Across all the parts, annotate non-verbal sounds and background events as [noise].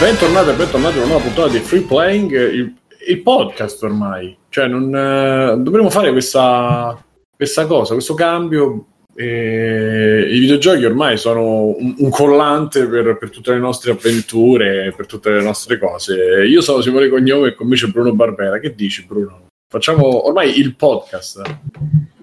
Bentornati e bentornati a una nuova puntata di Free Playing, il, il podcast ormai. Cioè, non, eh, dovremmo fare questa, questa cosa, questo cambio. E I videogiochi ormai sono un, un collante per, per, tutte le nostre avventure, per tutte le nostre cose. Io sono Simone Cognome e con me c'è Bruno Barbera. Che dici, Bruno? Facciamo ormai il podcast.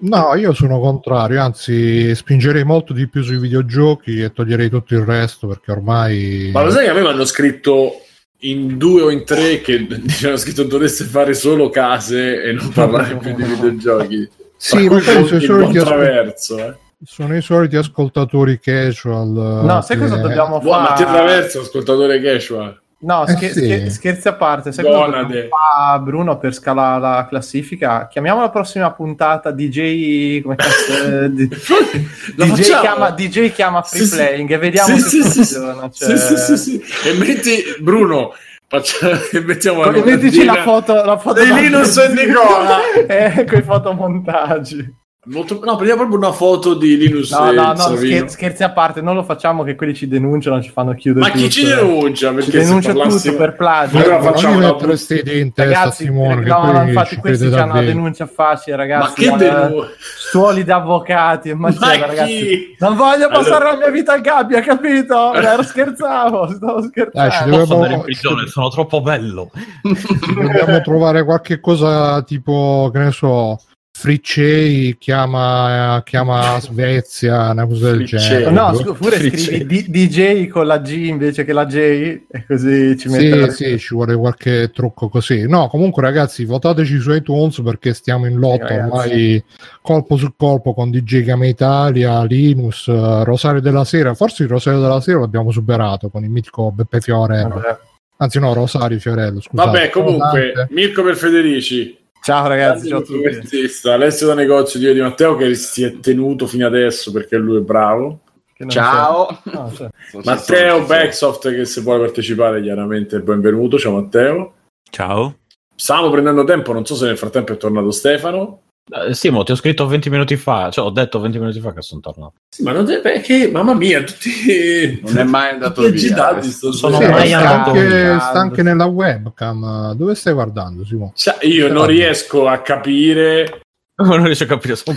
No, io sono contrario, anzi spingerei molto di più sui videogiochi e toglierei tutto il resto perché ormai... Ma lo sai che a me mi hanno scritto in due o in tre che [laughs] hanno scritto dovreste fare solo case e non parlare più di videogiochi. Sì, ma sono i soliti attraverso, eh. Sono i soliti ascoltatori casual. No, sai che... cosa dobbiamo fare? Ma ti attraverso, ascoltatore casual. No, scher- eh sì. scher- scherzi a parte, sai cosa fa Bruno per scalare la classifica? Chiamiamo la prossima puntata DJ come cazzo, di- [laughs] DJ, chiama, DJ chiama free sì, playing sì. e vediamo sì, se funziona. Cioè... Sì, sì, sì, E metti Bruno Faccia, [laughs] mettiamo la mettici la foto, la foto di Linus e Nicola [laughs] eh, con i fotomontaggi. Molto, no, prendiamo proprio una foto di Linus. No, no, no, scher- scherzi a parte, non lo facciamo che quelli ci denunciano, ci fanno chiudere. Ma tutto, chi ci denuncia? Perché ci denuncia tutto per plagio. Allora facciamo una mettere in testa ragazzi, Simone. No, no, infatti questi hanno una denuncia facile, ragazzi. Ma che denuncia? Suoli da avvocati, ma, ma ragazzi. Non voglio passare allora... la mia vita in gabbia, capito? Ero scherzavo, stavo scherzando. Dai, ci dobbiamo... andare in prigione, sono troppo bello. [laughs] Dobbiamo trovare qualche cosa tipo, che ne so Friccei chiama, chiama Svezia, una cosa del genere. No, scu- pure Friccei. scrivi D- DJ con la G invece che la J e così ci mette Sì, sì, ci vuole qualche trucco così. No, comunque ragazzi, votateci su iTunes perché stiamo in lotta sì, ormai colpo su colpo con DJ Chiama Italia, Linus, Rosario della Sera. Forse il Rosario della Sera l'abbiamo superato con il mitico Beppe Fiore. Vabbè. Anzi no, Rosario Fiorello, scusate. Vabbè, comunque, Mirko per Federici. Ciao ragazzi, ciao a tutti. Alessio da negozio Dio di Matteo che si è tenuto fino adesso perché lui è bravo. Ciao, no, cioè. Matteo Backsoft che se vuole partecipare chiaramente benvenuto. Ciao Matteo. Ciao. Stavamo prendendo tempo, non so se nel frattempo è tornato Stefano. Eh, sì, mo ti ho scritto 20 minuti fa, cioè ho detto 20 minuti fa che sono tornato. Sì, ma non deve, perché, mamma mia, tutti non è mai andato via. Sto sono sì, mai sta anche, via. sta anche nella webcam. Dove stai guardando, Simone? Cioè, io non guardando? riesco a capire [laughs] non riesco a capire sono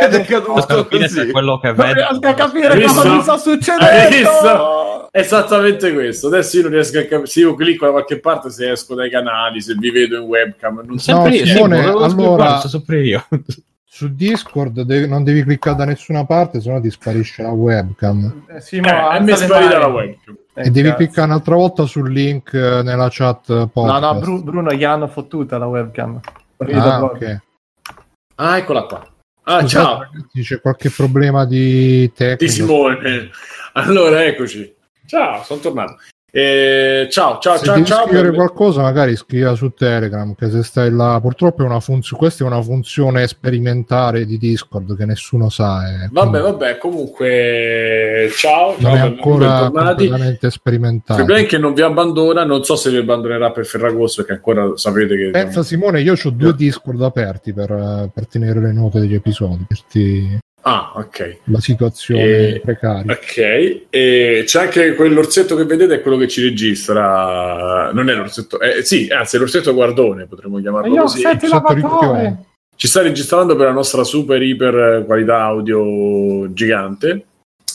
è decaduto così. quello che vedo non riesco a capire [laughs] cosa mi sta succedendo. esattamente questo. Adesso io non riesco a capire. Se io clicco da qualche parte se esco dai canali se vi vedo in webcam non sempre no, io, Simone, sì, allora sempre io. [laughs] su Discord devi, non devi cliccare da nessuna parte se no ti sparisce la webcam. Eh, sì, ma eh, mi è sparita la webcam. E devi cazzo. cliccare un'altra volta sul link eh, nella chat podcast. no no Bru- Bruno gli hanno fottuta la webcam Ah, okay. ah, eccola qua. Ah, Scusate, ciao. Ragazzi, c'è qualche problema di tecnica? Di Simone. Allora, eccoci. Ciao, sono tornato. Eh, ciao, ciao, se ciao, devi ciao. scrivere qualcosa, magari scriva su Telegram. Che se stai là, purtroppo è una funzione. Questa è una funzione sperimentale di Discord che nessuno sa. Eh. Vabbè, vabbè. Comunque, ciao. Non ciao, è ancora completamente sperimentale. Il problema è che non vi abbandona. Non so se vi abbandonerà per Ferragosto, perché ancora sapete che. Pensa, Simone, io ho due Discord aperti per, per tenere le note degli episodi. Perché... Ah, ok. La situazione e... precaria. Ok, e c'è anche quell'orsetto che vedete, è quello che ci registra. Non è l'orsetto, eh, sì, anzi, è l'orsetto guardone, potremmo chiamarlo io così. Ci sta registrando per la nostra super iper qualità audio gigante.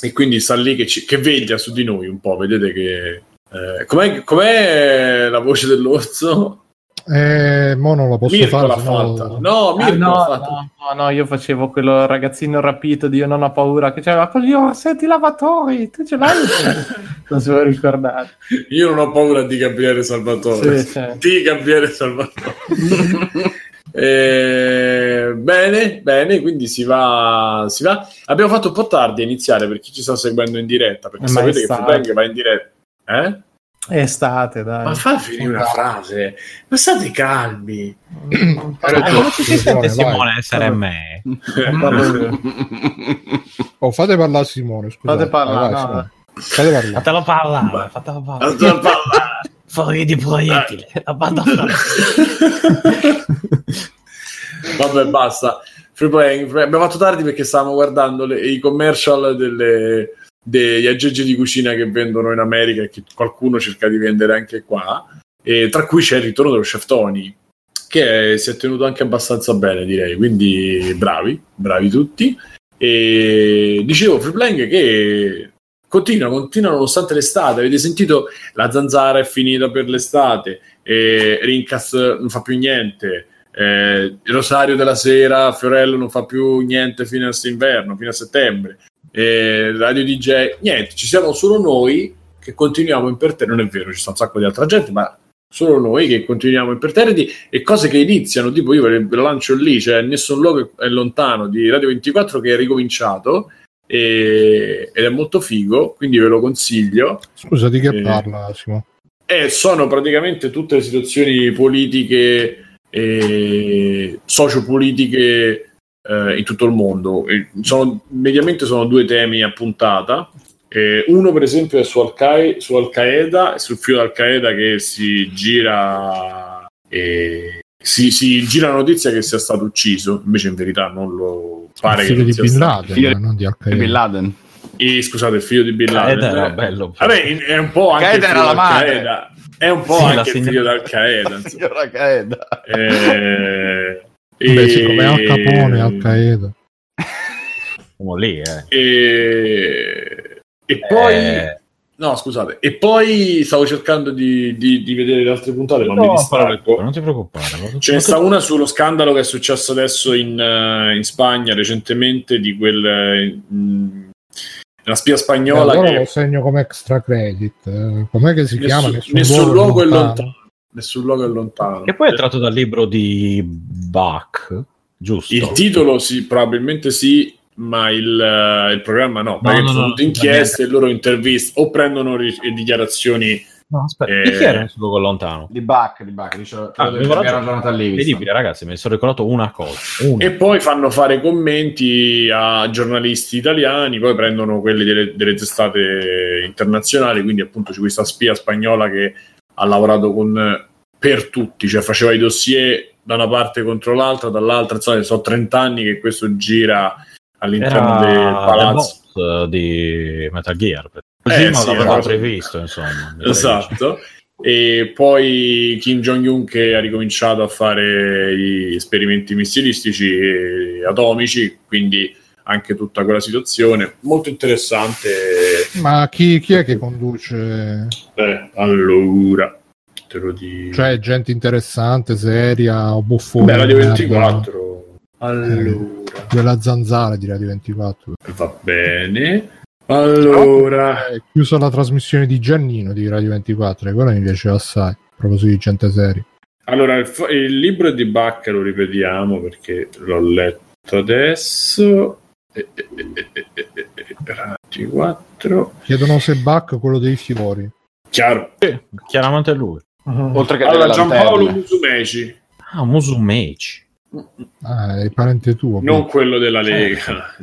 E quindi sta lì che, ci, che veglia su di noi un po'. Vedete che. Eh, com'è, com'è la voce dell'orso? Eh, mo non lo posso Mirko fare. L'ha sennò... fatta. No, Mirko ah, no, l'ha fatta. No, no, no, io facevo quello ragazzino rapito di Io non ho paura che c'era con gli orsetti lavatori. Tu ce l'hai? [laughs] non se lo ricordate. Io non ho paura di Gabriele Salvatore. Sì, sì. Di Gabriele Salvatore. [laughs] eh, bene, bene, quindi si va, si va. Abbiamo fatto un po' tardi a iniziare per chi ci sta seguendo in diretta, perché Ma sapete che. Freebang va in diretta. Eh? È estate, dai. Ma fa finire una frase, ma state calmi. [clears throat] Ma come ci si sente Simone, essere me? Oh, fate parlare Simone, scusate. Fate parlare, vai, no, Simone. Fate parlare. Fatelo parlare, fatelo parlare. Sto parlando. [laughs] Fuori di proiettili. La banda [laughs] Vabbè, basta. Free playing, free- Abbiamo fatto tardi perché stavamo guardando le- i commercial delle, degli aggeggi di cucina che vendono in America e che qualcuno cerca di vendere anche qua, e tra cui c'è il ritorno dello chef Tony, che si è tenuto anche abbastanza bene, direi. Quindi bravi, bravi tutti. E dicevo, Freeplank che continua, continua nonostante l'estate. Avete sentito? La zanzara è finita per l'estate, e Rincas non fa più niente. Eh, Rosario della Sera, Fiorello non fa più niente fino a quest'inverno, fino a settembre. Eh, Radio DJ, niente, ci siamo solo noi che continuiamo imperterriti. Non è vero, ci sta un sacco di altra gente, ma solo noi che continuiamo imperterriti e cose che iniziano, tipo io ve lo lancio lì, cioè Nessun Luogo è lontano di Radio 24 che è ricominciato e, ed è molto figo, quindi ve lo consiglio. Scusa, di che e, parla Simo? Eh, sono praticamente tutte le situazioni politiche e sociopolitiche eh, in tutto il mondo. Sono, mediamente sono due temi a puntata. Eh, uno, per esempio, è su, Al- su Al-Qaeda, sul filo Al-Qaeda che si gira e si, si, gira la notizia che sia stato ucciso, invece in verità non lo pare il che di Bin Laden, figlio non di Al-Qaeda. Bin Laden. E, scusate, il figlio di Bin Laden. Era bello. Vabbè, è un po' anche Qaeda era la madre. È un po' sì, anche il figlio d'Al-Qaeda. Signora Qaeda. Eh, Beh, siccome Al Capone, Al-Qaeda. Siamo [laughs] lì, eh. E, e poi... Eh... No, scusate. E poi stavo cercando di, di, di vedere le altre puntate, ma no, mi distraggo. Non ti preoccupare. Ce ne sta una sullo scandalo che è successo adesso in, uh, in Spagna recentemente di quel... Uh, la spia spagnola. Allora che... lo segno come extra credit. Com'è che si nessun, chiama? Nessun, nessun luogo, è lontano. Nessun luogo è lontano. Che poi è tratto dal libro di Bach, giusto? Il titolo sì, probabilmente sì, ma il, uh, il programma no, perché no, no, sono tutte no, inchieste e loro interviste o prendono ri- dichiarazioni No, aspetta, eh... di chi era il suo lontano? Di Bach, di Bach, dice, ah, ragionato a Incredibile, ragazzi, mi sono ricordato una cosa. Una. E poi fanno fare commenti a giornalisti italiani, poi prendono quelli delle, delle testate internazionali, quindi appunto c'è questa spia spagnola che ha lavorato con per tutti, cioè faceva i dossier da una parte contro l'altra, dall'altra, insomma, sono 30 anni che questo gira all'interno Era del palazzo di Metal Gear. Eh, eh, sì, l'aveva previsto, insomma. Esatto. E poi Kim Jong-un che ha ricominciato a fare gli esperimenti missilistici atomici, quindi anche tutta quella situazione molto interessante. Ma chi, chi è che conduce? Eh, allora, te lo dico. Cioè, gente interessante, seria o buffone? Beh, Radio 24. Allora. Della zanzara di Radio 24. Va bene. Allora, è chiusa la trasmissione di Giannino di Radio 24 e quella mi piaceva assai, proprio su di gente seria. Allora, il, il libro di Bach, lo ripetiamo perché l'ho letto adesso. E, e, e, 24. Chiedono se Bach quello dei fiori. Chiaro. Chiaramente è lui. Uh-huh. Oltre che allora, Giampaolo Musumeci. Ah, Musumeci. Ah, è parente tuo. Non poi. quello della Lega.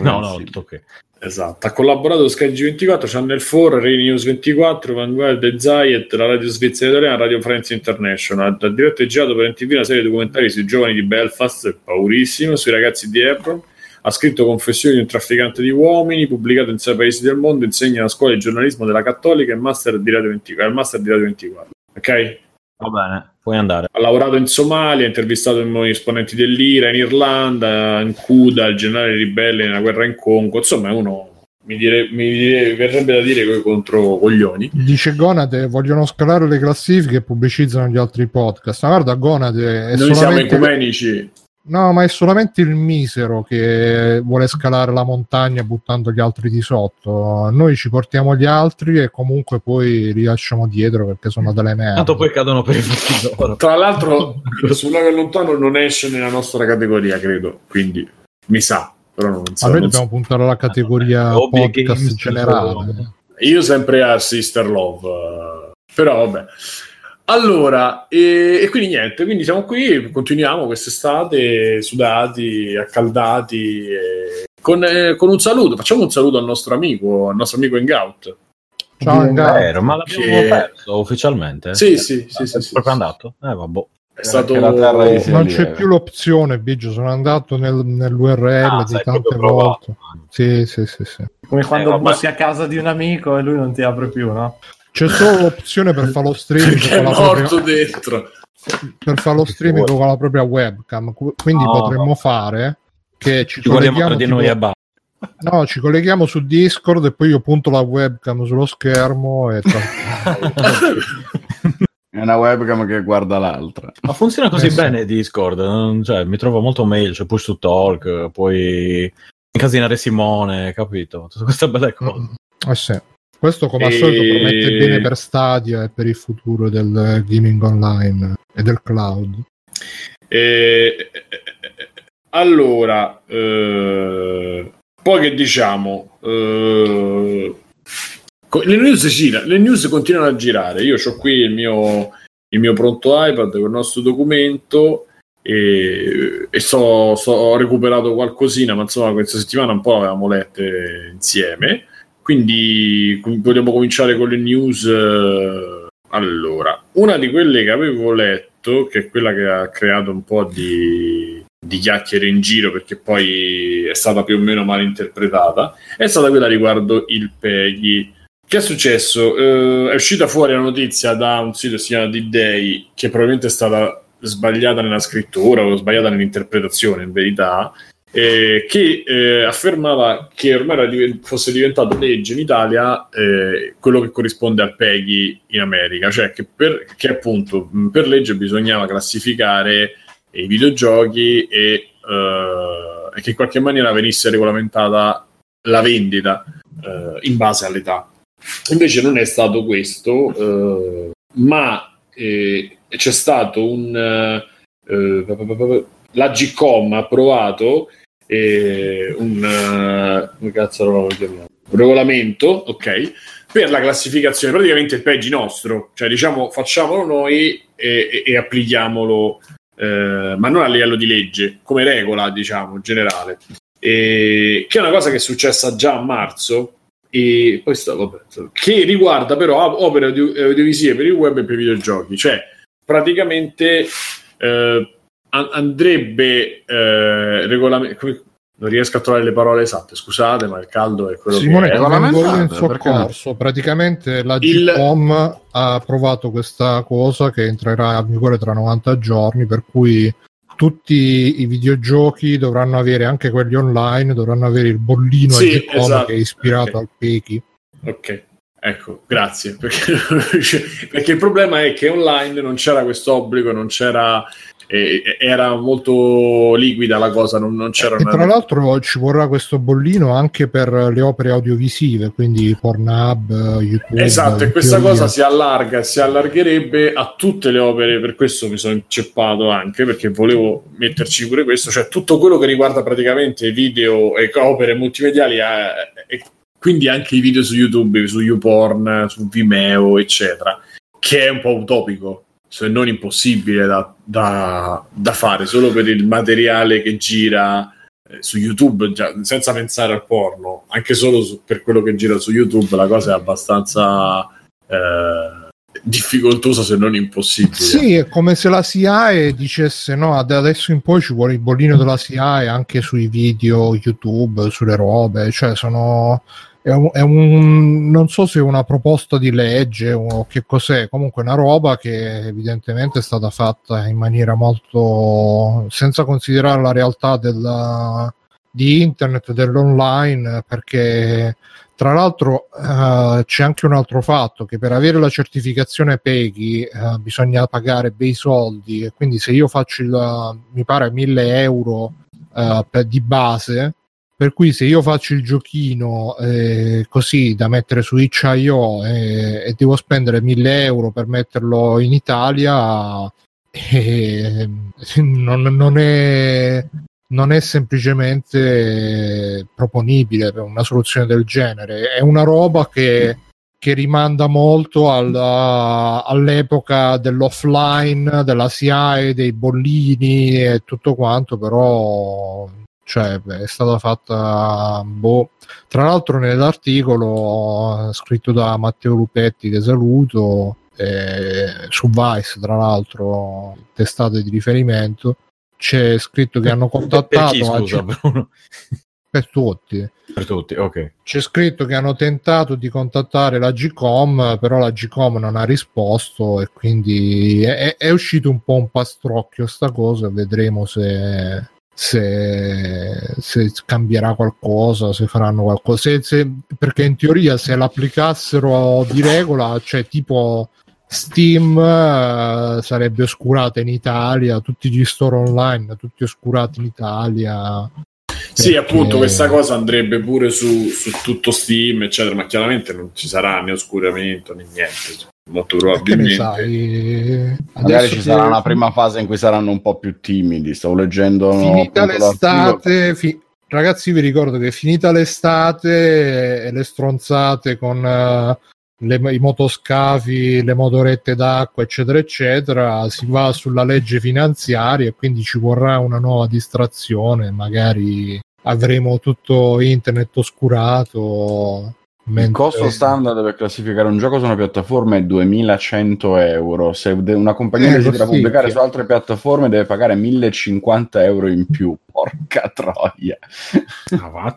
no, no, tutto ok. Esatto, ha collaborato con Sky G24, Channel 4, Rai News 24, Vanguard, Zayet, la radio svizzera italiana, Radio France International. Ha diretto e girato per NTV una serie di documentari sui giovani di Belfast, paurissimo, sui ragazzi di Hebron. Ha scritto Confessioni di un trafficante di uomini, pubblicato in sei paesi del mondo, insegna alla scuola di giornalismo della Cattolica e master di Radio 24. È master di Radio 24. Ok? Va bene, puoi andare. Ha lavorato in Somalia, ha intervistato i esponenti dell'IRA in Irlanda, in Cuda, il generale ribelle nella guerra in Congo. Insomma, è uno. Mi, dire, mi dire, verrebbe da dire che contro coglioni. Dice Gonade: vogliono scalare le classifiche e pubblicizzano gli altri podcast. Ma guarda, Gonade. È Noi solamente... siamo ecumenici. No, ma è solamente il misero che vuole scalare la montagna buttando gli altri di sotto. Noi ci portiamo gli altri e comunque poi li lasciamo dietro perché sono delle merde. Tanto poi cadono per i fatti. Tra l'altro, [laughs] sulla che lontano non esce nella nostra categoria, credo. Quindi mi sa, però non so. Ma noi dobbiamo so. puntare alla categoria podcast generale. Io sempre a Sister Love, però vabbè. Allora, e, e, quindi niente, quindi siamo qui, continuiamo quest'estate sudati, accaldati, con, eh, con, un saluto, facciamo un saluto al nostro amico, al nostro amico Hangout. Ciao Hangout. ma l'abbiamo che... perso ufficialmente? Sì, sì, sì, sì, sì, sì proprio andato? Eh, vabbè. È stato... Non c'è più l'opzione, Biggio. Sono andato nel, nell'URL ah, di tante volte. Sì, sì, sì, sì. Come eh, quando eh, bussi a casa di un amico e lui non ti apre più, no? C'è solo l'opzione per fare lo [laughs] streaming. Perché è morto propria... dentro. Per fare lo streaming con la propria webcam. Quindi oh. potremmo fare che ci, ci colleghiamo di noi a bar. No, ci colleghiamo su Discord e poi io punto la webcam sullo schermo e È una webcam che guarda l'altra. Ma funziona così eh, bene sì. Discord? Cioè, mi trovo molto meglio, c'è cioè push to talk, puoi incasinare Simone, capito? Tutte queste belle cose. Mm. Eh sì. Questo come al e... solito promette bene per Stadia e per il futuro del gaming online e del cloud. E... Allora, eh... poi che diciamo, eh le news, gira, le news continuano a girare. Io ho qui il mio, il mio pronto iPad con il nostro documento e, e so, so, ho recuperato qualcosina, ma insomma questa settimana un po' l'avevamo lette insieme. Quindi vogliamo cominciare con le news. Allora, una di quelle che avevo letto, che è quella che ha creato un po' di, di chiacchiere in giro perché poi è stata più o meno mal interpretata, è stata quella riguardo il PEGI che è successo? Uh, è uscita fuori la notizia da un sito che si chiama D-Day, che probabilmente è stata sbagliata nella scrittura o sbagliata nell'interpretazione, in verità, eh, che eh, affermava che ormai divent- fosse diventato legge in Italia eh, quello che corrisponde al PEGI in America, cioè che, per, che appunto per legge bisognava classificare i videogiochi e, eh, e che in qualche maniera venisse regolamentata la vendita eh, in base all'età. Invece non è stato questo, eh, ma c'è stato un... La GCOM ha approvato eh, un, uh, cazzo un regolamento, ok, per la classificazione, praticamente il PEGI nostro, cioè diciamo facciamolo noi e, e, e applichiamolo, eh, ma non a livello di legge, come regola, diciamo, generale. E, che è una cosa che è successa già a marzo, e sta, vabbè, che riguarda però opere audiovisive per il web e per i videogiochi, cioè praticamente eh, andrebbe eh, regolamento non riesco a trovare le parole esatte, scusate, ma il caldo è quello Simone, che è. Simone in soccorso, praticamente la GCOM il... ha approvato questa cosa che entrerà a vigore tra 90 giorni, per cui tutti i videogiochi dovranno avere, anche quelli online, dovranno avere il bollino sì, esatto. che è ispirato okay. al Pechi. Ok, ecco, grazie. [laughs] Perché, perché, il problema è che online non c'era questo obbligo, non c'era e, era molto liquida la cosa, non, non c'era e una... tra l'altro ci vorrà questo bollino anche per le opere audiovisive, quindi Pornhub, YouTube. Esatto, e questa cosa si allarga e si allargherebbe a tutte le opere, per questo mi sono inceppato anche, perché volevo metterci pure questo, cioè tutto quello che riguarda praticamente video e opere multimediali eh, e quindi anche i video su YouTube, su YouPorn, su Vimeo, eccetera, che è un po' utopico se non impossibile da, da, da fare solo per il materiale che gira eh, su YouTube, già, senza pensare al porno, anche solo su, per quello che gira su YouTube, la cosa è abbastanza eh, difficoltosa se non impossibile. Sì, è come se la SIAE dicesse no, da adesso in poi ci vuole il bollino della SIAE anche sui video YouTube, sulle robe, cioè sono è un, è un, non so se è una proposta di legge o che cos'è, comunque una roba che evidentemente è stata fatta in maniera molto senza considerare la realtà della, di internet dell'online perché tra l'altro uh, c'è anche un altro fatto che per avere la certificazione PEGI uh, bisogna pagare bei soldi e quindi se io faccio il mi pare 1000 euro uh, per, di base per cui se io faccio il giochino eh, così da mettere su itch.io eh, e devo spendere 1000 euro per metterlo in Italia eh, non, non, è, non, è, semplicemente proponibile una soluzione del genere. È una roba che, che rimanda molto alla, all'epoca dell'offline della SIAE dei bollini e tutto quanto però cioè è stata fatta boh. tra l'altro nell'articolo scritto da Matteo Lupetti che saluto eh, su Vice tra l'altro, testate di riferimento, c'è scritto che hanno contattato... Per chi, scusa, Bruno? [laughs] Per tutti. Per tutti, ok. C'è scritto che hanno tentato di contattare la Gcom, però la Gcom non ha risposto e quindi è, è uscito un po' un pastrocchio sta cosa, vedremo se, se, se, cambierà qualcosa, se faranno qualcosa, se, se, perché in teoria se l'applicassero di regola, cioè tipo Steam uh, sarebbe oscurata in Italia, tutti gli store online, tutti oscurati in Italia, sì, perché... appunto, questa cosa andrebbe pure su, su, tutto Steam, eccetera, ma chiaramente non ci sarà né oscuramento né niente. Molto probabilmente. Sai, Magari ci sarà una prima fase in cui saranno un po' più timidi. Stavo leggendo. Finita l'estate, fi... ragazzi, vi ricordo che finita l'estate e le stronzate con uh, le, i motoscafi, le motorette d'acqua, eccetera, eccetera, si va sulla legge finanziaria e quindi ci vorrà una nuova distrazione, magari avremo tutto internet oscurato. Mentre... Il costo standard per classificare un gioco su una piattaforma è 2100 euro. Se una compagnia eh, desidera pubblicare su altre piattaforme deve pagare 1050 euro in più. Porca troia. Ah,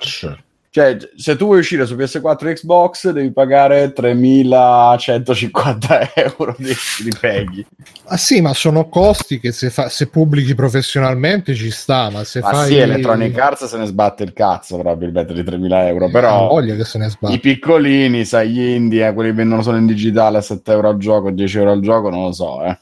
cioè, se tu vuoi uscire su PS4 e Xbox, devi pagare 3150 [laughs] euro di, di peghi. Ah sì, ma sono costi che se, fa, se pubblichi professionalmente ci sta, ma se ma fai... sì, Electronic Arts se ne sbatte il cazzo probabilmente di 3000 euro, però... voglia che se ne sbatte. I piccolini, sai, gli indie, quelli che vendono solo in digitale a 7 euro al gioco, 10 euro al gioco, non lo so, eh.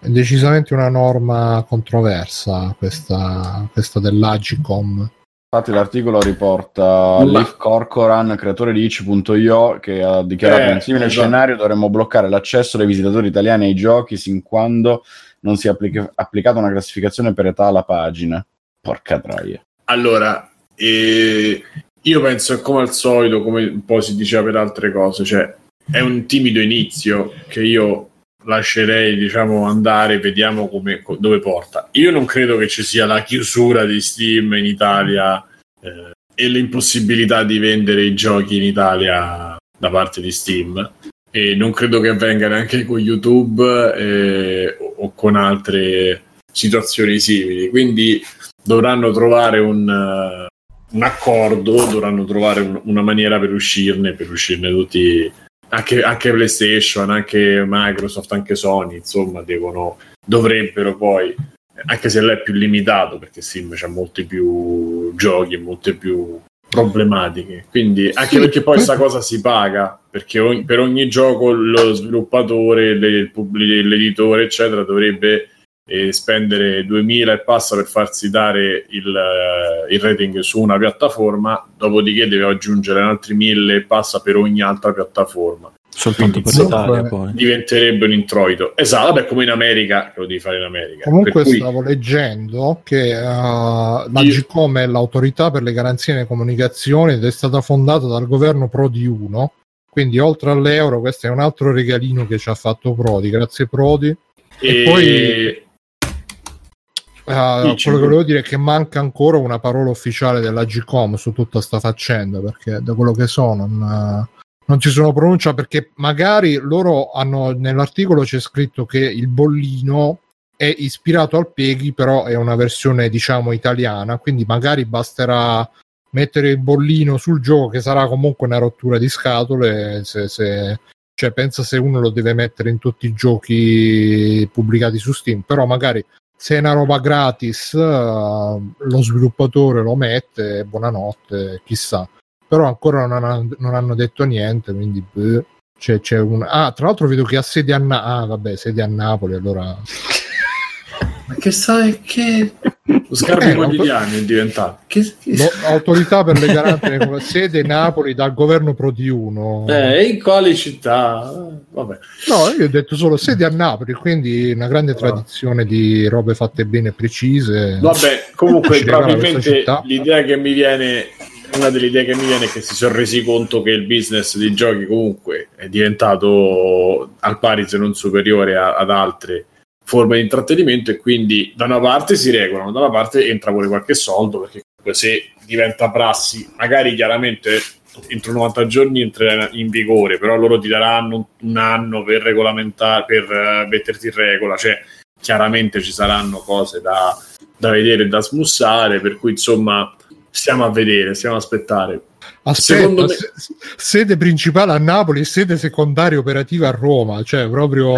È decisamente una norma controversa questa, questa dell'Agicom Infatti l'articolo riporta Ma... Leaf Corcoran, creatore di itch.io, che ha dichiarato eh, in simile esatto. scenario dovremmo bloccare l'accesso dei visitatori italiani ai giochi sin quando non sia applica- applicata una classificazione per età alla pagina. Porca troia. Allora, eh, io penso come al solito, come un po' si diceva per altre cose, cioè è un timido inizio che io lascerei diciamo andare vediamo come, dove porta. Io non credo che ci sia la chiusura di Steam in Italia eh, e l'impossibilità di vendere i giochi in Italia da parte di Steam. E non credo che avvenga neanche con YouTube eh, o con altre situazioni simili. Quindi dovranno trovare un, uh, un accordo dovranno trovare un, una maniera per uscirne per uscirne tutti anche, anche, PlayStation, anche Microsoft, anche Sony, insomma, devono, dovrebbero poi, anche se lei è più limitato, perché Steam c'ha molti più giochi e molte più problematiche. Quindi, anche sì, perché poi questa cosa si paga, perché ogni, per ogni gioco lo sviluppatore, le, l'editore, eccetera, dovrebbe e spendere 2000 e passa per farsi dare il, uh, il, rating su una piattaforma, dopodiché deve aggiungere altri 1000 e passa per ogni altra piattaforma. Soltanto per l'Italia poi. Diventerebbe un introito. Esatto, vabbè, come in America, che lo devi fare in America. Comunque cui... stavo leggendo che uh, la Io... GCOM è l'autorità per le garanzie nelle comunicazioni ed è stata fondata dal governo Prodi 1. Quindi oltre all'euro, questo è un altro regalino che ci ha fatto Prodi. Grazie Prodi. E, e poi Uh, quello che volevo dire è che manca ancora una parola ufficiale della GCOM su tutta questa faccenda perché da quello che so non, uh, non ci sono pronuncia perché magari loro hanno nell'articolo c'è scritto che il bollino è ispirato al Peggy però è una versione diciamo italiana quindi magari basterà mettere il bollino sul gioco che sarà comunque una rottura di scatole se, se cioè pensa se uno lo deve mettere in tutti i giochi pubblicati su Steam però magari se è una roba gratis uh, lo sviluppatore lo mette buonanotte chissà. Però ancora non, hanno, non hanno detto niente quindi beh, c'è, c'è un ah tra l'altro vedo che ha sede a Napoli ah vabbè sede a Napoli allora [laughs] ma che sai che lo scarpe eh, quotidiani è diventato. che, autorità per le garanzie sede Napoli dal governo Prodi 1 eh, in quale città? Vabbè. No io ho detto solo sede a Napoli quindi una grande tradizione di robe fatte bene e precise. Vabbè comunque probabilmente l'idea che mi viene una delle idee che mi viene è che si sono resi conto che il business dei giochi comunque è diventato al pari se non superiore a, ad altre forme di intrattenimento e quindi da una parte si regolano, da una parte entra pure qualche soldo perché se diventa prassi, magari chiaramente entro 90 giorni entrerà in vigore, però loro ti daranno un anno per regolamentare, per uh, metterti in regola, cioè chiaramente ci saranno cose da, da vedere e da smussare, per cui insomma stiamo a vedere, stiamo a aspettare. Aspetta, me... sede principale a Napoli e sede secondaria operativa a Roma, cioè proprio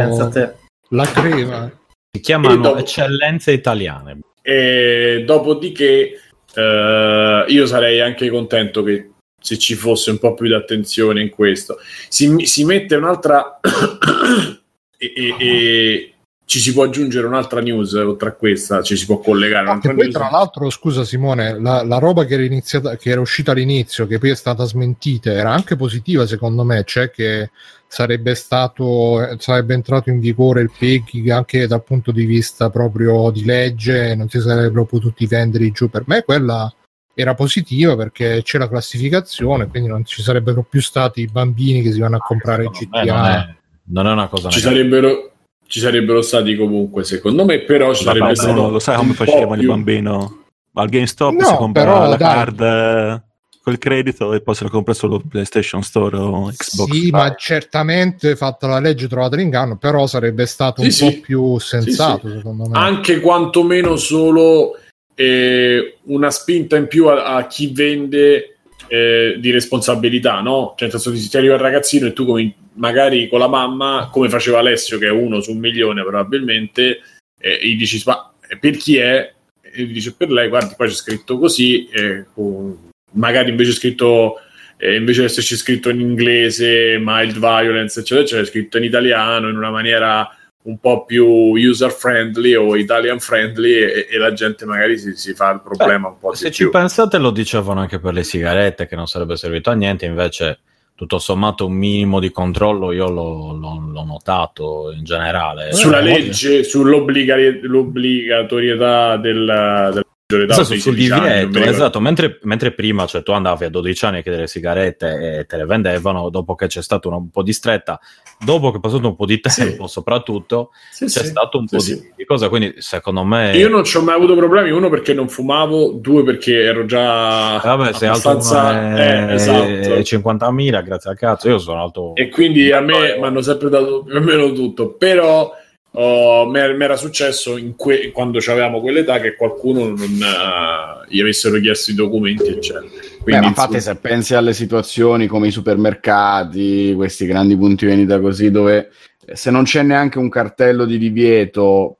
la crema. Si chiamano dopo... eccellenze italiane. E dopodiché eh, io sarei anche contento che se ci fosse un po' più di attenzione in questo. Si, si mette un'altra... [coughs] e, e, e ci si può aggiungere un'altra news oltre a questa, ci si può collegare un'altra poi, news. Tra l'altro, scusa Simone, la, la, roba che era, iniziata, che era uscita all'inizio, che poi è stata smentita, era anche positiva secondo me, cioè che sarebbe stato sarebbe entrato in vigore il pegging anche dal punto di vista proprio di legge, non si sarebbero potuti vendere giù. Per me quella era positiva perché c'è la classificazione, quindi non ci sarebbero più stati i bambini che si vanno a comprare GTA. Non è, non è una cosa ci sarebbero ci sarebbero stati comunque, secondo me, però ci sarebbe stato. Lo sai come faceva il bambino? Al GameStop no, si comprava la dai. card eh, col credito e poi se lo compra solo PlayStation Store o Xbox. Sì, ma certamente fatta la legge trovata l'inganno, però sarebbe stato sì, un sì. po' più sensato, sì, secondo me. Anche quantomeno solo eh, una spinta in più a, a chi vende eh, di responsabilità, no? Cioè, nel senso, ti arriva il ragazzino e tu come magari con la mamma, come faceva Alessio, che è uno su un milione probabilmente, e gli dici, ma per chi è? E gli dice per lei, guardi, poi c'è scritto così, eh, magari invece è scritto, eh, invece di esserci scritto in inglese, mild violence, eccetera, eccetera, è scritto in italiano in una maniera un po' più user friendly o Italian friendly e, e la gente magari si, si, fa il problema Beh, un po' se ci pensate lo dicevano anche per le sigarette che non sarebbe servito a niente invece tutto sommato un minimo di controllo io l'ho, l'ho, l'ho notato in generale. Sulla eh, legge, sull'obbligatorietà del, del esatto, sul divieto, esatto, mentre, mentre, prima cioè, tu andavi a 12 anni a chiedere sigarette e te le vendevano, dopo che c'è stato un po' di stretta, dopo che è passato un po' di tempo sì. soprattutto, sì, c'è sì. stato un po' di, di cosa, quindi secondo me... Io non ci ho mai avuto problemi, uno perché non fumavo, due perché ero già... Eh, vabbè, sei abbastanza... alto eh, esatto. 50.000, grazie al cazzo, io sono alto... E quindi a me mi hanno sempre dato più o meno tutto, però Oh, mi era successo que- quando avevamo quell'età che qualcuno non uh, gli avessero chiesto i documenti, eccetera. Quindi, Beh, infatti, se pensi alle situazioni come i supermercati, questi grandi punti vendita così, dove se non c'è neanche un cartello di divieto,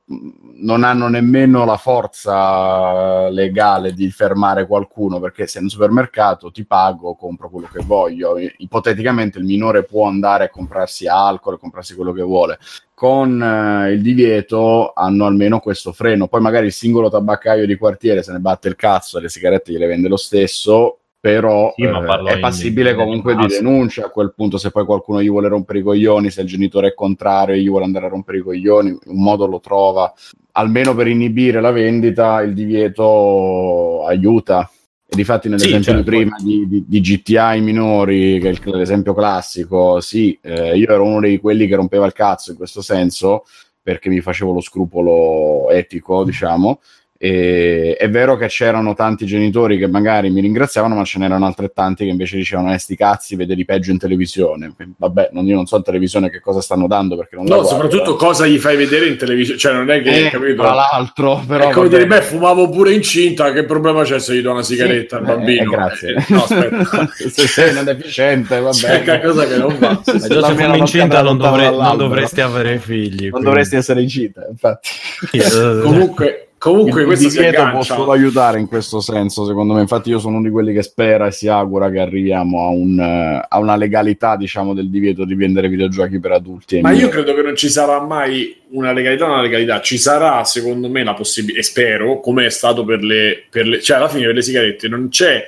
non hanno nemmeno la forza legale di fermare qualcuno, perché se in un supermercato ti pago, compro quello che voglio. Ipoteticamente il minore può andare a comprarsi alcol, a comprarsi quello che vuole. Con eh, il divieto hanno almeno questo freno. Poi magari il singolo tabaccaio di quartiere se ne batte il cazzo e le sigarette gliele vende lo stesso, però sì, eh, è passibile in, comunque in di denuncia a quel punto se poi qualcuno gli vuole rompere i coglioni, se il genitore è contrario e gli vuole andare a rompere i coglioni, un modo lo trova, almeno per inibire la vendita il divieto aiuta. E difatti nell'esempio sì, certo. di prima di, di, di, GTA ai minori, che è l'esempio classico, sì, eh, io ero uno di quelli che rompeva il cazzo in questo senso, perché mi facevo lo scrupolo etico, diciamo, e è vero che c'erano tanti genitori che magari mi ringraziavano, ma ce n'erano altrettanti che invece dicevano: Eh, sti cazzi, vede di peggio in televisione. Vabbè, non, io non so in televisione che cosa stanno dando. Perché non no, soprattutto cosa gli fai vedere in televisione. Cioè, non è che eh, capito. Tra l'altro, però. È come dire, beh, fumavo pure incinta. Che problema c'è se gli do una sigaretta sì, al bambino? Eh, grazie. Eh, no, aspetta. [laughs] se sei una deficiente, vabbè. C'è cosa che non va. Se, se fumi incinta, non, dovre- non dovresti avere figli. Non quindi. dovresti essere incinta, infatti. [laughs] Comunque Comunque il questo divieto può solo aiutare in questo senso, secondo me. Infatti io sono uno di quelli che spera e si augura che arriviamo a, un, a una legalità, diciamo, del divieto di vendere videogiochi per adulti. Ma io credo che non ci sarà mai una legalità, una legalità. Ci sarà, secondo me, la possibilità, e spero, come è stato per le, per le... Cioè, alla fine per le sigarette non c'è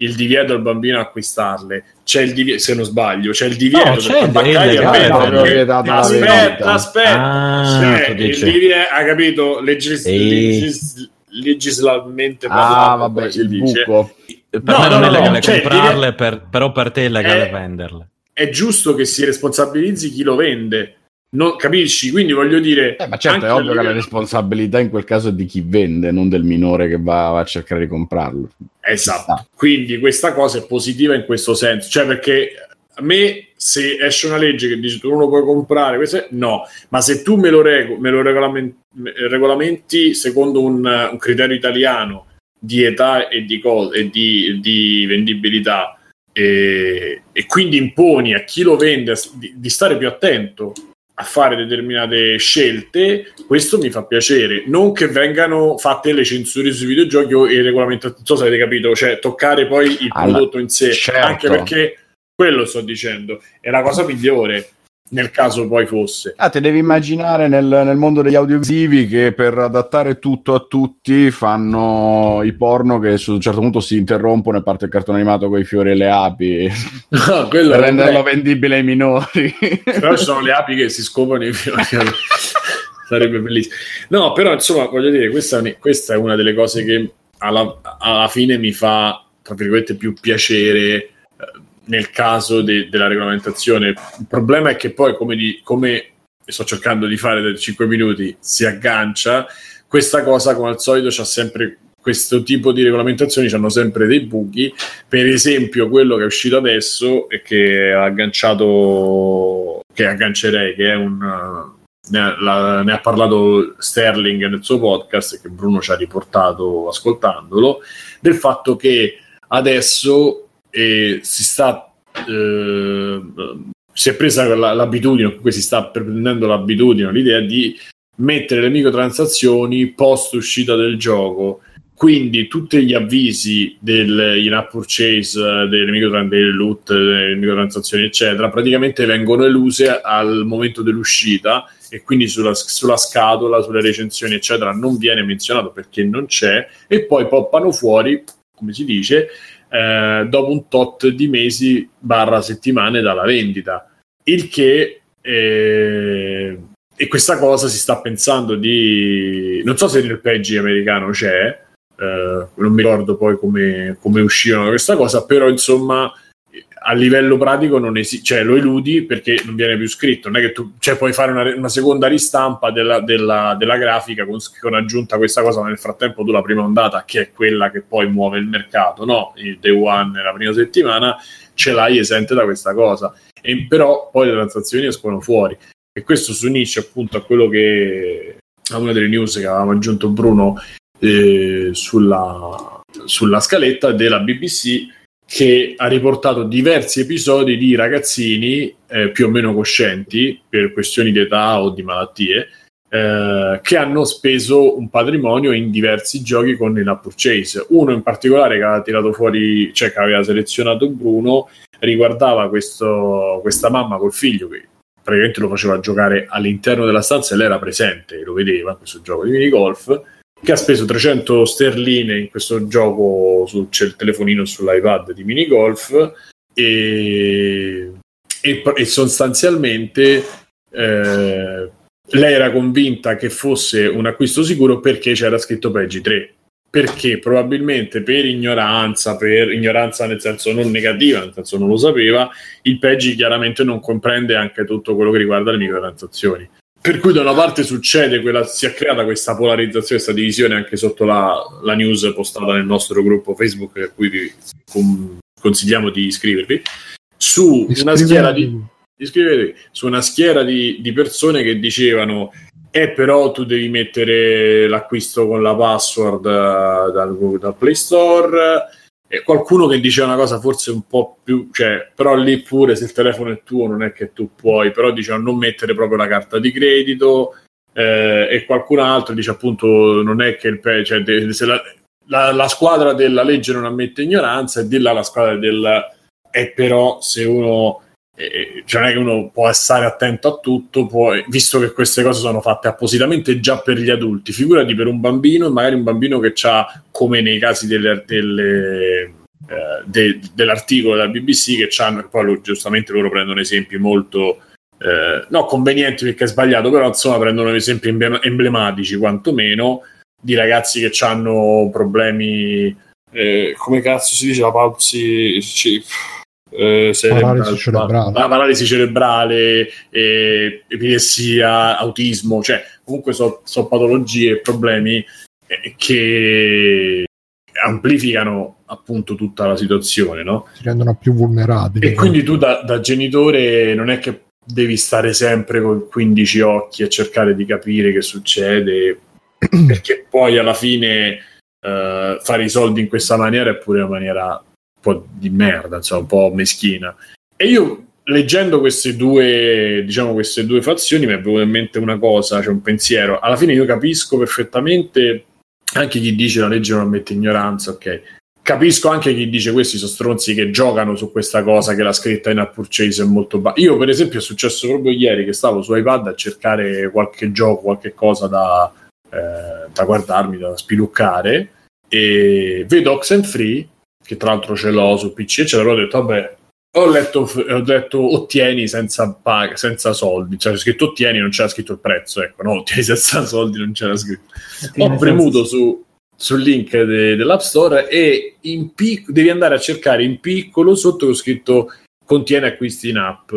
il divieto al bambino acquistarle. C'è il divieto, se non sbaglio, c'è il divieto no, c'è del tabaccaio a Aspetta, aspetta. Ah, c'è il divieto, ha capito? Legis- legis- legislalmente ah, vabbè, il dice. buco. Per no, me non no, è legale cioè, comprarle, per, però per te è legale è, venderle. È giusto che si responsabilizzi chi lo vende, Non, capisci? Quindi voglio dire. Eh, ma certo, è ovvio che la responsabilità in quel caso è di chi vende, non del minore che va, va a cercare di comprarlo. Esatto. Quindi questa cosa è positiva in questo senso. Cioè, perché a me, se esce una legge che dice tu non lo puoi comprare, questo è, no. Ma se tu me lo, rego, me lo regolamenti, regolamenti secondo un, un, criterio italiano di età e di, co- e di, di vendibilità. E, e, quindi imponi a chi lo vende di, di stare più attento a fare determinate scelte, questo mi fa piacere. Non che vengano fatte le censure sui videogiochi o i regolamenti, non so se avete capito, cioè toccare poi il allora, prodotto in sé, certo. anche perché quello sto dicendo, è la cosa migliore nel caso poi fosse. Ah, te devi immaginare nel, nel, mondo degli audiovisivi che per adattare tutto a tutti fanno i porno che su un certo punto si interrompono e parte il cartone animato con i fiori e le api [laughs] no, per renderlo vendibile ai minori. Però ci sono le api che si scoprono i fiori. [laughs] Sarebbe bellissimo. No, però insomma, voglio dire, questa, questa è una delle cose che alla, alla fine mi fa, tra virgolette, più piacere nel caso de- della regolamentazione. Il problema è che poi, come, di, come sto cercando di fare da 5 minuti, si aggancia. Questa cosa, come al solito, c'ha sempre questo tipo di regolamentazioni hanno sempre dei buchi. Per esempio, quello che è uscito adesso e che ha agganciato, che aggancerei, che è un. Ne ha, la, ne ha parlato Sterling nel suo podcast, che Bruno ci ha riportato ascoltandolo, del fatto che adesso e si sta eh, si è presa l'abitudine, comunque si sta prendendo l'abitudine, l'idea di mettere le microtransazioni post uscita del gioco. Quindi tutti gli avvisi del in-app purchase, delle, delle loot, delle microtransazioni, eccetera, praticamente vengono eluse al momento dell'uscita e quindi sulla, sulla, scatola, sulle recensioni, eccetera, non viene menzionato perché non c'è e poi poppano fuori, come si dice, eh, dopo un tot di mesi barra settimane dalla vendita. Il che eh, e questa cosa si sta pensando di non so se nel PEGI americano c'è eh, non mi ricordo poi come, come uscirono questa cosa però insomma a livello pratico non esiste, cioè lo eludi perché non viene più scritto, non è che tu cioè, puoi fare una, una seconda ristampa della, della, della grafica con, con, aggiunta questa cosa, ma nel frattempo tu la prima ondata, che è quella che poi muove il mercato, no? Il day one, la prima settimana, ce l'hai esente da questa cosa, e, però poi le transazioni escono fuori. E questo si unisce appunto a quello che a una delle news che avevamo aggiunto Bruno eh, sulla, sulla scaletta della BBC che ha riportato diversi episodi di ragazzini eh, più o meno coscienti per questioni di età o di malattie eh, che hanno speso un patrimonio in diversi giochi con la purchase. Uno in particolare che aveva tirato fuori, cioè che aveva selezionato Bruno, riguardava questo, questa mamma col figlio che praticamente lo faceva giocare all'interno della stanza e lei era presente, lo vedeva in questo gioco di minigolf che ha speso 300 sterline in questo gioco, su, c'è il telefonino sull'iPad di minigolf e, e, e sostanzialmente eh, lei era convinta che fosse un acquisto sicuro perché c'era scritto PEGI 3 perché probabilmente per ignoranza, per ignoranza nel senso non negativa, nel senso non lo sapeva, il PEGI chiaramente non comprende anche tutto quello che riguarda le microtransazioni. Per cui da una parte succede quella, si è creata questa polarizzazione, questa divisione anche sotto la, la news postata nel nostro gruppo Facebook, a cui vi con, consigliamo di iscrivervi, su una schiera di, su una schiera di, di persone che dicevano eh, però tu devi mettere l'acquisto con la password uh, dal, dal, Play Store e qualcuno che diceva una cosa forse un po' più, cioè, però lì pure se il telefono è tuo non è che tu puoi, però diceva non mettere proprio la carta di credito eh, e qualcun altro dice appunto non è che il cioè, de, se la, la, la, squadra della legge non ammette ignoranza e di là la squadra del è però se uno eh, cioè non è che uno può stare attento a tutto, può, visto che queste cose sono fatte appositamente già per gli adulti, figurati per un bambino, magari un bambino che ha, come nei casi delle, delle, eh, de, dell'articolo della BBC, che hanno, poi lo, giustamente loro prendono esempi molto, eh, no convenienti perché è sbagliato, però insomma prendono esempi emblematici quantomeno di ragazzi che hanno problemi, eh, come cazzo si dice la palsi... Eh, paralisi cerebrale, paralisi cerebrale eh, epilessia, autismo, cioè comunque sono so patologie e problemi eh, che amplificano appunto tutta la situazione, no? Si rendono più vulnerabili. E quindi tu da, da genitore non è che devi stare sempre con 15 occhi a cercare di capire che succede, [clears throat] perché poi alla fine uh, fare i soldi in questa maniera è pure una maniera po' di merda, insomma, un po' meschina. E io leggendo queste due, diciamo, queste due fazioni mi è venuta in mente una cosa, cioè un pensiero. Alla fine io capisco perfettamente anche chi dice la legge non ammette ignoranza, ok. Capisco anche chi dice questi sono stronzi che giocano su questa cosa che la scritta in app purchase è molto bassa. Io, per esempio, è successo proprio ieri che stavo su iPad a cercare qualche gioco, qualche cosa da, eh, da guardarmi, da spiluccare e vedo Oxenfree, che tra l'altro ce l'ho su PC, e ce l'ho detto, vabbè, ho letto, ho detto ottieni senza, paga, senza soldi, cioè c'è scritto ottieni, non c'era scritto il prezzo, ecco, no, [laughs] ottieni senza soldi, non c'era scritto. Ottieni ho premuto senza... su, sul link de, dell'App Store e in pic- devi andare a cercare in piccolo sotto ho scritto contiene acquisti in app.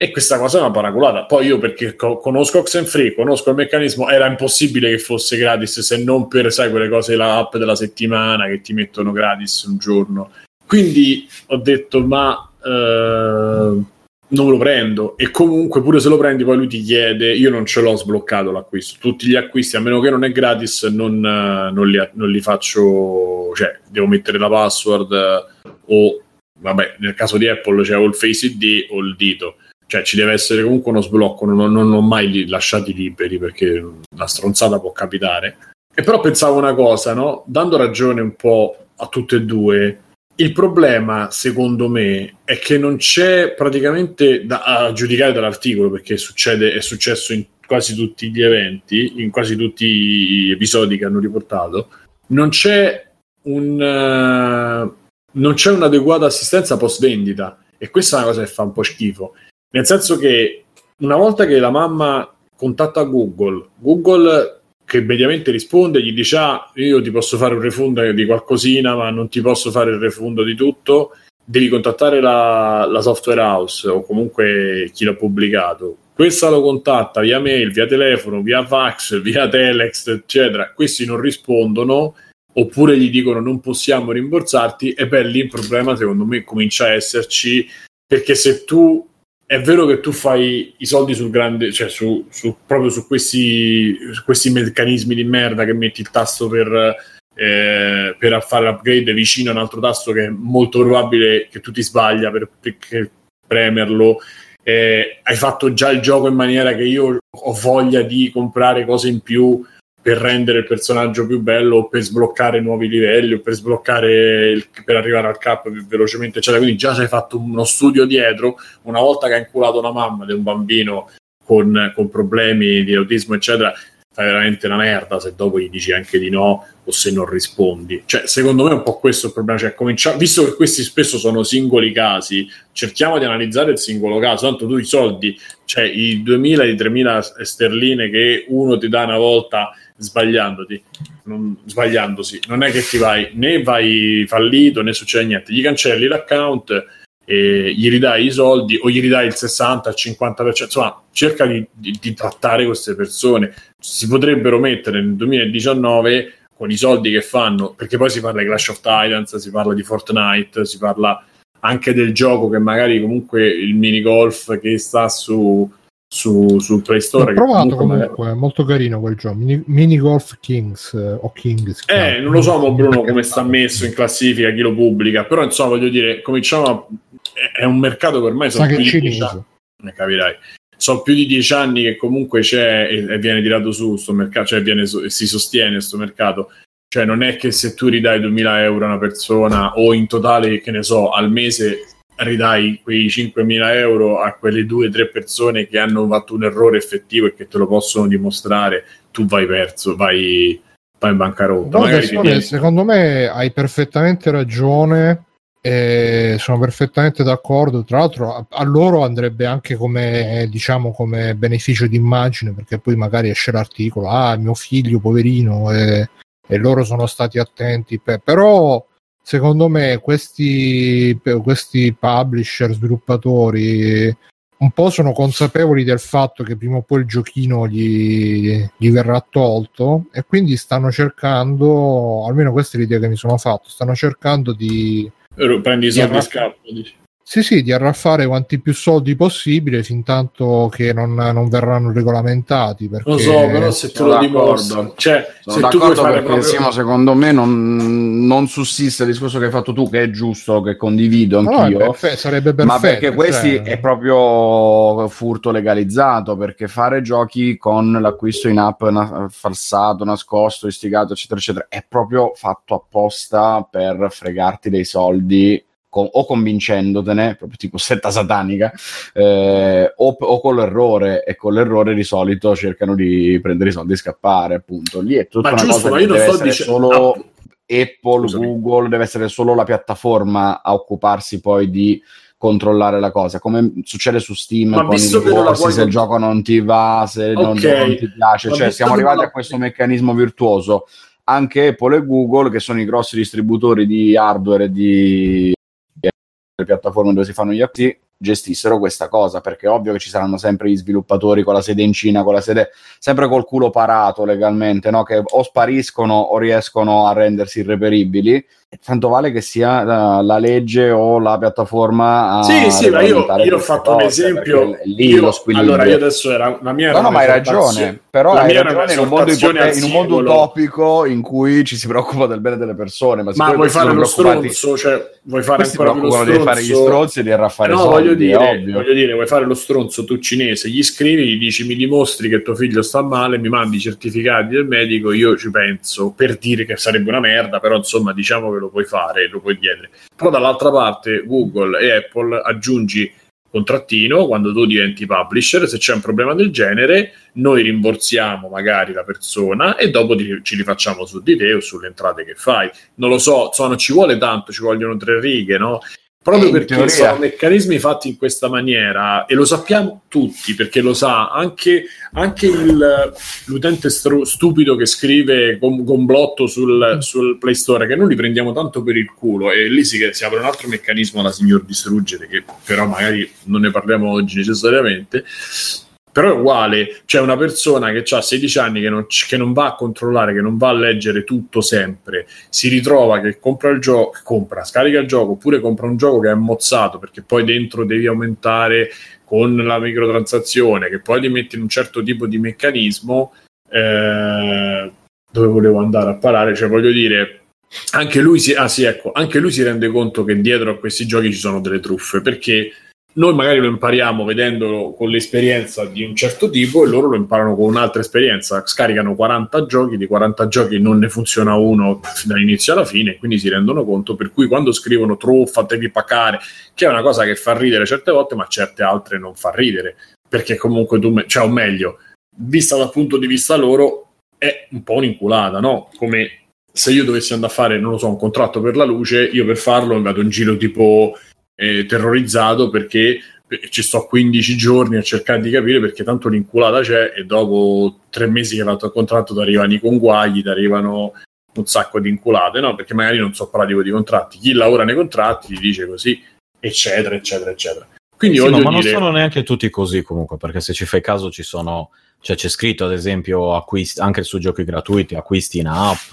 E questa cosa è una paraculata. Poi io, perché co- conosco Oxenfree, conosco il meccanismo, era impossibile che fosse gratis se non per, sai, quelle cose, l'app della settimana che ti mettono gratis un giorno. Quindi ho detto, ma eh, non lo prendo e comunque pure se lo prendi poi lui ti chiede io non ce l'ho sbloccato l'acquisto tutti gli acquisti a meno che non è gratis non, eh, non, li, non li, faccio cioè devo mettere la password eh, o vabbè nel caso di Apple c'è o il Face ID o il dito cioè ci deve essere comunque uno sblocco non, non ho mai lasciati liberi perché la stronzata può capitare e però pensavo una cosa no? dando ragione un po' a tutte e due il problema, secondo me, è che non c'è praticamente da, a giudicare dall'articolo, perché succede, è successo in quasi tutti gli eventi, in quasi tutti gli episodi che hanno riportato, non c'è, un, uh, non c'è un'adeguata assistenza post vendita. E questa è una cosa che fa un po' schifo. Nel senso che una volta che la mamma contatta Google, Google che mediamente risponde, gli dice ah, io ti posso fare un refund di qualcosina, ma non ti posso fare il refund di tutto, devi contattare la, la software house o comunque chi l'ha pubblicato. Questa lo contatta via mail, via telefono, via fax, via telex, eccetera. Questi non rispondono oppure gli dicono non possiamo rimborsarti e beh lì il problema secondo me comincia a esserci perché se tu è vero che tu fai i soldi sul grande, cioè su, su, proprio su questi, su questi, meccanismi di merda che metti il tasto per, eh, per fare l'upgrade vicino a un altro tasto che è molto probabile che tu ti sbaglia per, per premerlo. Eh, hai fatto già il gioco in maniera che io ho voglia di comprare cose in più per rendere il personaggio più bello o per sbloccare nuovi livelli o per sbloccare il, per arrivare al cap più velocemente eccetera quindi già ci fatto uno studio dietro una volta che hai inculato una mamma di un bambino con, con problemi di autismo eccetera fai veramente una merda se dopo gli dici anche di no o se non rispondi. Cioè, secondo me è un po' questo il problema. Cioè, comincia- visto che questi spesso sono singoli casi, cerchiamo di analizzare il singolo caso. Tanto tu i soldi, cioè i 2.000 i 3.000 sterline che uno ti dà una volta sbagliandoti, non, sbagliandosi, non è che ti vai né vai fallito né succede niente, gli cancelli l'account gli ridai i soldi o gli ridai il 60, il 50%, insomma cerca di, di, di trattare queste persone, si potrebbero mettere nel 2019 con i soldi che fanno, perché poi si parla di Clash of Titans, si parla di Fortnite, si parla anche del gioco che magari comunque il minigolf che sta su, su, su Play Store. Ho provato comunque, comunque, è molto carino quel gioco. Mini, Mini Golf Kings eh, o Kings. Eh, non lo so, Bruno, [laughs] come sta messo in classifica, chi lo pubblica, però insomma, voglio dire, cominciamo a... È un mercato che ormai sono più di anni. Ne capirai. Sono più di dieci anni che comunque c'è e, e viene tirato su questo mercato, cioè viene, si sostiene questo mercato. Cioè, non è che se tu ridai 2000 euro a una persona o in totale, che ne so, al mese ridai quei 5.000 euro a quelle due o tre persone che hanno fatto un errore effettivo e che te lo possono dimostrare, tu vai perso, vai, vai in bancarotta. No, tieni... Secondo me hai perfettamente ragione. E sono perfettamente d'accordo. Tra l'altro, a, a, loro andrebbe anche come diciamo come beneficio d'immagine, perché poi magari esce l'articolo: Ah, mio figlio, poverino, e, e loro sono stati attenti. Per... Però secondo me questi, questi publisher, sviluppatori un po' sono consapevoli del fatto che prima o poi il giochino gli, gli verrà tolto e quindi stanno cercando, almeno questa è l'idea che mi sono fatto, stanno cercando di... Prendi i soldi scappo, dici. Sì, sì, di arraffare quanti più soldi possibile fin tanto che non, non verranno regolamentati. Perché... Lo so, però se te lo dimostro, cioè, sono se d'accordo tu perché proprio... Simo, secondo me non, non, sussiste il discorso che hai fatto tu, che è giusto, che condivido anch'io. No, perfe- sarebbe perfetto. Ma perché questi cioè... è proprio furto legalizzato, perché fare giochi con l'acquisto in app na- falsato, nascosto, istigato, eccetera, eccetera, è proprio fatto apposta per fregarti dei soldi con, o convincendotene, proprio tipo setta satanica, eh, o, o, con l'errore, e con l'errore di solito cercano di prendere i soldi e scappare, appunto. Lì è tutta ma una giusto, cosa che deve essere dice... solo ah, Apple, scusami. Google, deve essere solo la piattaforma a occuparsi poi di controllare la cosa, come succede su Steam ma con i ricorsi, se il gioco non ti va, se okay. non, non, ti piace, ma cioè siamo arrivati a questo meccanismo virtuoso. Anche Apple e Google, che sono i grossi distributori di hardware e di le piattaforme dove si fanno gli acquisti gestissero questa cosa, perché è ovvio che ci saranno sempre gli sviluppatori con la sede in Cina, con la sede sempre col culo parato legalmente, no? che o spariscono o riescono a rendersi irreperibili. Tanto vale che sia la, la legge o la piattaforma a Sì, sì, ma io, io ho fatto cose, un esempio. Lì io, allora, io adesso era la mia. No, no, ma hai ragione. Però hai ragione in un, mondo ipote- in un mondo utopico in cui ci si preoccupa del bene delle persone. Ma, ma vuoi fare lo stronzo? Cioè, vuoi fare Questi ancora lo stronzo? di fare gli stronzi e di arraffare no, soldi, voglio dire, voglio dire, vuoi fare lo stronzo tu cinese, gli scrivi, gli dici mi dimostri che tuo figlio sta male, mi mandi i certificati del medico, io ci penso, per dire che sarebbe una merda, però insomma diciamo che lo puoi fare, lo puoi chiedere. Però dall'altra parte Google e Apple aggiungi contrattino quando tu diventi publisher se c'è un problema del genere noi rimborsiamo magari la persona e dopo ti, ci rifacciamo su di te o sulle entrate che fai non lo so non ci vuole tanto ci vogliono tre righe no proprio perché teoria. sono meccanismi fatti in questa maniera e lo sappiamo tutti perché lo sa anche, anche il, l'utente stru- stupido che scrive gom- gomblotto sul, mm. sul, Play Store che noi li prendiamo tanto per il culo e lì si, si apre un altro meccanismo alla signor distruggere che però magari non ne parliamo oggi necessariamente però è uguale, c'è una persona che ha 16 anni che non, che non, va a controllare, che non va a leggere tutto sempre, si ritrova che compra il gioco, compra, scarica il gioco, oppure compra un gioco che è mozzato perché poi dentro devi aumentare con la microtransazione, che poi ti metti in un certo tipo di meccanismo, eh, dove volevo andare a parare, cioè voglio dire, anche lui si, ah sì, ecco, anche lui si rende conto che dietro a questi giochi ci sono delle truffe, perché noi magari lo impariamo vedendolo con l'esperienza di un certo tipo e loro lo imparano con un'altra esperienza. Scaricano 40 giochi, di 40 giochi non ne funziona uno dall'inizio alla fine, quindi si rendono conto. Per cui quando scrivono truffa, devi pacare, che è una cosa che fa ridere certe volte, ma certe altre non fa ridere, perché comunque tu, cioè, o meglio, vista dal punto di vista loro, è un po' un'inculata, no? Come se io dovessi andare a fare, non lo so, un contratto per la luce, io per farlo vado in giro tipo eh, terrorizzato perché ci sto 15 giorni a cercare di capire perché tanto l'inculata c'è e dopo tre mesi che hai fatto il contratto ti arrivano i conguagli, ti arrivano un sacco di inculate, no? Perché magari non so pratico di contratti. Chi lavora nei contratti ti dice così, eccetera, eccetera, eccetera. Quindi sì, no, ma dire... non sono neanche tutti così comunque, perché se ci fai caso ci sono, cioè c'è scritto ad esempio acquisti, anche su giochi gratuiti, acquisti in app,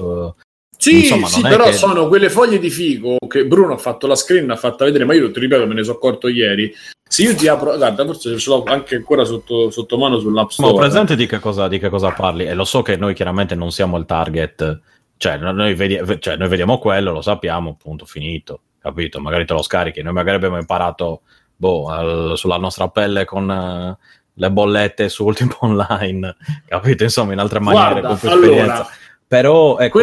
sì, Insomma, sì però che... sono quelle foglie di figo che Bruno ha fatto la screen, ha fatta vedere, ma io ti ripeto, me ne sono accorto ieri. Se io ti apro, guarda, forse ce l'ho anche ancora sotto, sotto mano sull'app store. Ma presente di che, cosa, di che cosa parli? E lo so che noi chiaramente non siamo il target, cioè noi, vedi, cioè noi vediamo quello, lo sappiamo, punto, finito, capito? Magari te lo scarichi. Noi magari abbiamo imparato boh, al, sulla nostra pelle con... Uh, le bollette su Ultimo [laughs] Online, capito? Insomma, in altre maniere, Guarda, con più allora, esperienza però ecco,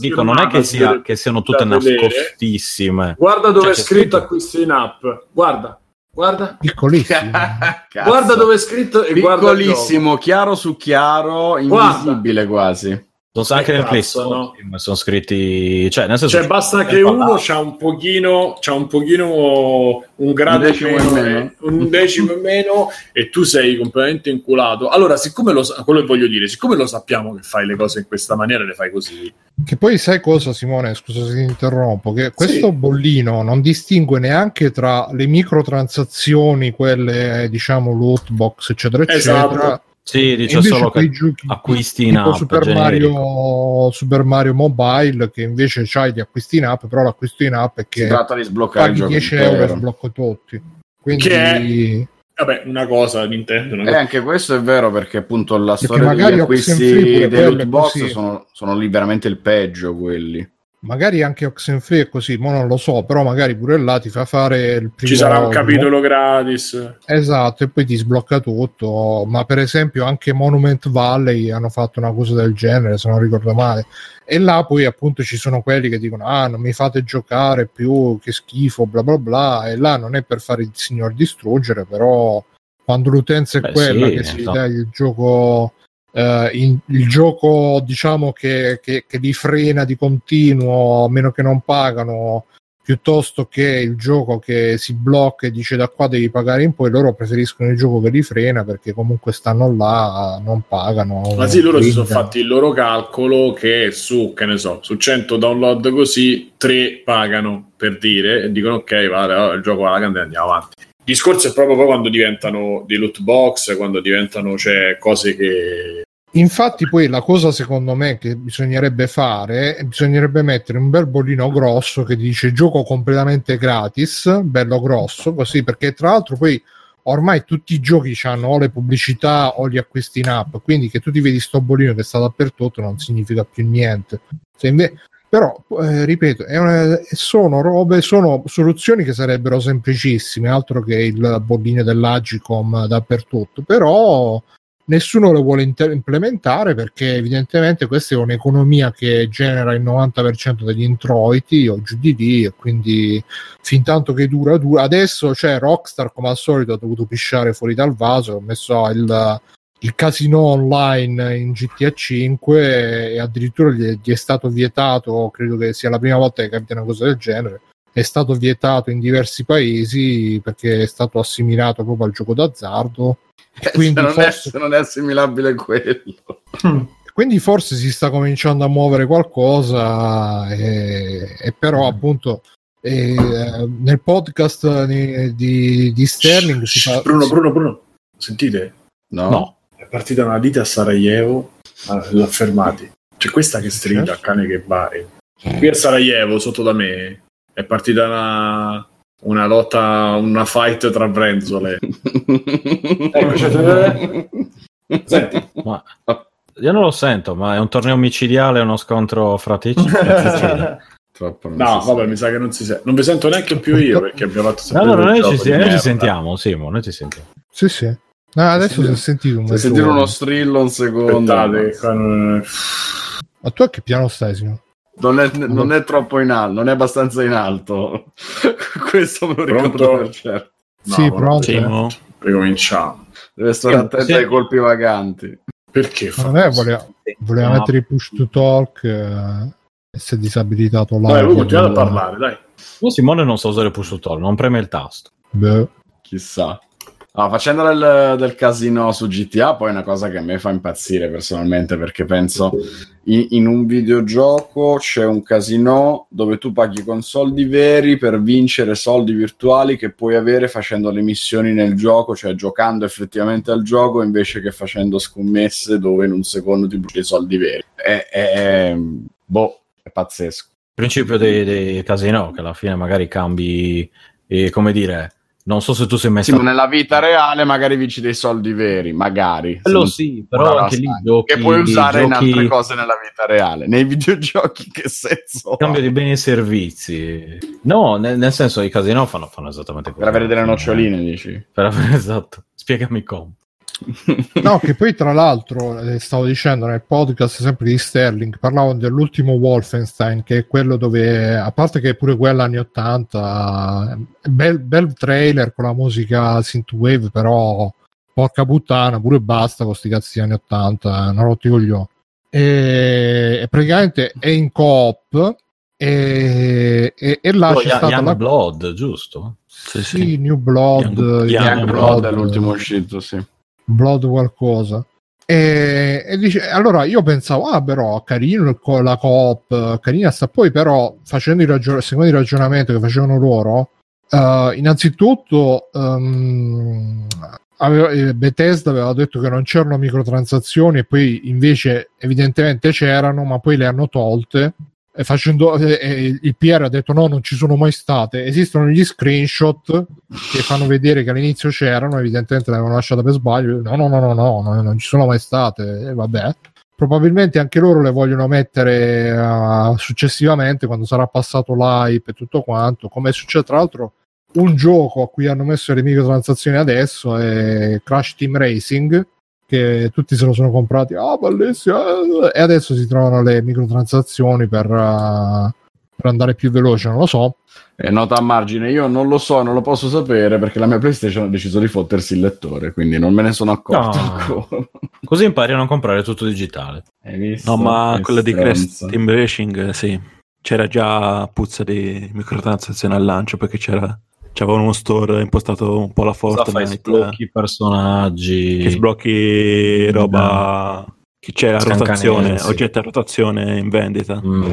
dico, non è che, sia, che siano tutte nascostissime. Guarda dove cioè, è scritto, scritto acquisti in app. Guarda, guarda. Piccolissimo. [laughs] guarda dove è scritto e Piccolissimo, chiaro su chiaro, invisibile guarda. quasi. Sono anche nel cazzo, no? sono scritti, cioè, nel senso cioè basta che uno c'ha un pochino, c'ha un pochino un grado un decimo meno, meno. un decimo in meno e tu sei completamente inculato. Allora, siccome lo quello che voglio dire, siccome lo sappiamo che fai le cose in questa maniera, le fai così. Che poi sai cosa, Simone? Scusa se ti interrompo, che questo sì. bollino non distingue neanche tra le microtransazioni, quelle diciamo loot box, eccetera, esatto. eccetera sì, dice solo che giochi acquisti in app. Super Mario, Super Mario Mobile, che invece c'hai di acquisti in app, però l'acquisto in app è che si tratta di sbloccare paghi 10 euro e sblocco tutti. Quindi... Che è... Vabbè, una cosa Nintendo. Una cosa... E anche questo è vero perché appunto la storia degli acquisti dei loot box sono, sono lì veramente il peggio quelli magari anche Oxenfree è così, ma non lo so, però magari pure là ti fa fare il primo... Ci sarà un capitolo gratis. Esatto, e poi ti sblocca tutto, ma per esempio anche Monument Valley hanno fatto una cosa del genere, se non ricordo male. E là poi appunto ci sono quelli che dicono ah non mi fate giocare più, che schifo, bla bla bla, e là non è per fare il signor distruggere, però quando l'utenza è Beh, quella sì, che si dà il gioco Uh, in, il gioco diciamo che, che, che, li frena di continuo a meno che non pagano piuttosto che il gioco che si blocca e dice da qua devi pagare in poi loro preferiscono il gioco che li frena perché comunque stanno là non pagano ma sì loro si sono fatti il loro calcolo che su che ne so su 100 download così 3 pagano per dire e dicono ok vale il gioco alla grande andiamo avanti il discorso è proprio quando diventano dei loot box, quando diventano cioè, cose che Infatti, poi la cosa secondo me che bisognerebbe fare bisognerebbe mettere un bel bollino grosso che dice gioco completamente gratis, bello grosso, così perché tra l'altro poi ormai tutti i giochi hanno o le pubblicità o gli acquisti in app, quindi che tu ti vedi sto bollino che sta dappertutto non significa più niente. Inve- però, eh, ripeto, una, sono robe, sono soluzioni che sarebbero semplicissime, altro che il bollino dell'Agicom dappertutto, però nessuno lo vuole inter- implementare perché evidentemente questa è un'economia che genera il 90% degli introiti o di e quindi fin tanto che dura dura. Adesso cioè Rockstar come al solito ha dovuto pisciare fuori dal vaso ha messo il, il casino online in GTA 5 e addirittura gli, gli è stato vietato credo che sia la prima volta che capita una cosa del genere è stato vietato in diversi paesi perché è stato assimilato proprio al gioco d'azzardo eh, quindi se, non forse... è, se non è assimilabile quello. Quindi forse si sta cominciando a muovere qualcosa, e, e però appunto e, nel podcast di, di, di Sterling si fa... Bruno, Bruno, Bruno, sentite? No. no. È partita una lite a Sarajevo, l'ha fermati. C'è questa che strida, certo. cane che bari. Qui a Sarajevo, sotto da me, è partita una, una lotta, una fight tra brenzole. ecco, [laughs] cioè, Senti. Ma, io non lo sento, ma è un torneo micidiale, uno scontro fratici? [laughs] Troppo no, vabbè, mi sa che non si sente. Non vi sento neanche più io perché abbiamo fatto sempre. No, no, noi, ci, noi ci, sentiamo, Simo, noi ci sentiamo. Sì, sì. No, adesso si è sentito un sentito uno strillo un secondo. Aspettate, Ma tu a che piano stai, Simo? Non è, non è, troppo in alto, non è abbastanza in alto. [laughs] Questo me lo ricordo per certo. No, sì, pronto. Eh. Ricominciamo. Deve stare attento sì. ai colpi vaganti. Perché? Vabbè, voleva, voleva no. mettere i push to talk eh, e si è disabilitato là. Dai, continuate a parlare, dai. Io Simone non so usare push to talk, non preme il tasto. Beh. Chissà. No, facendo del, del, casino su GTA, poi è una cosa che a me fa impazzire personalmente perché penso in, in, un videogioco c'è un casino dove tu paghi con soldi veri per vincere soldi virtuali che puoi avere facendo le missioni nel gioco, cioè giocando effettivamente al gioco invece che facendo scommesse dove in un secondo ti bruci i soldi veri. È, è, è, boh, è pazzesco. Il principio dei, dei casino che alla fine magari cambi, eh, come dire non so se tu sei messo. Sì, nella vita reale magari vinci dei soldi veri, magari. Quello sì, però anche lì giochi, che puoi usare giochi... in altre cose nella vita reale. Nei videogiochi, che senso? Cambio di beni e servizi. No, nel, nel senso i casino fanno, fanno esattamente quello. Per avere delle noccioline, eh. dici? Per avere, [laughs] esatto. Spiegami come. No, che poi tra l'altro eh, stavo dicendo nel podcast sempre di Sterling, parlavo dell'ultimo Wolfenstein, che è quello dove, a parte che pure quella anni 80, bel, bel trailer con la musica synthwave, però porca puttana, pure basta con sti cazzi anni 80, non rotti coglioni. e, e praticamente è in coop e, e, e là oh, c'è stata Young la... Blood, giusto? Sì, sì, sì. New Blood. Young, Young Blood, Blood è l'ultimo uscito, sì. Blood qualcosa. E, e, dice, allora io pensavo, ah, però carino la coop, carina sta. Poi, però, facendo il ragion- seguendo il ragionamento che facevano loro, uh, innanzitutto um, aveva, eh, Bethesda aveva detto che non c'erano microtransazioni, e poi invece, evidentemente c'erano, ma poi le hanno tolte facendo, eh, il PR ha detto no, non ci sono mai state. Esistono gli screenshot che fanno vedere che all'inizio c'erano, evidentemente l'avevano lasciata per sbaglio. No, no, no, no, no, no non ci sono mai state. E vabbè. Probabilmente anche loro le vogliono mettere uh, successivamente quando sarà passato l'hype e tutto quanto. Come succede tra l'altro un gioco a cui hanno messo le microtransazioni adesso è Crash Team Racing che tutti se lo sono comprati, ah, bellissimo, e adesso si trovano le microtransazioni per, uh, per andare più veloce, non lo so. E nota a margine, io non lo so, non lo posso sapere perché la mia PlayStation ha deciso di fottersi il lettore, quindi non me ne sono accorto. No. [laughs] Così impari a non comprare tutto digitale. No, ma quella di Crest Team Racing, sì, c'era già puzza di microtransazioni al lancio perché c'era C'aveva uno store impostato un po' la Fortnite. Fai sblocchi personaggi. Che sblocchi roba. Che c'è a rotazione, oggetti a rotazione in vendita. Mm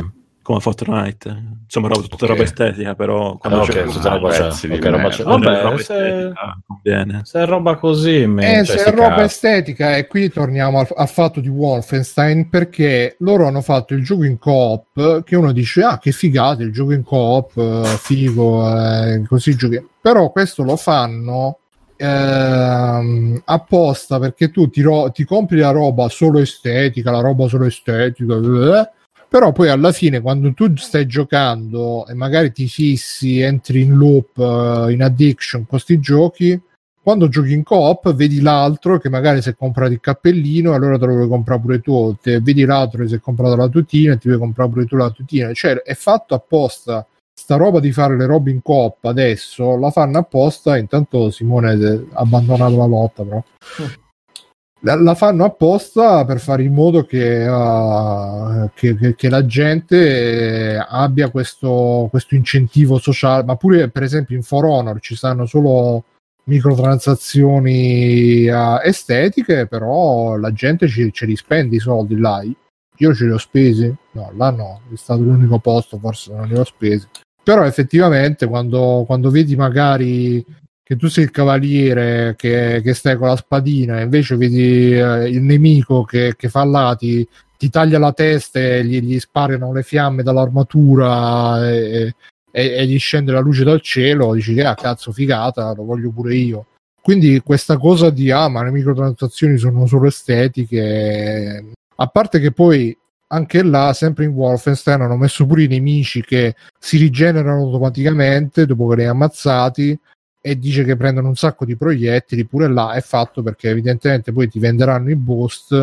come Fortnite. Insomma, roba, tutta okay. roba estetica, però quando ah, c'è okay, tutta roba, c'è. Okay, roba c'è. Vabbè, roba se... estetica, se è roba così, me, eh, cioè, se è roba estetica, e qui torniamo al, al, fatto di Wolfenstein perché loro hanno fatto il gioco in coop che uno dice "Ah, che figata, il gioco in coop, eh, figo, eh, così giochi". Però questo lo fanno ehm, apposta perché tu ti, ro- ti compri la roba solo estetica, la roba solo estetica, eh, però poi alla fine quando tu stai giocando e magari ti fissi, entri in loop, uh, in addiction con questi giochi, quando giochi in coop vedi l'altro che magari si è comprato il cappellino allora te lo vuoi comprare pure tu, te vedi l'altro che si è comprato la tutina e ti vuoi comprare pure tu la tutina, cioè è fatto apposta. Sta roba di fare le robe in coop adesso la fanno apposta intanto Simone ha abbandonato la lotta però [laughs] mm la fanno apposta per fare in modo che, uh, che, che, che la gente abbia questo, questo, incentivo sociale, ma pure per esempio in For Honor ci stanno solo microtransazioni uh, estetiche, però la gente ci, ce li spende i soldi là. Io ce li ho spesi? No, là no, è stato l'unico posto, forse non li ho spesi. Però effettivamente quando, quando vedi magari che tu sei il cavaliere che, che stai con la spadina e invece vedi eh, il nemico che, che fa là, ti, ti, taglia la testa e gli, gli sparano le fiamme dall'armatura e, e, e, gli scende la luce dal cielo, dici che ah cazzo figata, lo voglio pure io. Quindi questa cosa di ah ma le microtransazioni sono solo estetiche, a parte che poi anche là, sempre in Wolfenstein, hanno messo pure i nemici che si rigenerano automaticamente dopo che li hai ammazzati e dice che prendono un sacco di proiettili, pure là è fatto perché evidentemente poi ti venderanno i boost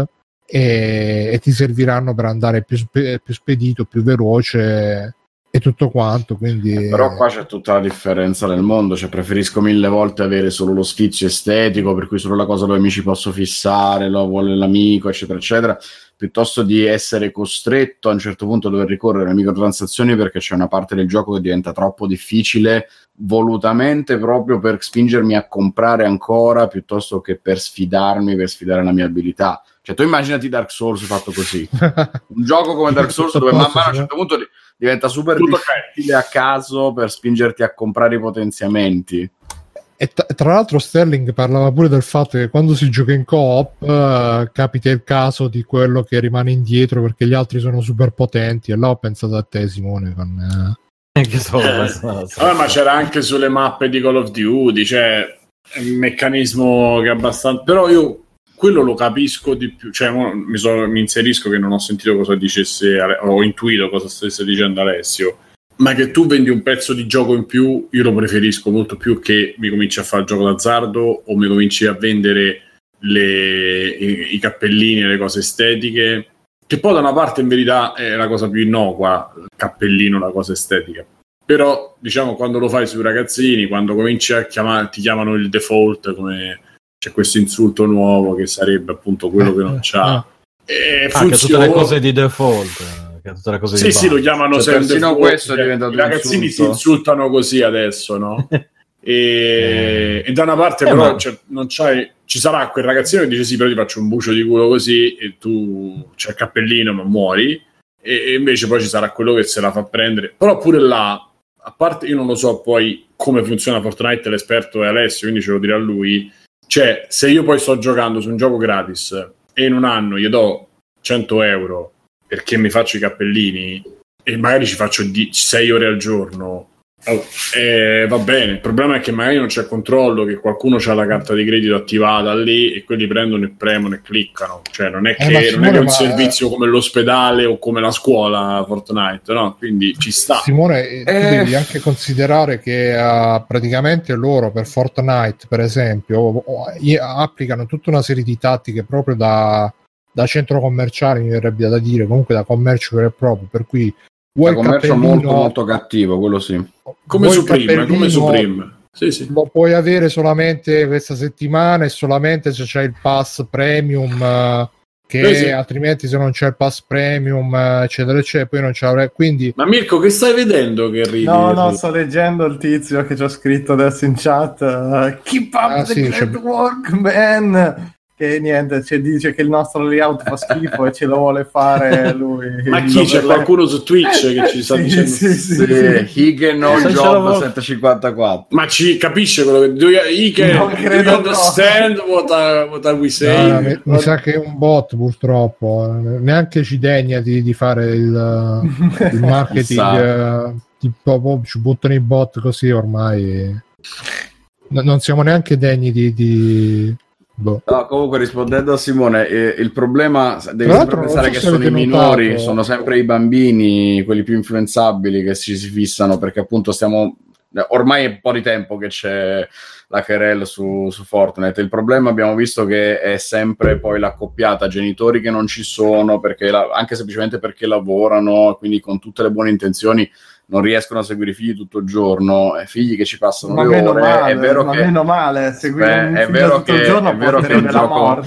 e, e ti serviranno per andare più, spe- più spedito, più veloce e tutto quanto. Quindi... Eh, però qua c'è tutta la differenza nel mondo, cioè preferisco mille volte avere solo lo sfizio estetico, per cui solo la cosa dove mi ci posso fissare, lo vuole l'amico, eccetera, eccetera, piuttosto di essere costretto a un certo punto a dover ricorrere a microtransazioni perché c'è una parte del gioco che diventa troppo difficile volutamente proprio per spingermi a comprare ancora piuttosto che per sfidarmi, per sfidare la mia abilità. Cioè, tu immaginati Dark Souls fatto così. [laughs] Un gioco come Dark Souls dove man mano a un certo punto diventa super Tutto difficile a caso per spingerti a comprare i potenziamenti. E t- tra l'altro Sterling parlava pure del fatto che quando si gioca in co-op uh, capita il caso di quello che rimane indietro perché gli altri sono super potenti e là ho pensato a te Simone con... Uh che so, eh, so, so. Vabbè, ma c'era anche sulle mappe di Call of Duty, cioè un meccanismo che è abbastanza... Però io quello lo capisco di più, cioè mi, so, mi, inserisco che non ho sentito cosa dicesse, ho intuito cosa stesse dicendo Alessio, ma che tu vendi un pezzo di gioco in più, io lo preferisco molto più che mi cominci a fare il gioco d'azzardo o mi cominci a vendere le, i, i cappellini e le cose estetiche che poi da una parte in verità è la cosa più innocua, il cappellino, la cosa estetica. Però, diciamo, quando lo fai sui ragazzini, quando cominci a chiamare, ti chiamano il default, come c'è questo insulto nuovo che sarebbe appunto quello che non c'ha. E ah, funziona... tutte le cose di default. Che tutte le cose sì, di sì, lo chiamano cioè, sempre default, questo è diventato I ragazzini insulto. si insultano così adesso, no? [laughs] e, e, da una parte eh, però ma... cioè, non c'hai ci sarà quel ragazzino che dice sì però ti faccio un bucio di culo così e tu c'è il cappellino ma muori. E, e, invece poi ci sarà quello che se la fa prendere. Però pure là a parte io non lo so poi come funziona Fortnite l'esperto è Alessio quindi ce lo dirà lui. Cioè se io poi sto giocando su un gioco gratis e in un anno gli do 100 euro perché mi faccio i cappellini e magari ci faccio 6 ore al giorno Oh, eh, va bene, il problema è che magari non c'è controllo, che qualcuno ha la carta di credito attivata lì e quelli prendono e premono e cliccano. Cioè, non è eh, che, eh, non è, che è un servizio come l'ospedale o come la scuola Fortnite, no? Quindi ci sta. Simone, eh, devi anche considerare che uh, praticamente loro per Fortnite, per esempio, applicano tutta una serie di tattiche proprio da, da centro commerciale, mi verrebbe da dire, comunque da commercio vero e proprio, per cui Vuoi un commercio molto molto cattivo, quello sì. Come Supreme, come Supreme. Sì, sì. Lo puoi avere solamente questa settimana e solamente se c'è il pass premium eh, che sì, altrimenti se non c'è il pass premium eccetera eccetera poi non ce l'avrei quindi ma Mirko che stai vedendo che ridi no no sto leggendo il tizio che ci ha scritto adesso in chat uh, keep up ah, the sì, great work man che niente, cioè, dice che il nostro layout fa schifo e ce lo vuole fare [laughs] lui. Ma chi c'è qualcuno su Twitch che ci sta [laughs] sì, dicendo? Sì, sì, sì, sì. Hige no eh, job 754. Ma ci capisce quello che do you, Hige, non do you understand what, are, what are we saying? No, mi, mi, sa che è un bot purtroppo, neanche ci degna di, di fare il, [laughs] il marketing, uh, tipo, ci buttano i bot così ormai. non siamo neanche degni di, di Boh. No, comunque rispondendo a Simone, eh, il problema devi sempre pensare che sono i minori, notato. sono sempre i bambini, quelli più influenzabili che ci si fissano perché appunto stiamo ormai è un po' di tempo che c'è la querel su, su, Fortnite. Il problema abbiamo visto che è sempre poi l'accoppiata genitori che non ci sono, perché la, anche semplicemente perché lavorano, quindi con tutte le buone intenzioni non riescono a seguire i figli tutto il giorno, eh, figli che ci passano ma le ore. Male, è vero ma che, meno male, seguire beh, è vero che, [laughs] è vero che è un gioco,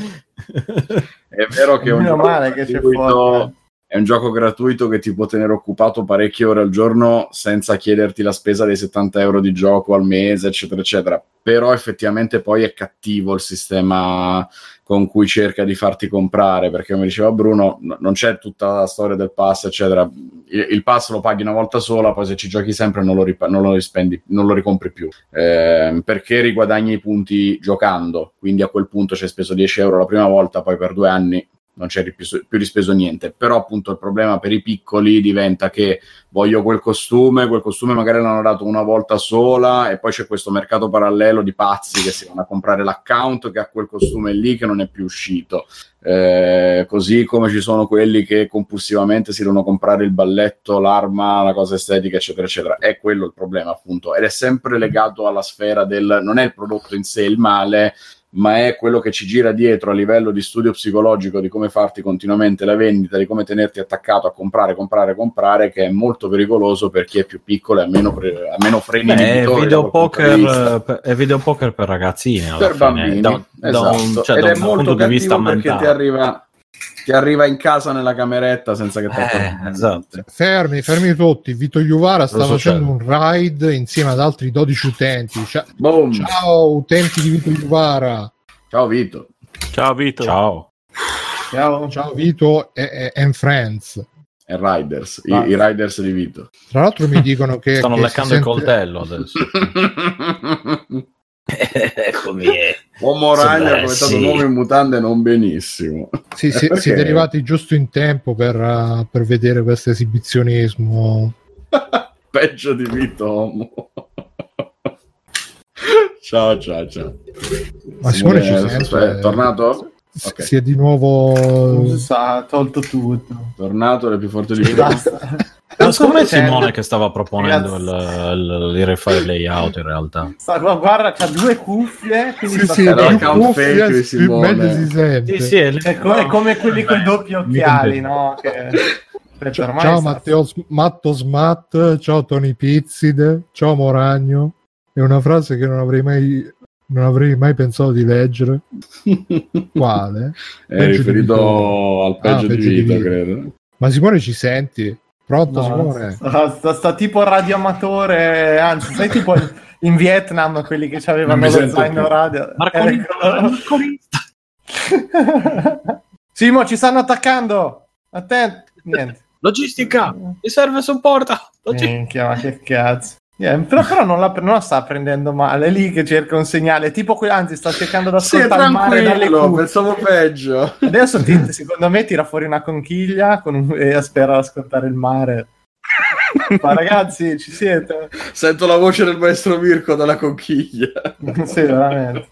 è vero che è un gioco male che c'è fuori è un gioco gratuito che ti può tenere occupato parecchie ore al giorno senza chiederti la spesa dei 70 euro di gioco al mese, eccetera, eccetera. Però effettivamente poi è cattivo il sistema con cui cerca di farti comprare, perché come diceva Bruno, non c'è tutta la storia del pass, eccetera. Il, il pass lo paghi una volta sola, poi se ci giochi sempre non lo, rip- non lo, rispendi, non lo ricompri più, eh, perché riguadagni i punti giocando, quindi a quel punto ci hai speso 10 euro la prima volta, poi per due anni non c'è più, più rispeso niente. Però appunto il problema per i piccoli diventa che voglio quel costume, quel costume magari l'hanno dato una volta sola e poi c'è questo mercato parallelo di pazzi che si vanno a comprare l'account che ha quel costume lì che non è più uscito. Eh, così come ci sono quelli che compulsivamente si devono comprare il balletto, l'arma, la cosa estetica, eccetera, eccetera. È quello il problema, appunto, ed è sempre legato alla sfera del non è il prodotto in sé il male, ma è quello che ci gira dietro a livello di studio psicologico di come farti continuamente la vendita, di come tenerti attaccato a comprare, comprare, comprare, che è molto pericoloso per chi è più piccolo e ha meno, pre- ha meno freni Beh, è, videopoker, è videopoker per ragazzini per fine. bambini da, esatto. da un, cioè, ed da è molto cattivo vista perché ti arriva ti arriva in casa nella cameretta senza che ti eh, esatto. fermi, fermi tutti. Vito Iuvara sta facendo un ride insieme ad altri 12 utenti. Ciao, ciao utenti di Vito Iuvara. Ciao Vito. Ciao Vito. Ciao. Ciao, ciao Vito e, e, and friends. E Riders, i, i, Riders di Vito. Tra l'altro mi dicono che... Stanno che leccando sente... il coltello adesso. [laughs] [laughs] Eccomi. Uomo Ragno è stato sì. nuovo in mutande non benissimo. Sì, sì [laughs] siete arrivati giusto in tempo per, uh, per vedere questo esibizionismo. [laughs] Peggio di Vito ciao, ciao, ciao. Ma Simone, Simone ci sente? È tornato? Okay. Si è di nuovo... ha tolto tutto. Tornato, è più forte di Basta. No, secondo me è Simone che stava proponendo il, il, il rifare il layout in realtà. Sta, guarda, c'ha due cuffie, quindi sì, sì, l'account fake Simone. Si sente. Sì, sì, è, è, come, è come quelli con i doppi occhiali, no? Che... Ciao, ciao Matteo Matto Smat, ciao Tony Pizzide, ciao Moragno. È una frase che non avrei mai non avrei mai pensato di leggere. [laughs] Quale? È riferito al peggio, ah, di, peggio vita, di, vita, credo. Ma Simone ci senti? Pronto, no, Simone? Sta, sta, sta, tipo radioamatore, anzi, sei tipo in Vietnam quelli che avevano lo zaino radio. Marco ecco. [laughs] Simo, ci stanno attaccando. Attento. Niente. Logistica, mi serve supporto. Minchia, ma che cazzo. Yeah, però, però non, la, non, la, sta prendendo male, è lì che cerca un segnale, tipo que- anzi sta cercando di ascoltare il mare dalle cuffie. pensavo peggio. Adesso ti, secondo me tira fuori una conchiglia un, e spera di ascoltare il mare. Ma ragazzi, ci siete? Sento la voce del maestro Mirko dalla conchiglia. sì, veramente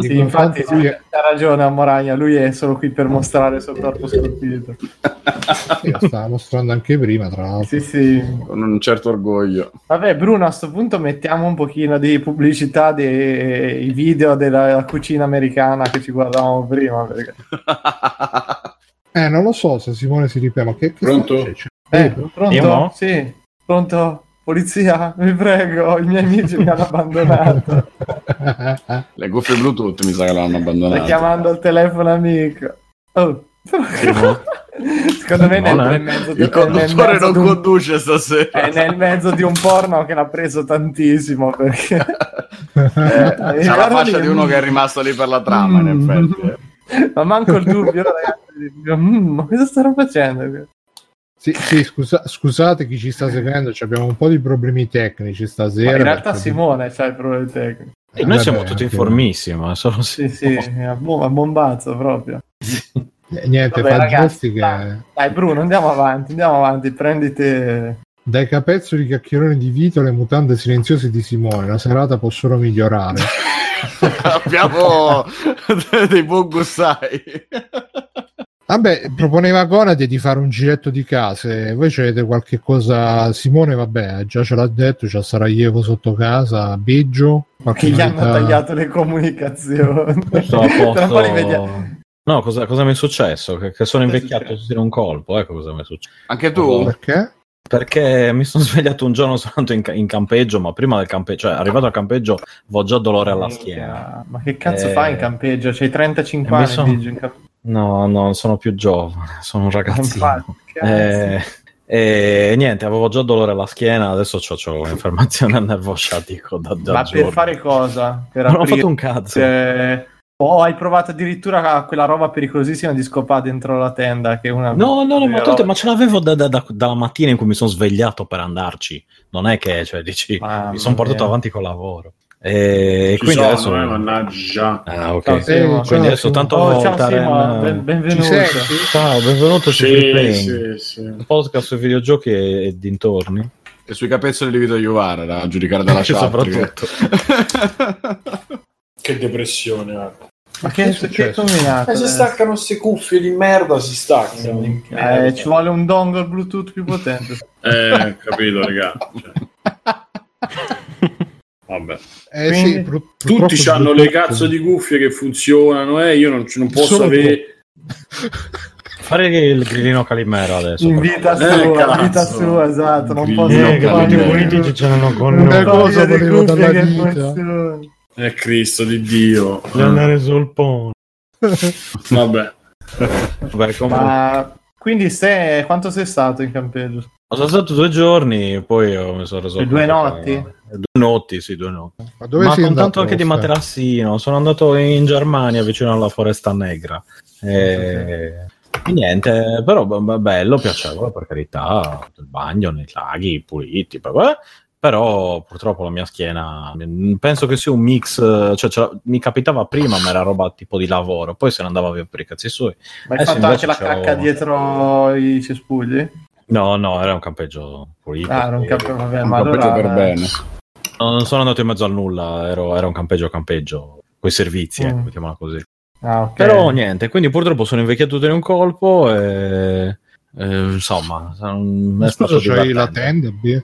sì, infatti lui ha ragione Amoragna, lui è solo qui per mostrare il suo corpo scolpito. Sì, stava mostrando anche prima, tra l'altro. Sì, sì. Con un certo orgoglio. Vabbè, Bruno, a questo punto mettiamo un pochino di pubblicità dei video della cucina americana che ci guardavamo prima. Perché... [laughs] eh, non lo so se Simone si ripete, ma che, che Pronto? Eh, pronto? Sì, pronto? Polizia, vi prego, i miei amici mi hanno abbandonato. [laughs] Le cuffie Bluetooth mi sa che l'hanno abbandonato. Sta chiamando il telefono amico. Oh. Secondo me nel, nel mezzo di, il conduttore non un, conduce stasera. È nel mezzo di un porno che l'ha preso tantissimo perché [laughs] eh, c'è la faccia di uno che è rimasto lì per la trama, in effetti. Eh. Ma manco il dubbio, ragazzi. Mm, ma cosa starò facendo? Sì, sì scusa, scusate chi ci sta seguendo, abbiamo un po' di problemi tecnici stasera. Ma in realtà Simone c'ha i problemi tecnici. E noi siamo tutti informissimi, solo sì, sì, è a bombazzo proprio. Niente, Vabbè, ragazzi, che... dai, dai, Bruno, andiamo avanti, andiamo avanti, prendite... Dai capezzoli chiacchieroni di Vito alle mutande silenziose di Simone, la serata può solo migliorare. [laughs] Abbiamo [laughs] dei buon gussai. Vabbè, proponeva Conadi di fare un giretto di case. Voi avete qualche cosa? Simone, vabbè, già ce l'ha detto, c'è Sarajevo sotto casa, Biggio. Che gli hanno tagliato le comunicazioni. [laughs] No, cosa, cosa, mi è successo? Che, che sono invecchiato in un colpo, ecco cosa mi è successo. Anche tu? Perché? Perché mi sono [laughs] svegliato un giorno soltanto in, in, campeggio, ma prima del campeggio, cioè arrivato al campeggio, avevo già dolore alla schiena. Ma che cazzo e... fai in campeggio? C'hai 35 anni sono... in campeggio. No, no, non sono più giovane, [laughs] sono un ragazzino. E, e, niente, avevo già dolore alla schiena, adesso ho un'informazione al [laughs] nervo sciatico da, da Ma giorni. per fare cosa? Per [laughs] non ho fatto un cazzo. Eh, o hai provato addirittura quella roba pericolosissima di scopare dentro la tenda? Che una no, no, no, ma, tanto, ma ce l'avevo da, da, da, dalla mattina in cui mi sono svegliato per andarci. Non è che, cioè, dici, ah, mi sono portato avanti col lavoro. E Ci quindi sono, adesso eh, mannaggia. Ah, ok. Ciao, Simo, quindi adesso tanto oh, ciao, Taren... ben, benvenuto. Ciao, benvenuto su sì, sì, sì. un podcast sui videogiochi e, e dintorni. E sui capezzoli di Vito Iuvara da giudicare dalla [laughs] chat. soprattutto. che depressione, guarda. Ma che è successo? Eh, si staccano queste cuffie di merda, si staccano. Eh, ci vuole un dongle Bluetooth più potente. eh, capito, raga. Cioè. [laughs] [laughs] Vabbè. Eh, Quindi, sì, pur, tutti hanno le cazzo di cuffie che funzionano, eh? io non, non posso Solo avere. [laughs] Fare il grillino Calimero adesso. In vita sua, eh, vita sua, esatto. Non posso eh, tutti i politici c'erano con una cosa volevo dalla vita. Eh, Cristo di Dio. Di andare sul ponte. Vabbè. Vabbè Ma quindi se, quanto sei stato in campeggio? Sono stato due giorni, poi mi sono reso Due notti? Due notti, sì, due notti. Ma, dove Ma sei con tanto anche di materassino. Sono andato in Germania, vicino alla Foresta Negra. E... Okay. Niente, però bello, piacevole per carità. Il bagno nei laghi puliti, però purtroppo la mia schiena penso che sia un mix cioè mi capitava prima ma era roba tipo di lavoro poi se ne andava via per i cazzi suoi ma hai fatto anche la cacca dietro i cespugli? No, no, era un campeggio pulito. Ah, era un campeggio, vabbè, un ma campeggio allora... per bene. No, non sono andato in mezzo al nulla, ero, era un campeggio a campeggio, quei servizi, ecco, mm. ecco, mettiamola così. Ah, okay. Però niente, quindi purtroppo sono invecchiato tutto in un colpo e... e insomma, è stato c'hai la tenda, B?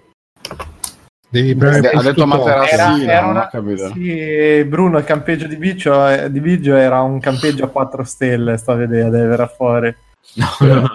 Devi prendere ha detto materassino, era, era una... sì, Bruno il campeggio di Biggio, eh, di Biggio era un campeggio a 4 stelle sto a vedere verrà fuori no, no, no.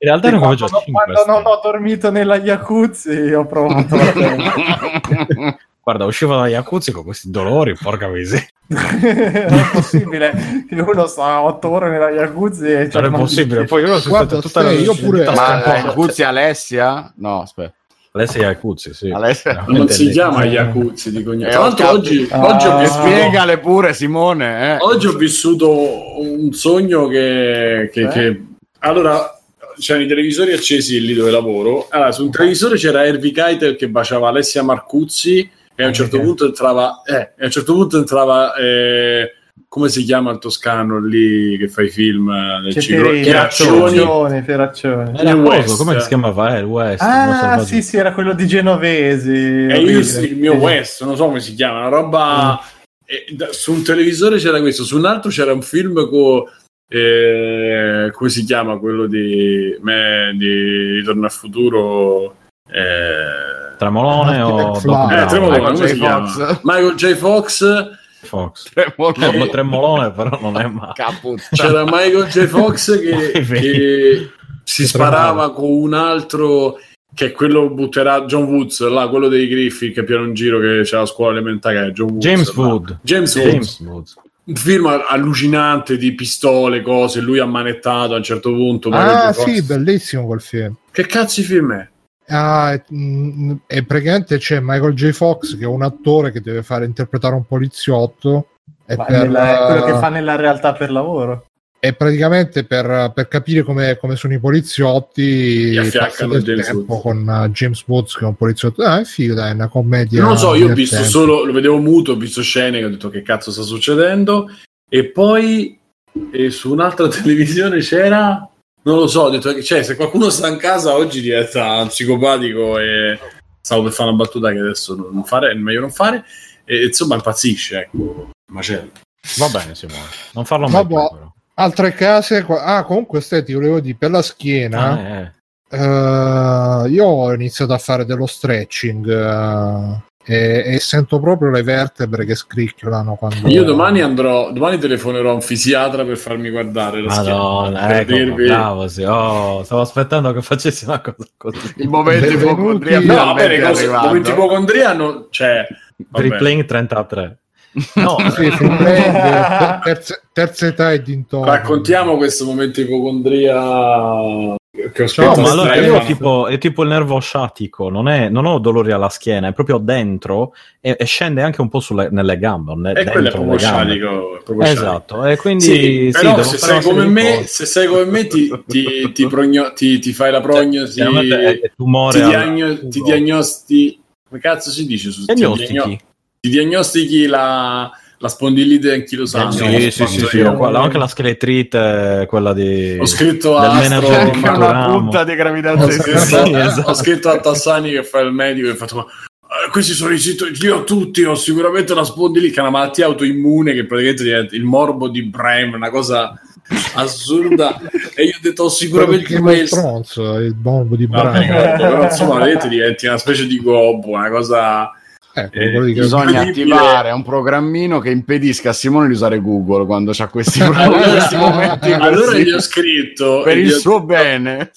In realtà non quando, quando non ho dormito nella jacuzzi ho provato la [laughs] Guarda, usciva da Jacuzzi con questi dolori, porca miseria. [laughs] non è possibile che uno sta otto ore nella Jacuzzi e non è possibile. Poi io Guarda, tutta la io pure ma Jacuzzi Alessia? No, aspetta. Alessia Jacuzzi, sì. Alessia. Non si chiama Jacuzzi di cognome. Tra l'altro oggi, ah, oggi ho vissuto... Spiegale pure Simone. Eh. Oggi ho vissuto un sogno che... che, eh? che... Allora, c'erano i televisori accesi lì dove lavoro. Allora, su un televisore c'era Harvey Keitel che baciava Alessia Marcuzzi e a un certo punto entrava, eh, a un certo punto entrava eh, come si chiama il toscano lì che fa i film eh, nel ciclo Ferraccioni Ferraccioni era West. come si chiamava eh, il West ah sì sì era quello di Genovesi e io il mio West non so come si chiama una roba mm. da, su un televisore c'era questo su un altro c'era un film con eh, come si chiama quello di me di Ritorno al futuro eh, Tremolone o eh, Tremolone, Michael, J. Fox. Michael J. Fox Fox. [laughs] Tremolone. No, tremolone però non è mai. C'era Michael J. Fox [laughs] che, che si sparava con un altro che è quello butterà John Woods, là, quello dei Griffin che piano in giro che c'è la scuola elementare, John Woods, James Wood. James, James Woods. Un film allucinante di pistole, cose, lui ammanettato a un certo punto. Ah, sì, bellissimo quel film. Che cazzo di film è? Ah, e, mm, praticamente c'è Michael J. Fox che è un attore che deve fare interpretare un poliziotto. E per, nella, è quello che fa nella realtà per lavoro. E praticamente per, per capire come, come, sono i poliziotti passa del tempo con uh, James Woods che è un poliziotto. Ah, è figo, dai, è una commedia. Non lo so, io ho visto solo, lo vedevo muto, ho visto scene che ho detto che cazzo sta succedendo. E poi e su un'altra [laughs] televisione c'era non lo so, ho detto che cioè, se qualcuno sta in casa oggi diventa psicopatico e stavo per fare una battuta che adesso non fare, è meglio non fare. E insomma, impazzisce, ecco. Macello. Va bene, Simone. Non farlo mai più, Altre case, ah, comunque, ste, ti volevo dire per la schiena. Ah, eh. Uh, io ho iniziato a fare dello stretching. Uh, e, e, sento proprio le vertebre che scricchiolano quando... Io domani andrò, domani telefonerò a un fisiatra per farmi guardare la Madonna, schiena, ecco, dirvi... bravo, sì. oh, stavo aspettando che facessi una cosa così. Il momento ipocondria no, bene, cose, il momento ipocondria non c'è. Cioè, Replaying 33. No, sì, [laughs] terza, terza età e dintorno. Raccontiamo questo momento ipocondria che ho no, ma allora io tipo, è tipo il nervo sciatico, non, è, non, ho dolori alla schiena, è proprio dentro e, e scende anche un po' sulle, nelle gambe. Ne, e quello è proprio sciatico. Esatto, e quindi sì, sì, però se, sei come me, se sei come me ti, ti, ti, progno, ti, fai la prognosi, cioè, tumore ti, diagno, ti diagnosti... Come cazzo si dice? Su, Diagnostichi. Ti diagnostichi la la spondilite anch'ilosante. Sì, sì, sì, sì, anche la scheletrite, quella di... Ho scritto a una punta di gravidanza. Sì, esatto. Ho scritto a Tassani che fa il medico e ho fatto... Eh, questi sono i siti, io tutti ho sicuramente la spondilite, che è una malattia autoimmune che praticamente diventa il morbo di Brem, una cosa assurda e io ho detto ho sicuramente il stronzo il morbo di Brem però insomma vedete diventi una specie di gobbo una cosa Ecco, eh, bisogna attivare un programmino che impedisca a Simone di usare Google quando c'ha questi, [laughs] questi momenti. allora gli ho scritto per il suo bene.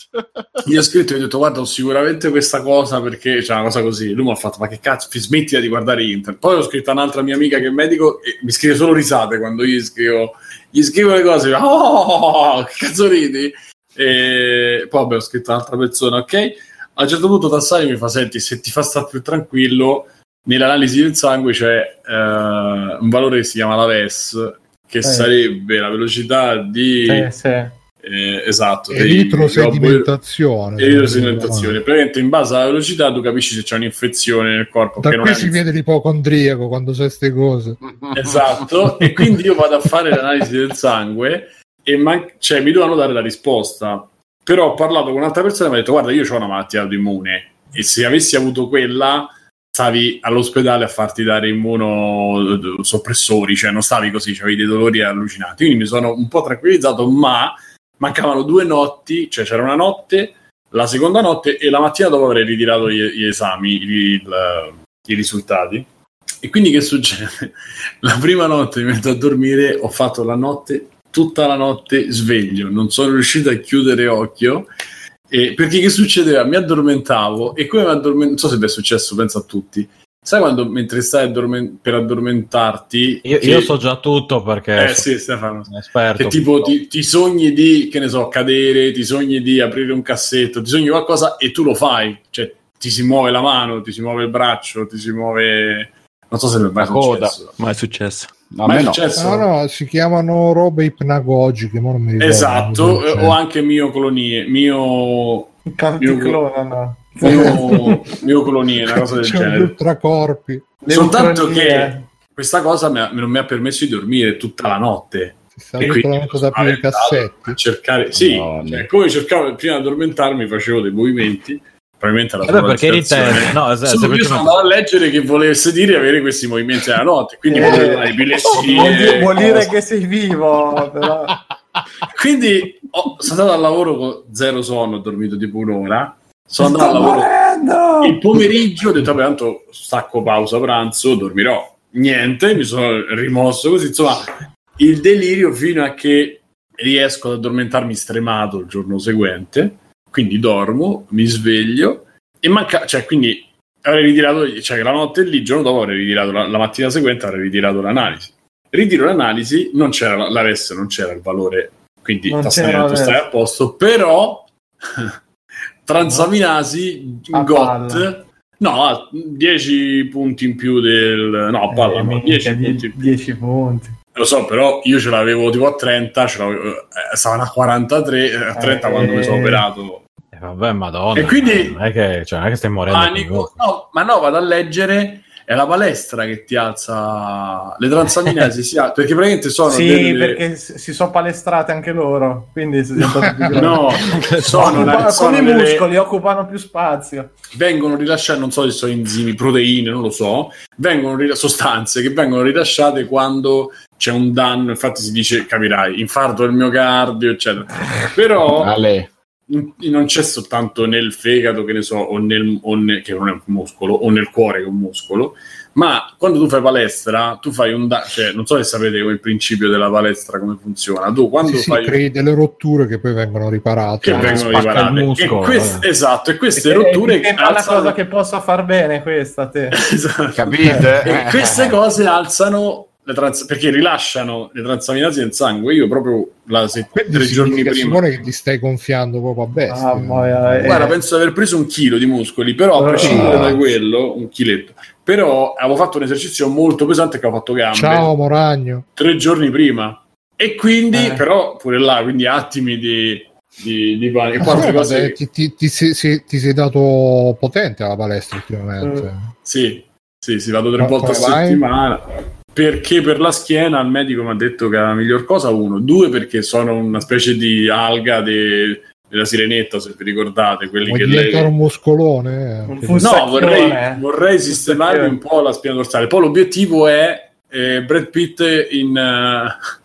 Gli ho scritto e gli ho detto: Guarda, ho sicuramente questa cosa perché c'è una cosa così. Lui mi ha fatto: Ma che cazzo, smettila di guardare internet. Poi ho scritto a un'altra mia amica che è medico e mi scrive solo risate quando gli scrivo, gli scrivo le cose. Oh, che cazzo ridi? E poi vabbè, ho scritto a un'altra persona, ok? A un certo punto Tassani mi fa: Senti, se ti fa stare più tranquillo nell'analisi del sangue c'è uh, un valore che si chiama la VES, che eh. sarebbe la velocità di... Sì, sì. Eh, esatto, eritrosedimentazione. Eritrosedimentazione. Praticamente in base alla velocità tu capisci se c'è un'infezione nel corpo. Da qui si vede l'ipocondriaco quando sai queste cose. [laughs] Esatto, e quindi io vado a fare l'analisi del sangue e man- cioè, mi dovevano dare la risposta. Però ho parlato con un'altra persona e mi ha detto guarda io ho una malattia autoimmune e se avessi avuto quella stavi all'ospedale a farti dare immunosoppressori, cioè non stavi così, avevi dei dolori allucinanti. Quindi mi sono un po' tranquillizzato, ma mancavano due notti, cioè c'era una notte, la seconda notte e la mattina dopo avrei ritirato gli, gli esami, gli, il, i risultati. E quindi che succede? [laughs] La prima notte mi metto a dormire, ho fatto la notte, tutta la notte sveglio, non sono riuscito a chiudere occhio e perché che succedeva? Mi addormentavo e come mi addormentavo, non so se è successo, penso a tutti. Sai quando mentre stai addorment- per addormentarti? Io, che... io, so già tutto perché eh, sì, Stefano. esperto. Che tipo ti, ti, sogni di, che ne so, cadere, ti sogni di aprire un cassetto, ti sogni qualcosa e tu lo fai. Cioè, ti si muove la mano, ti si muove il braccio, ti si muove... Non so se mi è mai successo. Ma è successo. No, ma è successo? No, no, si chiamano robe ipnagogiche, ma non mi ricordo. Esatto, o anche mioclonie, mio... Canticlona, mio, [laughs] mio colonie, una cosa del C'è genere. ultracorpi. Soltanto che questa cosa mi ha, non mi ha permesso di dormire tutta la notte. E quindi da più cassetti. A cercare, sì, no, cioè, come cercavo prima di addormentarmi, facevo dei movimenti. Probabilmente la eh perché eri te, no, esatto, Solo io sono andato a leggere che volesse dire avere questi movimenti nella notte, quindi eh. Vuol dire, vuol dire che sei vivo, però. quindi oh, sono andato al lavoro con zero sonno, ho dormito tipo un'ora. Sono andato al lavoro morendo! il pomeriggio, ho detto, vabbè, tanto stacco pausa pranzo, dormirò. Niente, mi sono rimosso così, insomma, il delirio fino a che riesco ad addormentarmi stremato il giorno seguente, quindi dormo, mi sveglio e manca, cioè, quindi avrei ritirato, cioè la notte lì, il giorno dopo avrei ritirato, la, la mattina seguente avrei ritirato l'analisi. Ritiro l'analisi, non c'era la RES, non c'era il valore, quindi non stai a posto, però [laughs] transaminasi GOT palla. no ha 10 punti in più del no a palla Eh, no, minchia, 10 punti in più. 10 punti. lo so però io ce l'avevo tipo a 30 ce l'avevo, eh, stavano a 43 eh, a 30 Eh, quando mi sono eh. operato Eh, vabbè, madonna. E quindi- non è che, cioè, non è che stai morendo. panico no, ma no vado a leggere è la palestra che ti alza le transaminasi si al- perché praticamente sono Sì, delle- perché si sono palestrate anche loro, quindi si sono [laughs] no sono, Occupa- una- sono i delle- muscoli occupano più spazio. vengono rilasciate, non so se sono enzimi, proteine, non lo so, vengono rila- sostanze che vengono rilasciate quando c'è un danno, infatti si dice, capirai, infarto del miocardio, eccetera. Però Ale. Non c'è soltanto nel fegato, che ne so, o nel, o nel- che non è un muscolo, o nel cuore che è un muscolo, ma quando tu fai palestra, tu fai un danno, cioè non so se sapete il principio della palestra come funziona, tu quando Sì, sì, fai... crei delle rotture che poi vengono riparate. che vengono spacca il riparate. muscolo, E quest- eh. esatto, e queste Perché rotture è una alzano- cosa che possa far bene questa te. [laughs] Esatto. Capite? E queste [laughs] cose alzano trans- perché rilasciano le transaminasi nel sangue. Io proprio la se- Quindi tre giorni prima. Simone, che ti stai gonfiando proprio a bestia. Ah, ma- eh, Guarda, penso di aver preso un chilo di muscoli, però a Ah. prescindere da quello, un chiletto. Però avevo fatto un esercizio molto pesante che ho fatto gambe Ciao Moragno. tre giorni prima. E quindi, Eh. però, pure là, quindi attimi di, di, di panico. E altre Eh, cose vabbè, ti, ti- ti sei, sei- ti sei dato potente alla palestra ultimamente. Sì, sì, sì, vado tre Ma volte a settimana. Perché per la schiena il medico mi ha detto che è la miglior cosa, uno. Due, perché sono una specie di alga de- della sirenetta, se vi ricordate, quelli Vuoi che diventare lei... un muscolone? Un No, vorrei, vorrei sistemarmi un po' la spina dorsale. Poi l'obiettivo è eh, Brad Pitt in... Fight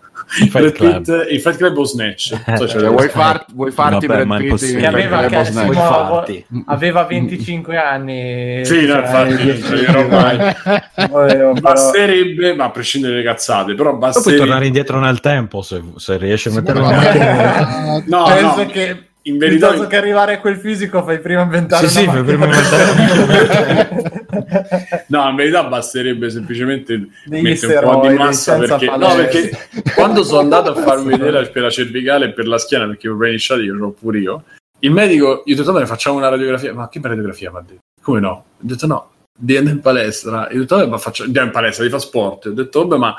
Brad Club. Pitt in Fight Club o Snatch. So Cioè, vuoi, far- vuoi farti Vabbè, Brad Pitt Che aveva, che- sì, no, farti? aveva 25 anni. Sì, no, cioè, infatti, dieci- non dirò mai. Volevo, però- Basterebbe, ma a prescindere dalle cazzate, però Poi puoi basterebbe... tornare indietro nel tempo se, se riesci a mettere la la [laughs] macchina- No, Penso no, che in verità... piuttosto che arrivare a quel fisico fai prima inventare Sì, una sì, fai macchina. [laughs] [laughs] No, in verità basterebbe semplicemente mettere un po' di massa perché, no, perché [laughs] quando sono andato a farmi vedere per la cervicale e per la schiena perché ho iniziato io l'ho pure io il medico gli ho detto vabbè facciamo una radiografia. Ma che radiografia? mi ha detto. Come no? ho detto no devi andare in palestra. Io ho detto vabbè ma faccio andiamo in palestra di fa sport. Ho detto vabbè ma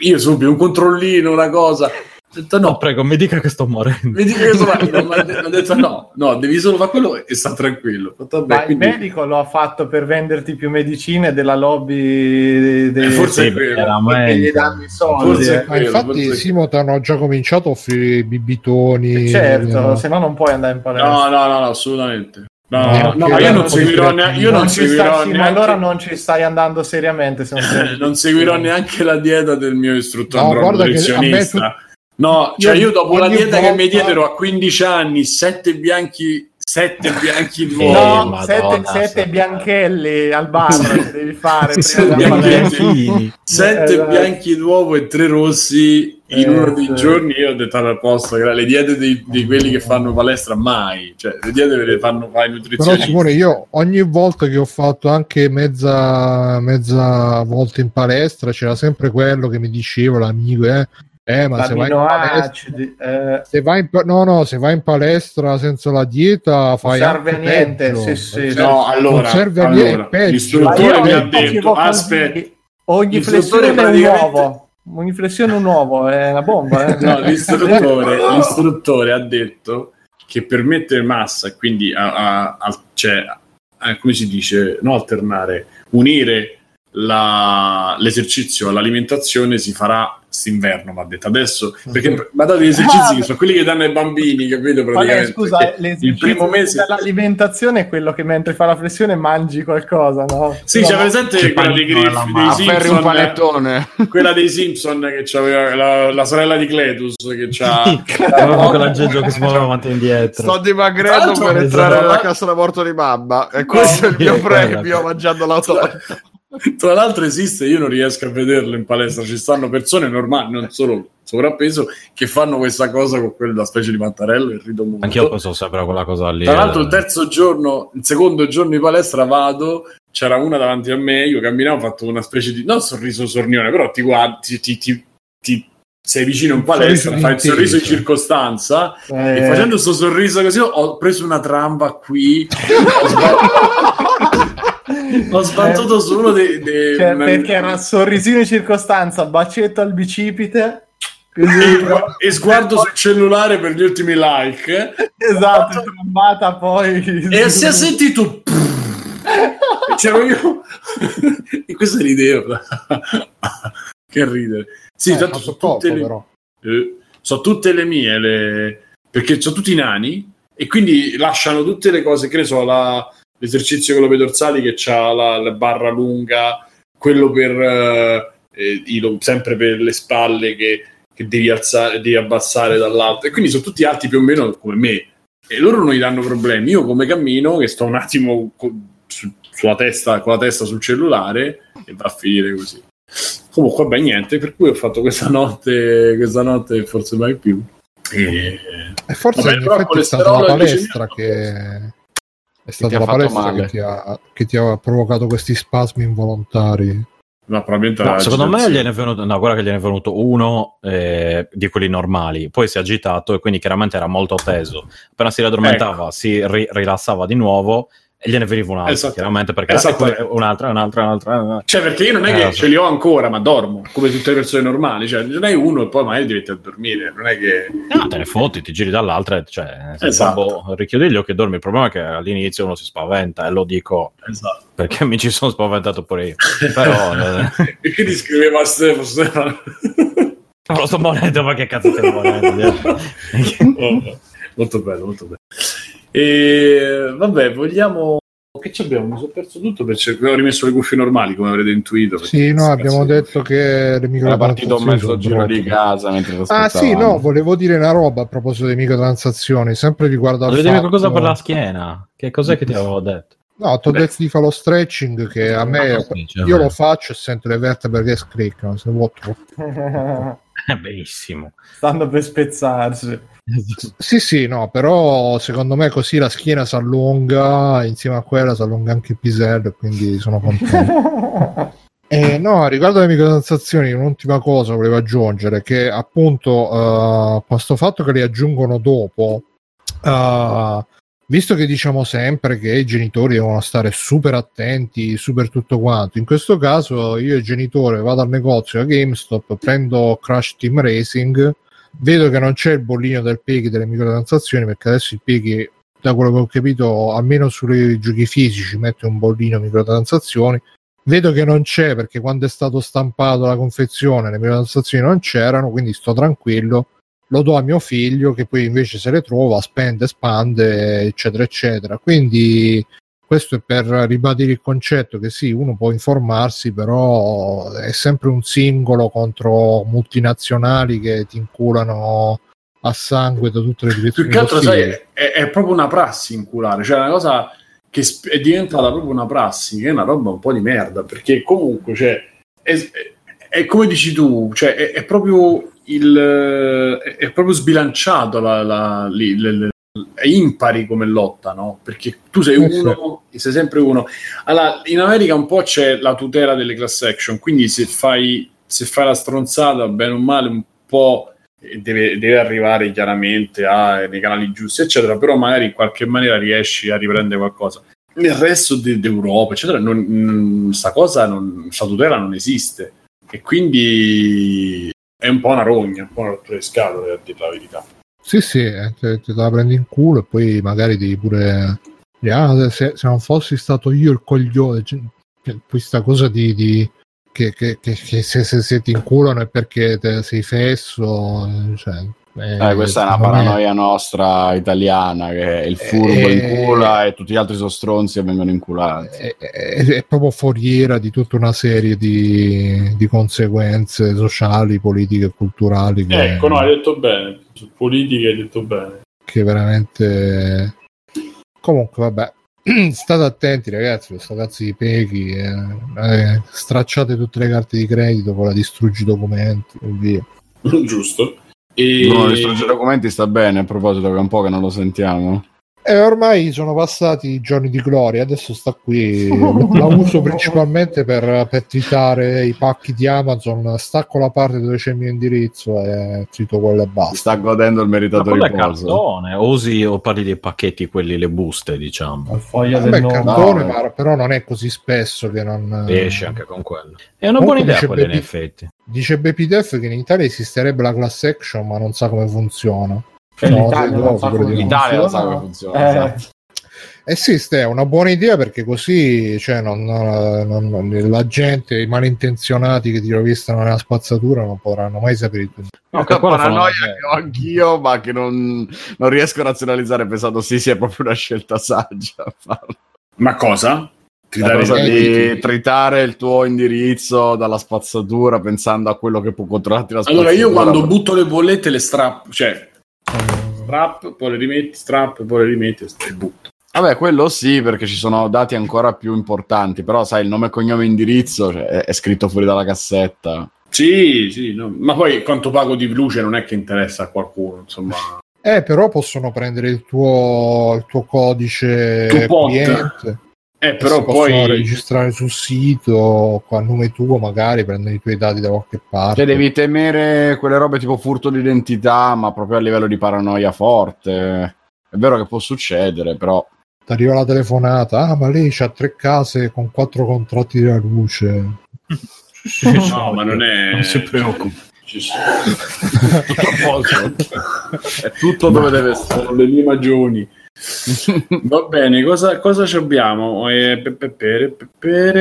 io subito un controllino una cosa ho detto No, no prego, mi dica che sto morendo. mi dico che sto facendo? [laughs] Ma ho detto no no devi solo fare quello e sta tranquillo detto, vabbè, Ma il quindi- medico lo ha fatto per venderti più medicine della lobby dei, Eh, forse Sì, è quello. era che gli danno i soldi. Eh. Ma quello, infatti, forse- Simo ti hanno già cominciato a offrire i bibitoni. Certo, eh, se no non puoi andare in palestra. no no no, no assolutamente no, No, no, no, io non seguirò, neanche, io non non ci seguirò stai, sì, ma neanche allora non ci stai andando seriamente. Se non, [laughs] non seguirò neanche la dieta del mio istruttore No, guarda che nutrizionista. a me No, cioè Io io dopo la dieta che mi volta- diedero a 15 anni, sette bianchi, sette bianchi d'uovo. No, Madonna, sette, sai. sette bianchelli al bar che devi fare Sì, prima della bianchetti. palestra. Sette Eh, bianchi d'uovo e tre rossi in uno dei giorni io ho detto al posto che le diete di, di, quelli che fanno palestra mai, cioè le diete le fanno fai nutrizionisti. Però Simone, io ogni volta che ho fatto anche mezza, mezza volta in palestra c'era sempre quello che mi diceva l'amico, eh, eh, ma se vai, palestra, eh... se vai, in no, no, se vai in palestra senza la dieta fai non serve a niente. Sì, sì, no, allora, non serve a niente. L'istruttore mi ha detto: aspetta, ogni flessione è un uovo ogni flessione un uovo, è una bomba. Eh? no, l'istruttore, l'istruttore, ha detto che per mettere massa, quindi a, a, a, cioè, come si dice, non alternare, unire la, l'esercizio all'alimentazione si farà quest'inverno, va detto adesso, perché ma date gli esercizi che sono quelli che danno ai bambini, capito? Praticamente. Scusa, il primo mese l'alimentazione è quello che mentre fa la flessione mangi qualcosa, no? Sì, c'è presente quella dei griffi dei Simpson, un panettone. quella dei Simpson che c'aveva la, la sorella di Cletus che c'ha con la Geggio che si muove avanti e indietro. Sto dimagrendo per entrare nella casa da morto di mamma e questo no, è il mio premio mangiando la torta. Tra l'altro esiste, io non riesco a vederlo in palestra, ci stanno persone normali, non solo sovrappeso, che fanno questa cosa con quella specie di mattarello e rido molto. Anch'io posso sapere quella cosa lì. Tra l'altro il eh. terzo giorno, il secondo giorno di palestra vado, c'era una davanti a me, io camminavo, ho fatto una specie di, non sorriso sornione, però ti guardi, ti, ti, ti sei vicino in palestra, fai il sorriso in circostanza eh. e facendo questo sorriso così ho preso una tramba qui. Ho sbattuto [laughs] eh, su uno dei... dei cioè. Perché era sorrisino in circostanza, bacetto al bicipite... E, e, sguardo sul cellulare per gli ultimi like. Esatto, trombata poi. E si è sentito e [laughs] c'ero io. E questa è l'idea. Che ridere. Sì, eh, tanto sono tutte, le... eh, so tutte le mie le... perché sono tutti nani e quindi lasciano tutte le cose che ne so la, l'esercizio con le dorsali che ha la, la, barra lunga, quello per eh, eh, sempre per le spalle che, che devi, alzare, devi abbassare dall'alto. E quindi sono tutti alti più o meno come me. E loro non gli danno problemi. Io come cammino, che sto un attimo su, sulla testa, con la testa sul cellulare, e va a finire così. Comunque, beh, niente, per cui ho fatto questa notte, questa notte forse mai più. E, e forse vabbè, effetti è stata la palestra che è stata la palestra che ti, ha, che ti, ha, provocato questi spasmi involontari. No, no, secondo me gliene è venuto, no, guarda che gliene è venuto uno eh, di quelli normali, poi si è agitato e quindi chiaramente era molto teso. Appena si raddormentava, ecco. si ri- rilassava di nuovo e gliene veniva un'altra, esatto. chiaramente, perché esatto. un'altra, un'altra, un'altra. Cioè, perché io non è che eh, ce li ho ancora, ma dormo, come tutte le persone normali. Cioè, non hai uno e poi magari diventi a dormire, non è che... No, te ne fotti, ti giri dall'altra, cioè, esatto. boh, richiudi gli occhi e dormi. Il problema è che all'inizio uno si spaventa, e lo dico esatto. perché mi ci sono spaventato pure io. [laughs] Però... eh... e quindi scriveva Stefano, Stefano... Lo sto morendo, ma che cazzo stai morendo? [laughs] molto bello, molto bello. E vabbè, vogliamo. Che ci abbiamo? Mi sono perso tutto perché avevo rimesso le cuffie normali, come avrete intuito. Sì, no, abbiamo detto che le microtransazioni. Era partito un mezzo giro di casa mentre Ah, sì, no, volevo dire una roba a proposito delle microtransazioni, sempre riguardo al. Volevo dire qualcosa per la schiena. Che cos'è che ti avevo detto? No, ti ho detto di fare lo stretching che a me sì, io lo faccio e sento le vertebre che scriccano, se vuoi. [laughs] Benissimo. Stanno per spezzarsi. [laughs] Sì, sì, no, però secondo me così la schiena si allunga, insieme a quella si allunga anche il pisello, quindi sono contento. [laughs] Eh, no, riguardo alle microtransazioni, un'ultima cosa volevo aggiungere, che appunto uh, questo fatto che le aggiungono dopo, uh, visto che diciamo sempre che i genitori devono stare super attenti, super tutto quanto, in questo caso io e il genitore vado al negozio a GameStop, prendo Crash Team Racing, vedo che non c'è il bollino del PEGI delle microtransazioni perché adesso il PEGI da quello che ho capito almeno sui giochi fisici mette un bollino microtransazioni. Vedo che non c'è perché quando è stato stampato la confezione le microtransazioni non c'erano quindi sto tranquillo. Lo do a mio figlio che poi invece se le trova spende, spande eccetera eccetera. Quindi questo è per ribadire il concetto che sì, uno può informarsi, però è sempre un singolo contro multinazionali che ti inculano a sangue da tutte le direzioni. Più che altro, sai, è, è, proprio una prassi inculare, cioè una cosa che è diventata proprio una prassi, che è una roba un po' di merda, perché comunque, cioè, è, è come dici tu, cioè, è, è proprio il, è proprio sbilanciato la, la, le, è impari come lotta, no? Perché tu sei uno e sei sempre uno. Allora, in America un po' c'è la tutela delle class action, quindi se fai, se fai la stronzata, bene o male, un po' deve, deve arrivare chiaramente a, nei canali giusti, eccetera, però magari in qualche maniera riesci a riprendere qualcosa. Nel resto de, d'Europa, eccetera, non, sta cosa, non, sta tutela non esiste. E quindi è un po' una rogna, un po' una rottura di scatole, a dire la verità. Sì, sì, eh, te, te, la prendi in culo e poi magari devi pure... Ah, se, se, non fossi stato io il coglione, cioè, questa cosa di, di che, che, che, che se, se, se, ti inculano è perché te, sei fesso, cioè, eh, questa è una paranoia è... nostra italiana che il furbo eh, incula e tutti gli altri sono stronzi e vengono inculati. È, è, è, proprio foriera di tutta una serie di, di conseguenze sociali, politiche e culturali. Che, ecco, no, hai detto bene. Su politiche hai detto bene. Che veramente... Comunque, vabbè. [clears throat] State attenti ragazzi, questo cazzo di peghi, eh, eh, stracciate tutte le carte di credito, poi la distruggi i documenti e via. [laughs] Giusto. E... Bruno, distruggere documenti sta bene, a proposito che è un po' che non lo sentiamo. E ormai sono passati i giorni di gloria, adesso sta qui. [laughs] la uso principalmente per, per tritare i pacchi di Amazon. Stacco la parte dove c'è il mio indirizzo e trito quello e basta. Sta godendo il meritato riposo. cartone, usi o parli dei pacchetti, quelli, le buste, diciamo. Il foglia del cartone, ma, però non è così spesso che non. Esce anche con quello. È una buona idea quella, in effetti. Dice Bepidef che in Italia esisterebbe la class action, ma non sa come funziona. Cioè, no, l'Italia, non sa come, l'Italia non sa come funziona. Eh. Esatto. Esiste, è una buona idea perché così cioè, non, non, non, la gente, i malintenzionati che ti rovistano nella spazzatura non potranno mai sapere tutto. No, che paranoia che ho anch'io, ma che non, riesco a razionalizzare pensando sì, sì, è proprio una scelta saggia. Ma cosa? La cosa di tritare il tuo indirizzo dalla spazzatura pensando a quello che può controllarti la spazzatura. Allora io quando butto le bollette le strappo, cioè strap, poi le rimetti, strap, poi le rimetti e butto. Vabbè, quello sì, perché ci sono dati ancora più importanti, però sai, il nome, cognome e indirizzo cioè, è, è, scritto fuori dalla cassetta. Sì, sì, no. ma poi quanto pago di luce non è che interessa a qualcuno, insomma. Eh, però possono prendere il tuo, il tuo codice tu cliente. Eh, però poi registrare sul sito a nome tuo, magari prendere i tuoi dati da qualche parte. Cioè, devi temere quelle robe tipo furto d'identità, ma proprio a livello di paranoia forte. È vero che può succedere, però. Ti arriva la telefonata, ah, ma lei ha tre case con quattro contratti della luce. [laughs] no, ma non è. Non si preoccupi. [laughs] è tutto dove deve essere. Sono le mie magioni. Va bene, cosa, cosa abbiamo? Eh,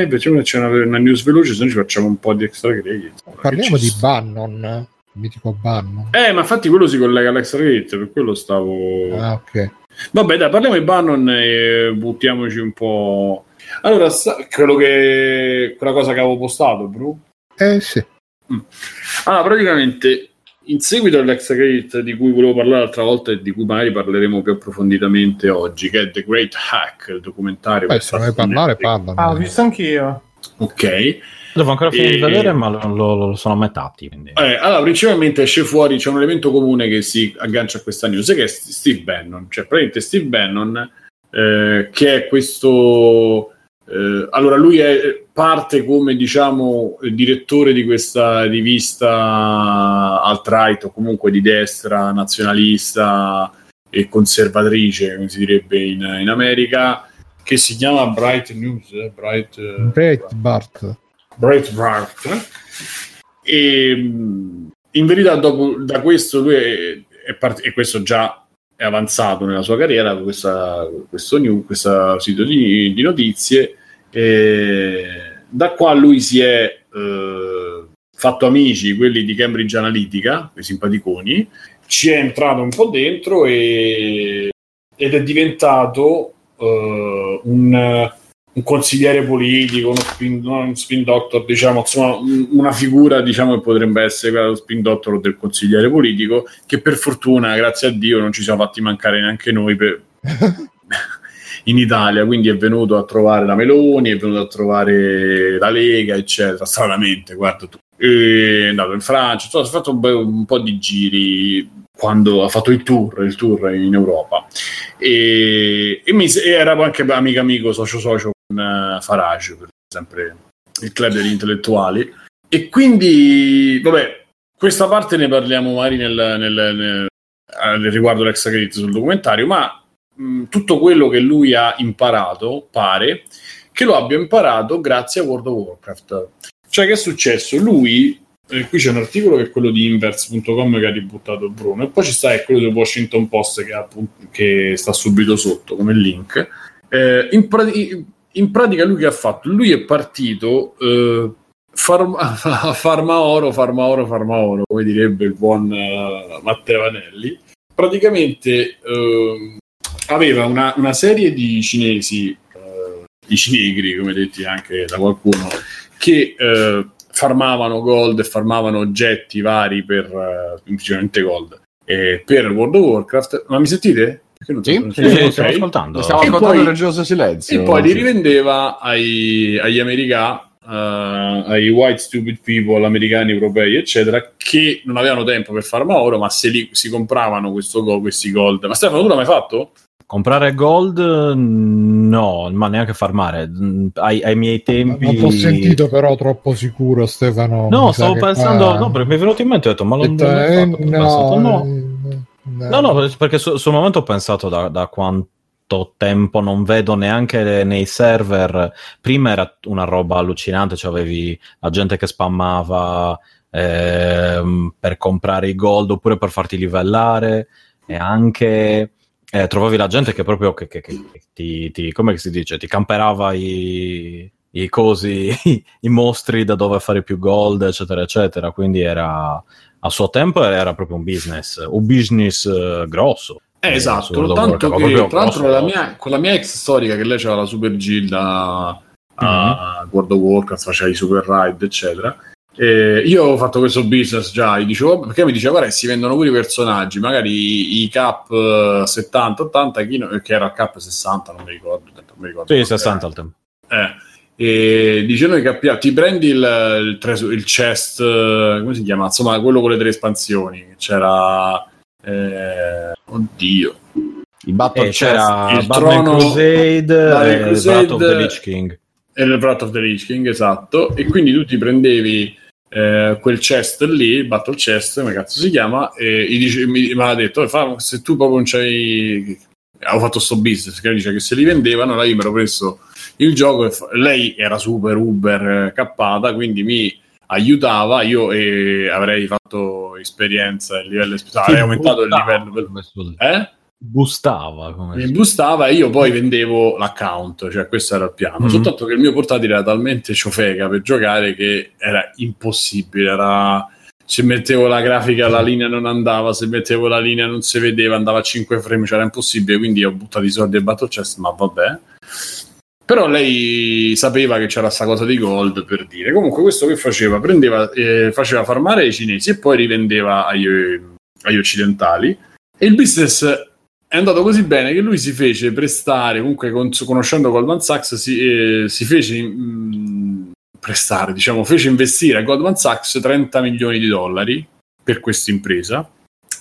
facciamo c'è una, una, news veloce, se no ci facciamo un po' di extra credit. Parliamo di Bannon, il mitico Bannon. Eh, ma infatti quello si collega all'extra credit, per quello stavo... Ah, ok. Vabbè, dai, parliamo di Bannon e buttiamoci un po'... Allora, quello che... quella cosa che avevo postato, bro? Eh, sì. Mm. Allora, praticamente in seguito all'ex credit di cui volevo parlare l'altra volta e di cui magari parleremo più approfonditamente oggi, che è The Great Hack, il documentario. Beh, se vuoi parlare, parla. Ah, ho visto anch'io. Ok. Devo ancora finire e... di vedere, ma lo, lo, lo sono a metà. Eh, allora, principalmente esce fuori, c'è un elemento comune che si aggancia a questa news, che è Steve Bannon. Cioè, praticamente Steve Bannon, eh, che è questo eh, allora, lui è parte come diciamo direttore di questa rivista alt-right o comunque di destra nazionalista e conservatrice, come si direbbe in, in America, che si chiama Bright News, eh? Bright, eh, Breitbart. Breitbart. E in verità, dopo da questo, lui è, è part- e questo già è avanzato nella sua carriera questa, questo, new, questo sito di, di notizie. Da qua lui si è eh, fatto amici, quelli di Cambridge Analytica, quei simpaticoni, ci è entrato un po' dentro e, ed è diventato eh, un, un, consigliere politico, uno spin, un spin doctor, diciamo, insomma, una figura diciamo, che potrebbe essere quella dello spin doctor o del consigliere politico, che per fortuna, grazie a Dio, non ci siamo fatti mancare neanche noi per... [laughs] in Italia, quindi è venuto a trovare la Meloni, è venuto a trovare la Lega, eccetera, stranamente, guarda tu. è andato in Francia, ha fatto un, un, po' di giri quando ha fatto il tour, il tour in Europa. E, e, mi, e era anche amico amico, socio socio Farage, per sempre il club degli intellettuali e quindi vabbè questa parte ne parliamo magari nel, nel, nel, nel riguardo l'ex credit sul documentario ma mh, tutto quello che lui ha imparato pare che lo abbia imparato grazie a World of Warcraft cioè, che è successo? Lui, eh, qui c'è un articolo che è quello di inverse.com che ha ributtato Bruno, e poi ci sta è quello del Washington Post che, appunto, che sta subito sotto come link. Eh, in, in, pratica, lui che ha fatto? Lui è partito. Eh, [laughs] farma, farma oro, farma oro, come direbbe il buon uh, Matteo Anelli. Praticamente uh, aveva una, una, serie di cinesi, uh, i cinegri, come detti anche da qualcuno, che eh, farmavano gold e farmavano oggetti vari per eh, semplicemente gold eh, per World of Warcraft. Ma mi sentite? Non sì, sì, okay. stiamo ascoltando. Stiamo ascoltando il religioso silenzio. E poi li rivendeva ai, agli americani, uh, ai white stupid people, americani, europei, eccetera, che non avevano tempo per farma oro, ma se li, si compravano questo, questi gold. Ma Stefano, tu l'hai mai fatto? Comprare gold no, ma neanche farmare. Ai, ai miei tempi... Non ho sentito però troppo sicuro Stefano. No, stavo pensando... Qua... No, perché mi è venuto in mente ho detto, ma non, detto, eh, no, pensato, no. no. No, no, perché su, sul momento ho pensato da, da quanto tempo non vedo neanche nei server. Prima era una roba allucinante, cioè avevi la gente che spammava eh, per comprare i gold oppure per farti livellare e anche eh, trovavi la gente che proprio che, che, che ti, ti, come si dice, ti camperava i, i cosi, i, [laughs] i, mostri da dove fare più gold, eccetera, eccetera. Quindi era a suo tempo era proprio un business, un business uh, grosso. Eh, esatto, tanto che tra l'altro la mia, con la mia ex storica che lei aveva la super gilda a mm-hmm. World of Warcraft, faceva i super ride, eccetera. Eh, io ho fatto questo business già, dicevo, perché mi diceva, guarda, si vendono pure i personaggi, magari i cap 70-80, che era il cap 60, non mi ricordo. Non mi ricordo sì, 60 al tempo. Eh, e dice noi capiamo, ti prendi il, il, tres- il, chest, come si chiama? Insomma, quello con le tre espansioni. C'era... Eh, oddio. Il Battle eh, c'era il Batman trono, Crusade, Batman Crusade, Battle of the Lich King. E il Wrath of the Lich King, esatto. E quindi tu ti prendevi eh, quel chest lì, Battle Chest, come cazzo si chiama, e gli dice, mi, mi ha detto, se tu proprio non c'hai... Avevo fatto sto business, che dice che se li vendevano, allora io mi ero preso il gioco e lei era super uber cappata, quindi mi aiutava, io eh, avrei fatto esperienza, il livello, avrei aumentato il livello. Per... Eh? Bustava. Come mi bustava e io poi vendevo l'account, cioè questo era il piano. Mm-hmm. Soltanto che il mio portatile era talmente ciofega per giocare che era impossibile. Era... Se mettevo la grafica la linea non andava, se mettevo la linea non si vedeva, andava a 5 frame, cioè era impossibile, quindi ho buttato i soldi al Battle Chest, ma vabbè. Però lei sapeva che c'era questa cosa di gold per dire. Comunque questo che faceva? Prendeva, eh, faceva farmare ai cinesi e poi rivendeva agli, agli occidentali. E il business è andato così bene che lui si fece prestare, comunque con, conoscendo Goldman Sachs, si, eh, si fece mh, mm, prestare, diciamo, fece investire a Goldman Sachs 30 milioni di dollari per questa impresa,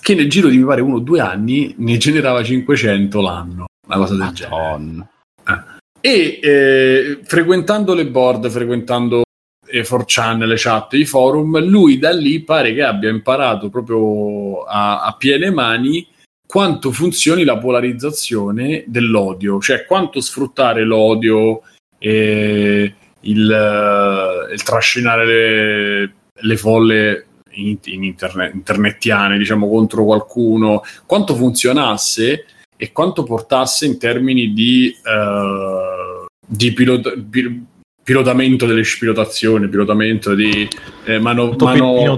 che nel giro di mi pare uno o due anni ne generava 500 l'anno, una cosa del Madonna. genere. Eh. E eh, frequentando le board, frequentando e 4chan, le chat, i forum, lui da lì pare che abbia imparato proprio a, a piene mani quanto funzioni la polarizzazione dell'odio, cioè quanto sfruttare l'odio e il, uh, il trascinare le, le folle in, in internet, internetiane, diciamo, contro qualcuno, quanto funzionasse e quanto portasse in termini di, uh, di pilota, pi, pilotamento delle pilotazioni, pilotamento di eh, mano, mano,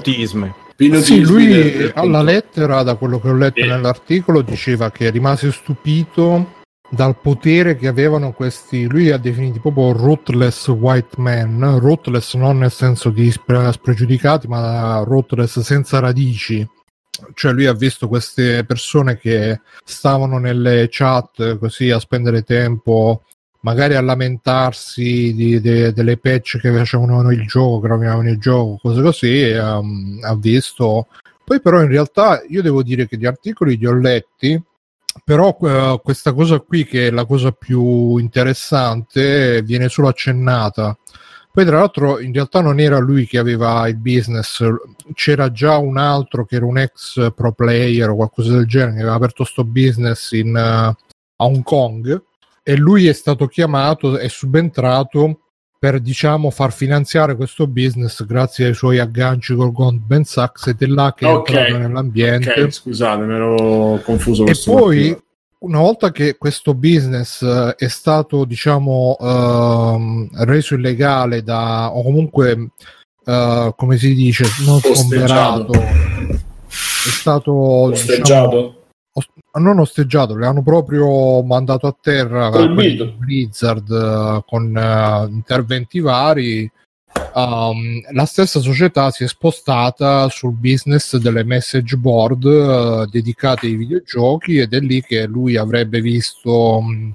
sì, lui alla lettera, da quello che ho letto eh. nell'articolo, diceva che rimase stupito dal potere che avevano questi, lui ha definito proprio ruthless white man, ruthless non nel senso di spre- spregiudicati, ma ruthless senza radici. Cioè lui ha visto queste persone che stavano nelle chat così a spendere tempo magari a lamentarsi di, de, delle patch che facevano il gioco, che rovinavano il gioco, cose così, um, ha visto. Poi però in realtà io devo dire che gli articoli li ho letti, però uh, questa cosa qui che è la cosa più interessante viene solo accennata. Poi tra l'altro in realtà non era lui che aveva il business, c'era già un altro che era un ex pro player o qualcosa del genere che aveva aperto sto business in, uh, a Hong Kong e lui è stato chiamato e subentrato per diciamo far finanziare questo business grazie ai suoi agganci col Goldman Sachs ed è là che okay. è entrato nell'ambiente okay, scusate mi ero confuso e poi. Una volta che questo business uh, è stato diciamo uh, reso illegale da o comunque uh, come si dice non scomberato è stato osteggiato diciamo, non osteggiato, le hanno proprio mandato a terra Blizzard uh, con uh, interventi vari. Um, la stessa società si è spostata sul business delle message board uh, dedicate ai videogiochi ed è lì che lui avrebbe visto um,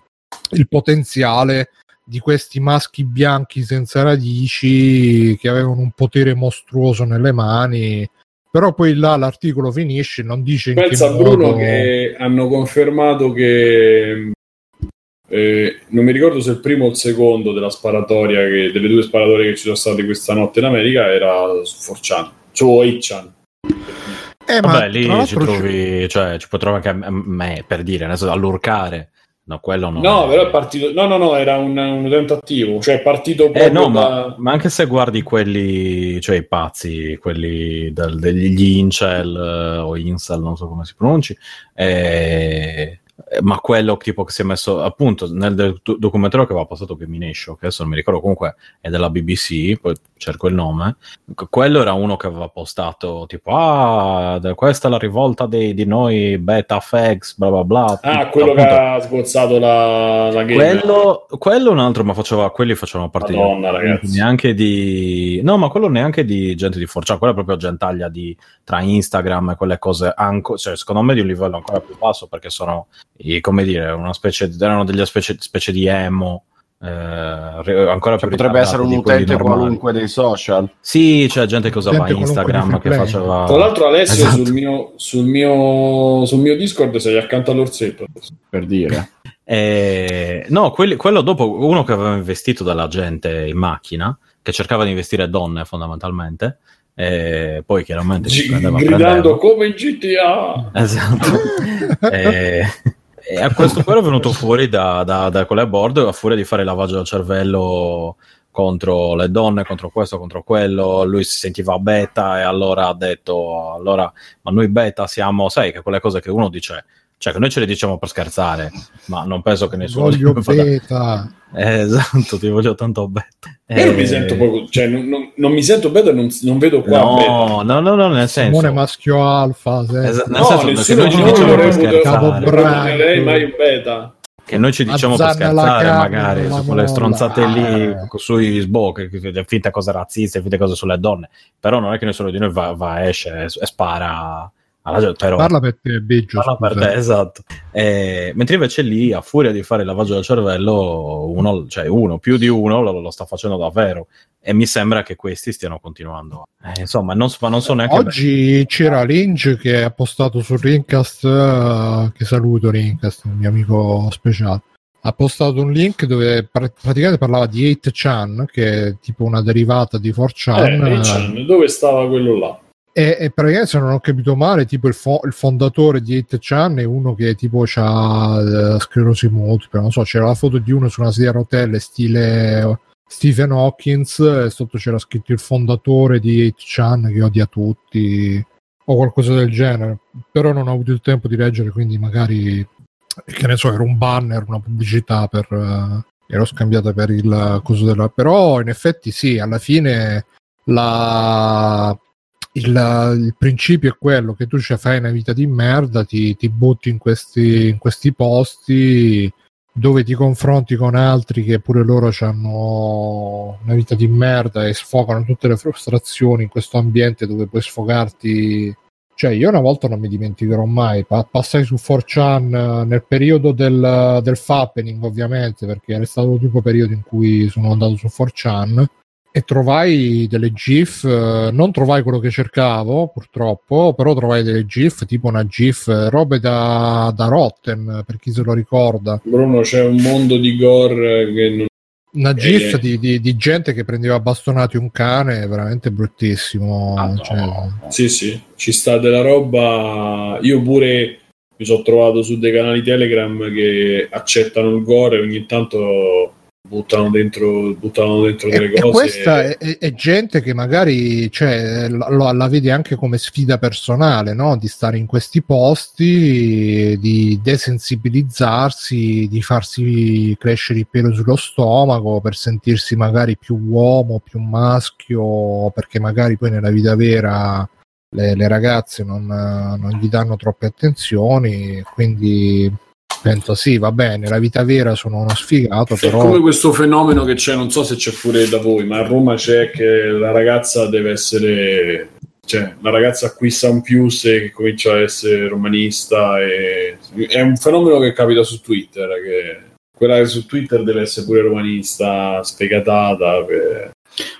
il potenziale di questi maschi bianchi senza radici che avevano un potere mostruoso nelle mani. Però poi là l'articolo finisce non dice in Pensa che Bruno modo... che hanno confermato che eh, non mi ricordo se il primo o il secondo della sparatoria che, delle due sparatorie che ci sono state questa notte in America era su 4chan su 8chan eh, Vabbè, lì ci trovi, cioè, ci puoi trovare anche a me per dire, all'urcare No, quello no. No, però è partito. No, no, no, era un, un tentativo. Cioè, è partito eh, no, da... ma, ma, anche se guardi quelli, cioè i pazzi, quelli del, degli Incel eh, o Incel, non so come si pronunci, eh, ma quello tipo che si è messo appunto nel do- documentario che aveva passato Minescio, che adesso non mi ricordo comunque è della BBC, poi cerco il nome, quello era uno che aveva postato tipo ah questa è la rivolta dei, di noi beta fags bla bla bla. Ah, quello appunto, che ha sgozzato la, la game. Quello, quello un altro, ma faceva, quelli facevano parte Madonna, di, neanche di... No, ma quello neanche di gente di Forza, quello è proprio gentaglia di, tra Instagram e quelle cose, anco, cioè, secondo me di un livello ancora più basso perché sono come dire, una specie, erano delle specie, specie di emo. Eh, ancora cioè, potrebbe essere un utente qualunque dei social. Sì, c'è gente che usava Instagram che [laughs] faceva. Tra l'altro, Alessio esatto. sul, mio, sul, mio, sul mio Discord sei accanto all'orsetto per dire. [laughs] Eh, no, quelli, quello dopo uno che aveva investito dalla gente in macchina, che cercava di investire donne fondamentalmente. E poi chiaramente G- gridando come in GTA esatto [laughs] e, e a questo poi è venuto fuori da, da, da quelle board a furia di fare lavaggio del cervello contro le donne, contro questo, contro quello. Lui si sentiva beta e allora ha detto: Allora, ma noi beta siamo, sai, che quelle cose che uno dice, cioè che noi ce le diciamo per scherzare, ma non penso che nessuno. Voglio [laughs] beta. Eh, esatto, ti voglio tanto beta. Io eh, non mi sento proprio, cioè non, non, non mi sento beta, non, non vedo qua. No, beta. no, no, no, nel senso. Simone maschio alfa. Esa- nel no, senso che noi ci diciamo per scherzare. Non mai un beta che noi ci diciamo per scherzare carne, magari su quelle stronzate lì sui sbocchi finte cose razziste finte cose sulle donne però non è che nessuno di noi va, va esce e spara però, parla per te, Biggio. Parla per te, esatto. Eh, mentre invece lì, a furia di fare il lavaggio del cervello, uno, cioè uno più di uno lo, lo sta facendo davvero. E mi sembra che questi stiano continuando. Eh, insomma, non, non so neanche. Oggi beh. c'era Lynch che ha postato su Rincast. Uh, che saluto, Rincast, un mio amico speciale ha postato un link dove pr- praticamente parlava di 8chan, che è tipo una derivata di 4chan. Eh, dove stava quello là? E, e praticamente se non ho capito male, tipo il, fo- il fondatore di 8chan è uno che tipo ha uh, sclerosi multipla, non so, c'era la foto di uno su una sedia a rotelle stile Stephen Hawkins e sotto c'era scritto il fondatore di 8chan che odia tutti o qualcosa del genere, però non ho avuto il tempo di leggere, quindi magari che ne so, era un banner, una pubblicità per... Uh, ero scambiata per il coso della... però in effetti sì, alla fine la il, il, principio è quello che tu cioè, fai una vita di merda, ti, ti butti in questi, in questi, posti dove ti confronti con altri che pure loro hanno una vita di merda e sfogano tutte le frustrazioni in questo ambiente dove puoi sfogarti. Cioè, io una volta non mi dimenticherò mai, pa- passai su 4chan eh, nel periodo del, del Fappening, ovviamente, perché era stato l'unico periodo in cui sono andato su 4chan e trovai delle GIF, eh, non trovai quello che cercavo purtroppo, però trovai delle GIF, tipo una GIF, eh, robe da, da Rotten, per chi se lo ricorda. Bruno, c'è un mondo di gore che non una gif eh, di, di, di, gente che prendeva bastonati un cane veramente bruttissimo. Ah, cioè... no. Sì, sì, ci sta della roba. Io pure mi sono trovato su dei canali Telegram che accettano il gore ogni tanto buttano dentro, buttano dentro delle e, cose. questa è, è, è, gente che magari cioè, la, la, vede anche come sfida personale, no? di stare in questi posti, di desensibilizzarsi, di farsi crescere il pelo sullo stomaco per sentirsi magari più uomo, più maschio, perché magari poi nella vita vera le, le ragazze non, non gli danno troppe attenzioni, quindi penso sì, va bene, la vita vera sono uno sfigato, però... È come questo fenomeno che c'è, non so se c'è pure da voi, ma a Roma c'è che la ragazza deve essere... Cioè, la ragazza acquista un pius e comincia a essere romanista e... È un fenomeno che capita su Twitter, che quella che su Twitter deve essere pure romanista, sfegatata, per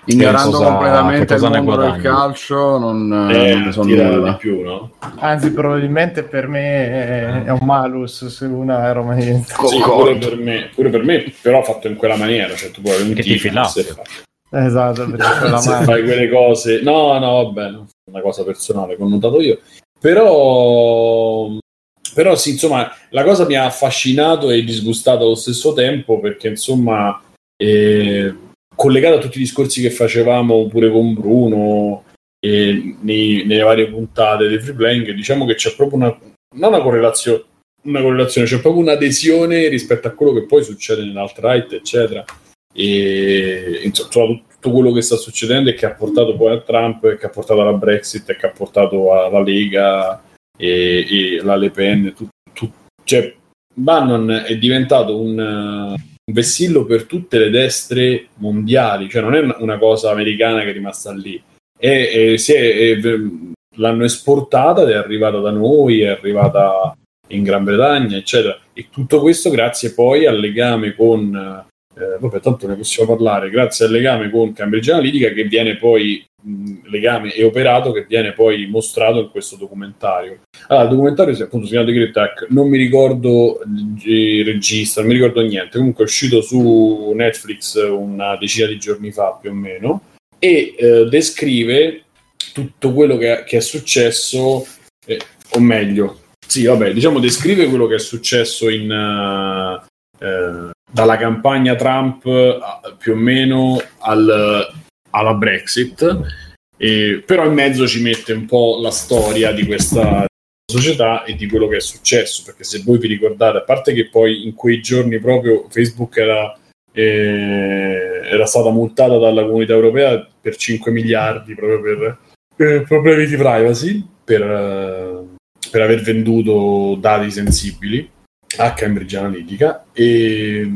ignorando cosa, completamente il mondo del calcio non, eh, non ne so nulla. di più no? anzi probabilmente per me è, un malus se una è romanista sì, pure, per me, pure per me però fatto in quella maniera cioè tu puoi avere un tifo esatto [laughs] se fai quelle cose no no vabbè una cosa personale connotato io. Però però sì insomma la cosa mi ha affascinato e disgustato allo stesso tempo perché insomma eh, collegato a tutti i discorsi che facevamo pure con Bruno e nei, nelle varie puntate di free playing, diciamo che c'è proprio una, non una correlazione, una correlazione, c'è proprio un'adesione rispetto a quello che poi succede nell'alt-right, eccetera. E insomma, tutto quello che sta succedendo e che ha portato poi a Trump, e che ha portato alla Brexit, e che ha portato alla Lega e, e alla Le Pen. Tu, tu, cioè, Bannon è diventato un un vessillo per tutte le destre mondiali, cioè non è una cosa americana che è rimasta lì. E è, è, l'hanno esportata ed è arrivata da noi, è arrivata in Gran Bretagna, eccetera. E tutto questo grazie poi al legame con eh, vabbè, tanto ne possiamo parlare, grazie al legame con Cambridge Analytica che viene poi mh, legame e operato che viene poi mostrato in questo documentario. Allora, il documentario si, appunto, si chiama Great Tech, non mi ricordo il regista, non mi ricordo niente, comunque è uscito su Netflix una decina di giorni fa più o meno e eh, descrive tutto quello che, che è successo, eh, o meglio, sì, vabbè, diciamo descrive quello che è successo in... Uh, eh, dalla campagna Trump più o meno al, alla Brexit, e, però in mezzo ci mette un po' la storia di questa società e di quello che è successo, perché se voi vi ricordate, a parte che poi in quei giorni proprio Facebook era, eh, era stata multata dalla comunità europea per 5 miliardi proprio per, per problemi di privacy, per, per aver venduto dati sensibili a Cambridge Analytica e,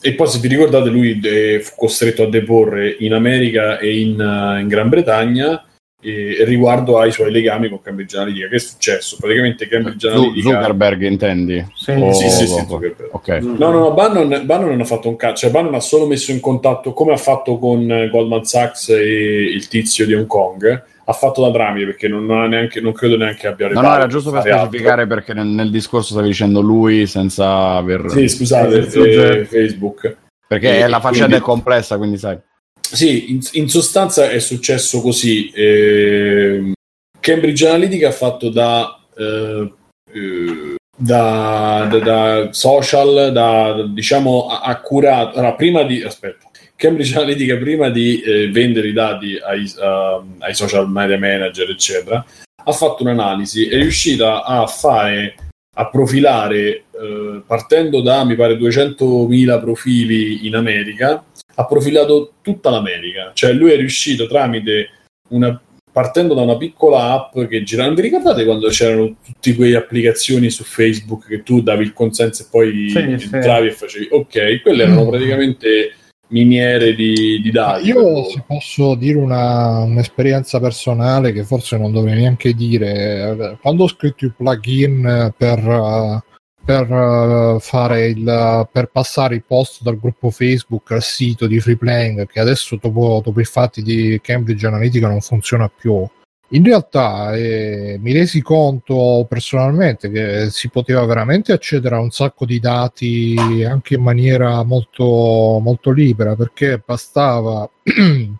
e poi se vi ricordate lui de, fu costretto a deporre in America e in, uh, in Gran Bretagna e, riguardo ai suoi legami con Cambridge Analytica che è successo? praticamente Cambridge Analytica Zuckerberg intendi? Sì, oh, sì, sì, sì okay. no no no Bannon, Bannon non ha fatto un cazzo cioè Bannon ha solo messo in contatto come ha fatto con Goldman Sachs e il tizio di Hong Kong ha fatto da tramite perché non, non, neanche, non credo neanche abbia No, no, era giusto per specificare altro. perché nel, nel, discorso stavi dicendo lui senza aver... Sì, scusate, eh, Facebook. Perché e, la faccenda quindi... è complessa, quindi sai. Sì, in, in sostanza è successo così. Eh, Cambridge Analytica ha fatto da... Eh, eh da, da, da, social, da diciamo accurato. Allora, prima di aspetta, Cambridge Analytica prima di eh, vendere i dati ai, uh, ai, social media manager, eccetera, ha fatto un'analisi, è riuscita a fare, a profilare, eh, partendo da, mi pare, 200.000 profili in America, ha profilato tutta l'America. Cioè lui è riuscito tramite una partendo da una piccola app che girava. Vi ricordate quando c'erano tutte quelle applicazioni su Facebook che tu davi il consenso e poi sì, entravi sì. e facevi ok, quelle erano praticamente miniere di, di dati. Io se posso dire una, un'esperienza personale che forse non dovrei neanche dire, quando ho scritto il plugin per, per, fare il, per passare i post dal gruppo Facebook al sito di Freeplaying, che adesso dopo, dopo i fatti di Cambridge Analytica non funziona più, in realtà eh, mi resi conto personalmente che si poteva veramente accedere a un sacco di dati anche in maniera molto, molto libera perché bastava uh,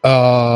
[clears throat]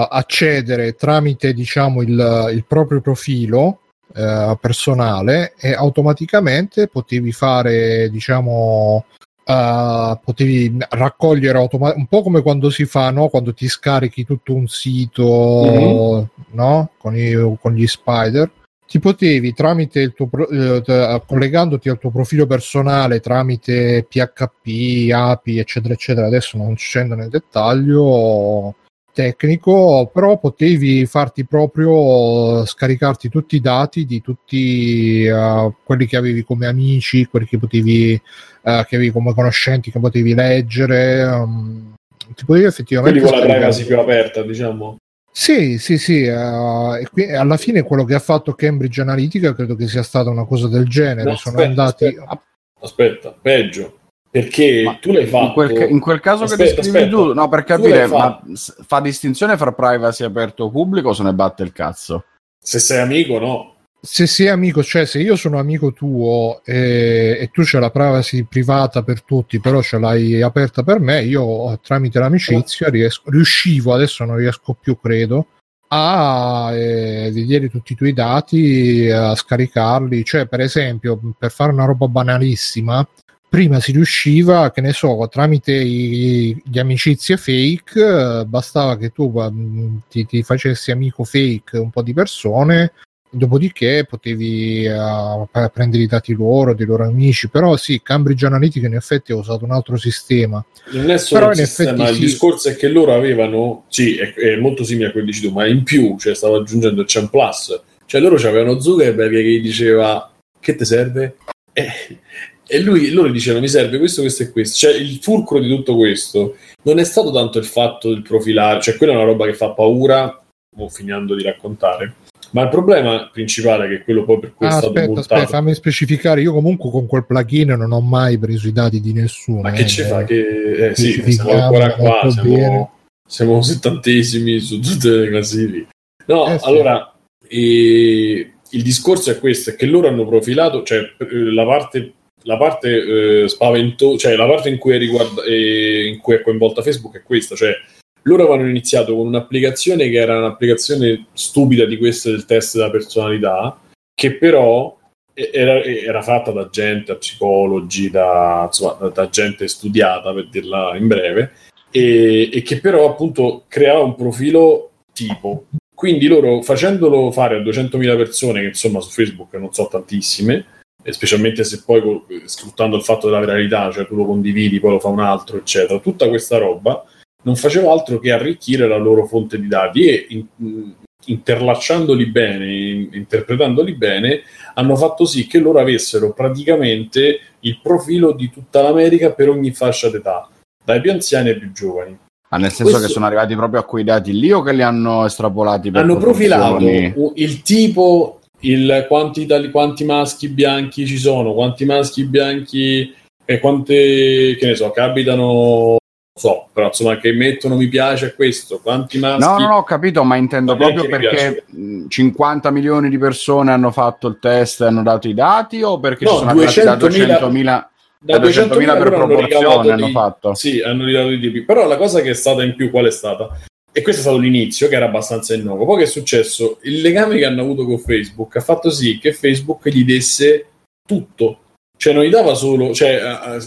accedere tramite diciamo il, il proprio profilo uh, personale e automaticamente potevi fare diciamo Uh, potevi raccogliere automaticamente un po' come quando si fa no? quando ti scarichi tutto un sito mm-hmm. no? con, i, con, gli spider ti potevi tramite il tuo eh, collegandoti al tuo profilo personale tramite PHP, API eccetera eccetera adesso non scendo nel dettaglio tecnico, però potevi farti proprio scaricarti tutti i dati di tutti uh, quelli che avevi come amici, quelli che potevi uh, che avevi come conoscenti, che potevi leggere. Um, ti potevi effettivamente. Quindi con la privacy più aperta, diciamo. Sì, sì, sì, uh, e qui, alla fine quello che ha fatto Cambridge Analytica credo che sia stata una cosa del genere. No, Sono aspetta, andati. Aspetta, aspetta peggio perché ma tu l'hai fatto in quel, in quel caso aspetta, che descrivi aspetta. tu no per capire ma fa distinzione fra privacy aperto o pubblico o se ne batte il cazzo se sei amico no se sei amico cioè se io sono amico tuo e, e tu c'hai la privacy privata per tutti però ce l'hai aperta per me io tramite l'amicizia riesco, riuscivo adesso non riesco più credo a eh, vedere tutti i tuoi dati a scaricarli. Cioè per esempio per fare una roba banalissima prima si riusciva, che ne so, tramite i, gli amicizie fake, eh, bastava che tu uh, ti, ti, facessi amico fake un po' di persone, dopodiché potevi uh, prendere i dati loro, dei loro amici, però sì, Cambridge Analytica in effetti ha usato un altro sistema. Non è solo però il sistema, il discorso è che loro avevano, sì, è, è molto simile a quello che dici tu, ma in più, cioè stavo aggiungendo il Chan Plus, cioè loro avevano Zuckerberg che gli diceva che ti serve? Eh, e lui, loro dicevano mi serve questo, questo e questo. Cioè, il fulcro di tutto questo non è stato tanto il fatto del profilare, cioè quella è una roba che fa paura, o finendo di raccontare. Ma il problema principale, che è quello poi per cui ah, è stato aspetta, multato... aspetta, fammi specificare. Io comunque con quel plugin non ho mai preso i dati di nessuno. Ma che eh, ci fa? Che eh, sì, siamo ancora qua, siamo, siamo, settantesimi su tutte le classifiche. No, eh, allora, e, il discorso è questo, è che loro hanno profilato, cioè la parte la parte eh, spaventosa, cioè la parte in cui, è riguarda, eh, in cui è coinvolta Facebook è questa, cioè loro avevano iniziato con un'applicazione che era un'applicazione stupida di queste del test della personalità, che però era, era fatta da gente, psicologi, da, insomma, da, gente studiata, per dirla in breve, e, e che però appunto creava un profilo tipo. Quindi loro facendolo fare a 200.000 persone, che insomma su Facebook non so tantissime, specialmente se poi sfruttando il fatto della viralità, cioè tu lo condividi, poi lo fa un altro, eccetera. Tutta questa roba non faceva altro che arricchire la loro fonte di dati e in, interlacciandoli bene, in, interpretandoli bene, hanno fatto sì che loro avessero praticamente il profilo di tutta l'America per ogni fascia d'età, dai più anziani ai più giovani. Ah, nel senso Questo... che sono arrivati proprio a quei dati lì o che li hanno estrapolati? Hanno profilato il tipo il quanti, quanti maschi bianchi ci sono, quanti maschi bianchi e quante, che ne so, capitano so, però insomma che mettono mi piace a questo, quanti maschi... No, no, no, ho capito, ma intendo proprio perché 50 milioni di persone hanno fatto il test e hanno dato i dati o perché no, ci sono 200 da 200.000 da 200.000 per proporzione hanno, hanno fatto? Sì, hanno ridato i tipi, però la cosa che è stata in più qual è stata? E questo è stato l'inizio, che era abbastanza innocuo. Poi che è successo? Il legame che hanno avuto con Facebook ha fatto sì che Facebook gli desse tutto. Cioè non gli dava solo, cioè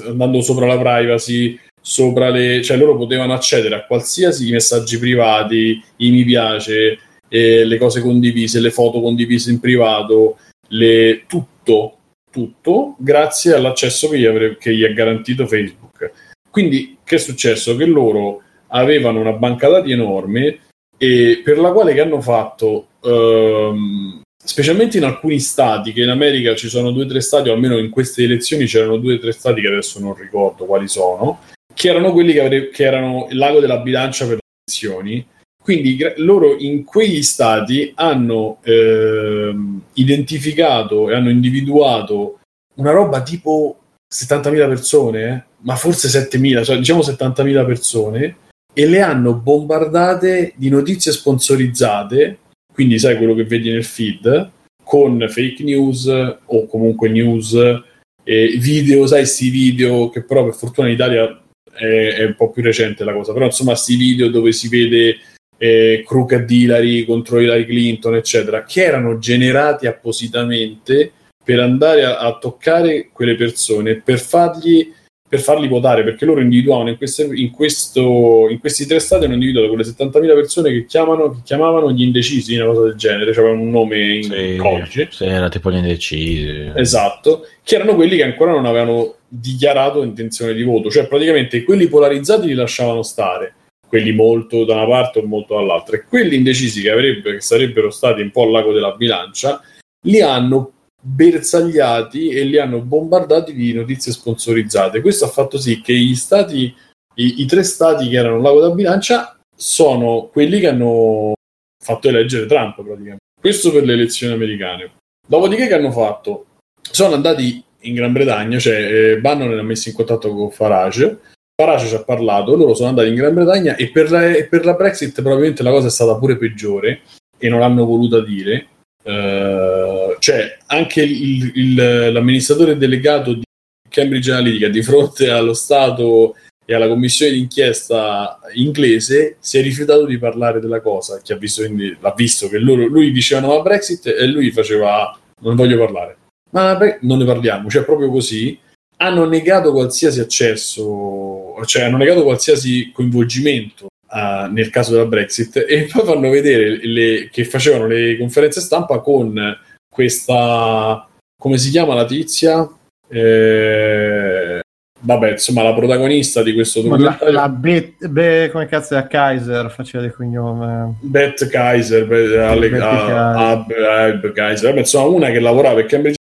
andando sopra la privacy, sopra le... cioè loro potevano accedere a qualsiasi messaggi privati, i mi piace, eh, le cose condivise, le foto condivise in privato, le... tutto, tutto, grazie all'accesso che gli, avre... che gli ha garantito Facebook. Quindi che è successo? Che loro avevano una banca dati enorme e per la quale che hanno fatto ehm, specialmente in alcuni stati che in America ci sono due o tre stati o almeno in queste elezioni c'erano due o tre stati che adesso non ricordo quali sono che erano quelli che, avre- che erano il lago della bilancia per le elezioni. Quindi loro in quegli stati hanno eh, identificato e hanno individuato una roba tipo 70.000 persone, ma forse 7.000, cioè diciamo 70.000 persone, e le hanno bombardate di notizie sponsorizzate, quindi sai quello che vedi nel feed, con fake news o comunque news, eh, video, sai, questi video che però per fortuna in Italia è, è, un po' più recente la cosa, però insomma questi video dove si vede eh, Crooked Hillary contro Hillary Clinton, eccetera, che erano generati appositamente per andare a, a toccare quelle persone, per fargli per farli votare, perché loro individuavano in, queste, in, questo, in questi tre stati hanno individuato quelle 70.000 persone che, chiamano, che chiamavano gli indecisi, una cosa del genere, cioè un nome in sì, codice. Sì, era tipo gli indecisi. Esatto, che erano quelli che ancora non avevano dichiarato intenzione di voto, cioè praticamente quelli polarizzati li lasciavano stare, quelli molto da una parte o molto dall'altra, e quelli indecisi che, avrebbe, che sarebbero stati un po' al lago della bilancia, li hanno bersagliati e li hanno bombardati di notizie sponsorizzate. Questo ha fatto sì che gli stati, i, i tre stati che erano lago da bilancia, sono quelli che hanno fatto eleggere Trump praticamente. Questo per le elezioni americane. Dopodiché che hanno fatto? Sono andati in Gran Bretagna, cioè eh, Bannon li ha messo in contatto con Farage, Farage ci ha parlato, loro sono andati in Gran Bretagna e per la, per la Brexit probabilmente la cosa è stata pure peggiore e non l'hanno voluta dire Uh, cioè anche il, il, l'amministratore delegato di Cambridge Analytica di fronte allo Stato e alla commissione d'inchiesta inglese si è rifiutato di parlare della cosa chi ha visto, quindi, l'ha visto che loro, lui diceva no a Brexit e lui faceva non voglio parlare. Ma non ne parliamo cioè proprio così. Hanno negato qualsiasi accesso cioè hanno negato qualsiasi coinvolgimento uh, nel caso della Brexit [laughs] e poi fanno vedere le, che facevano le conferenze stampa con questa come si chiama la tizia? Eh, vabbè, insomma, la protagonista di questo documentario. La, la Bet, Be, come cazzo è Kaiser? Faceva del cognome. Beth Kaiser, Be, Ale, a, a, a, Kaiser. Vabbè, insomma, una che lavorava per Cambridge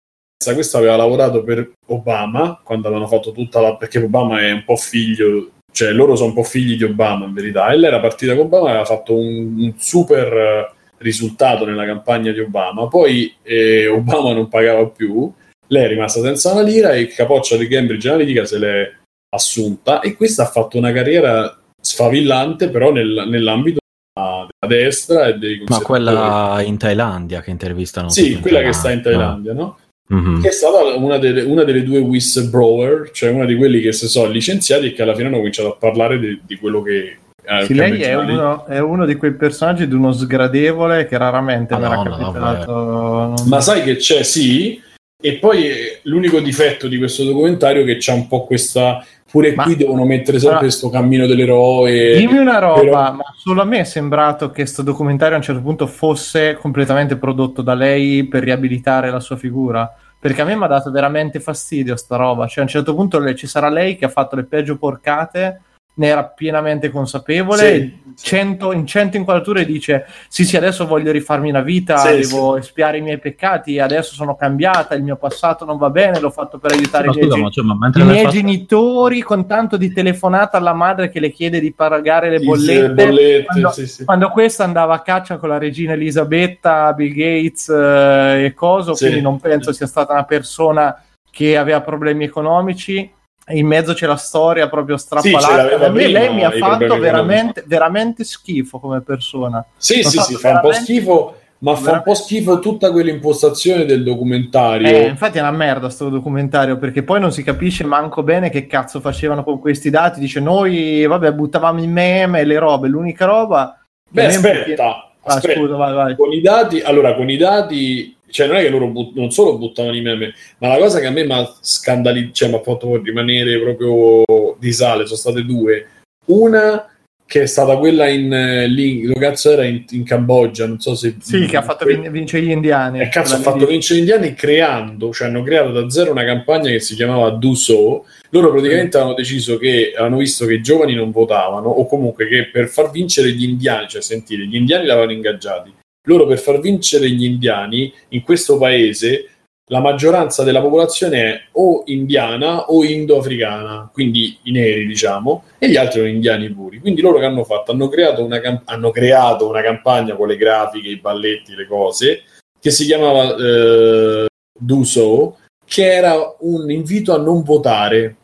questa aveva lavorato per Obama quando avevano fatto tutta la perché Obama è un po' figlio cioè loro sono un po' figli di Obama in verità, e lei era partita con Obama aveva fatto un, un super eh, risultato nella campagna di Obama, poi eh, Obama non pagava più, lei è rimasta senza una lira e il capoccia di Cambridge Analytica se l'è assunta e questa ha fatto una carriera sfavillante però nel, nell'ambito della destra e dei Ma quella in Thailandia che intervistano. Sì, quella che sta in Thailandia, no? Mm-hmm. che è stata una delle, una delle, due whistleblower, cioè una di quelli che si sono licenziati e che alla fine hanno cominciato a parlare di, di quello che... Eh, sì, lei è uno, è uno, di quei personaggi di uno sgradevole che raramente verrà no, capitato. No, Ma sai che c'è, sì, e poi eh, l'unico difetto di questo documentario è che c'è un po' questa pure ma, qui devono mettere sempre questo allora, cammino dell'eroe. Dimmi una roba, però... ma solo a me è sembrato che questo documentario a un certo punto fosse completamente prodotto da lei per riabilitare la sua figura. Perché a me mi ha dato veramente fastidio sta roba. Cioè, a un certo punto ci sarà lei che ha fatto le peggio porcate ne era pienamente consapevole. Sì, cento, sì. In cento inquadrature dice: Sì, sì, adesso voglio rifarmi una vita, sì, devo espiare i miei peccati. Adesso sono cambiata, il mio passato non va bene. L'ho fatto per aiutare i miei, scusa, cioè, i miei fatto... genitori. Con tanto di telefonata alla madre che le chiede di pagare le bollette. bollette quando, quando, questa andava a caccia con la regina Elisabetta, Bill Gates eh, e coso, quindi non penso sia stata una persona che aveva problemi economici in mezzo c'è la storia proprio strappalata. Sì, a me lei mi ha fatto veramente, veramente, schifo come persona. Sì, sì, sì, fa un po' schifo, ma fa un po' schifo tutta quell'impostazione del documentario. Eh, infatti è una merda sto documentario, perché poi non si capisce manco bene che cazzo facevano con questi dati. Dice, noi, vabbè, buttavamo i meme e le robe, l'unica roba... Beh, aspetta, ah, aspetta. Scusa, vai, vai. Con i dati, allora, con i dati cioè non è che loro but- non solo buttavano i meme, ma la cosa che a me mi ha scandalizzato, cioè mi ha fatto rimanere proprio di sale, sono state due. Una che è stata quella in lì, lo cazzo era in, in, Cambogia, non so se... Sì, che ha fatto vin- vincere gli indiani. E eh, cazzo ha fatto vincere gli indiani creando, cioè hanno creato da zero una campagna che si chiamava Do So. Loro praticamente mm. hanno deciso che, hanno visto che i giovani non votavano, o comunque che per far vincere gli indiani, cioè sentire, gli indiani l'avevano ingaggiati loro per far vincere gli indiani in questo paese la maggioranza della popolazione è o indiana o indo-africana, quindi i neri, diciamo, e gli altri sono indiani puri. Quindi loro che hanno fatto? Hanno creato una, camp- hanno creato una campagna con le grafiche, i balletti, le cose, che si chiamava eh, Do So, che era un invito a non votare.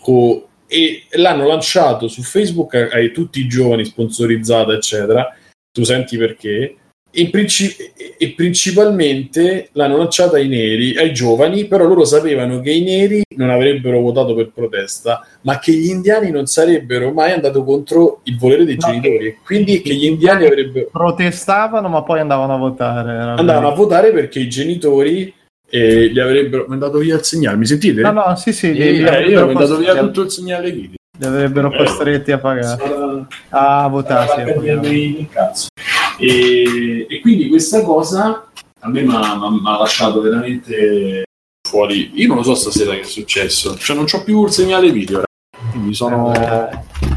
Co- e l'hanno lanciato su Facebook a, a tutti i giovani, sponsorizzata, eccetera. Tu senti perché? E, princip- e, principalmente l'hanno lanciata ai neri, ai giovani, però loro sapevano che i neri non avrebbero votato per protesta, ma che gli indiani non sarebbero mai andati contro il volere dei no, genitori, quindi che gli indiani avrebbero... Protestavano, ma poi andavano a votare. Andavano a votare perché i genitori eh, gli avrebbero mandato via il segnale. Mi sentite? No, no, sì, sì. Eh, io ho mandato via tutto il segnale. Li avrebbero eh, costretti a pagare. A votarsi. E, e quindi questa cosa a me mi ha lasciato veramente fuori. Io non lo so stasera che è successo, cioè non ho più il segnale video. Quindi sono.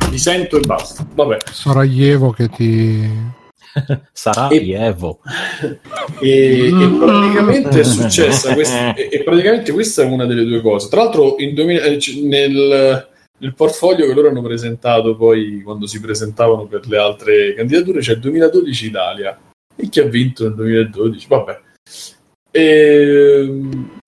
Mi sento e basta. Vabbè. Sarajevo che ti. [laughs] Sarajevo. [laughs] E, e, praticamente è successa questa, e, e, praticamente questa è una delle due cose. Tra l'altro, in 2000, eh, nel, nel portfolio che loro hanno presentato poi quando si presentavano per le altre candidature c'è il 2012 Italia. E chi ha vinto nel 2012 vabbè. E...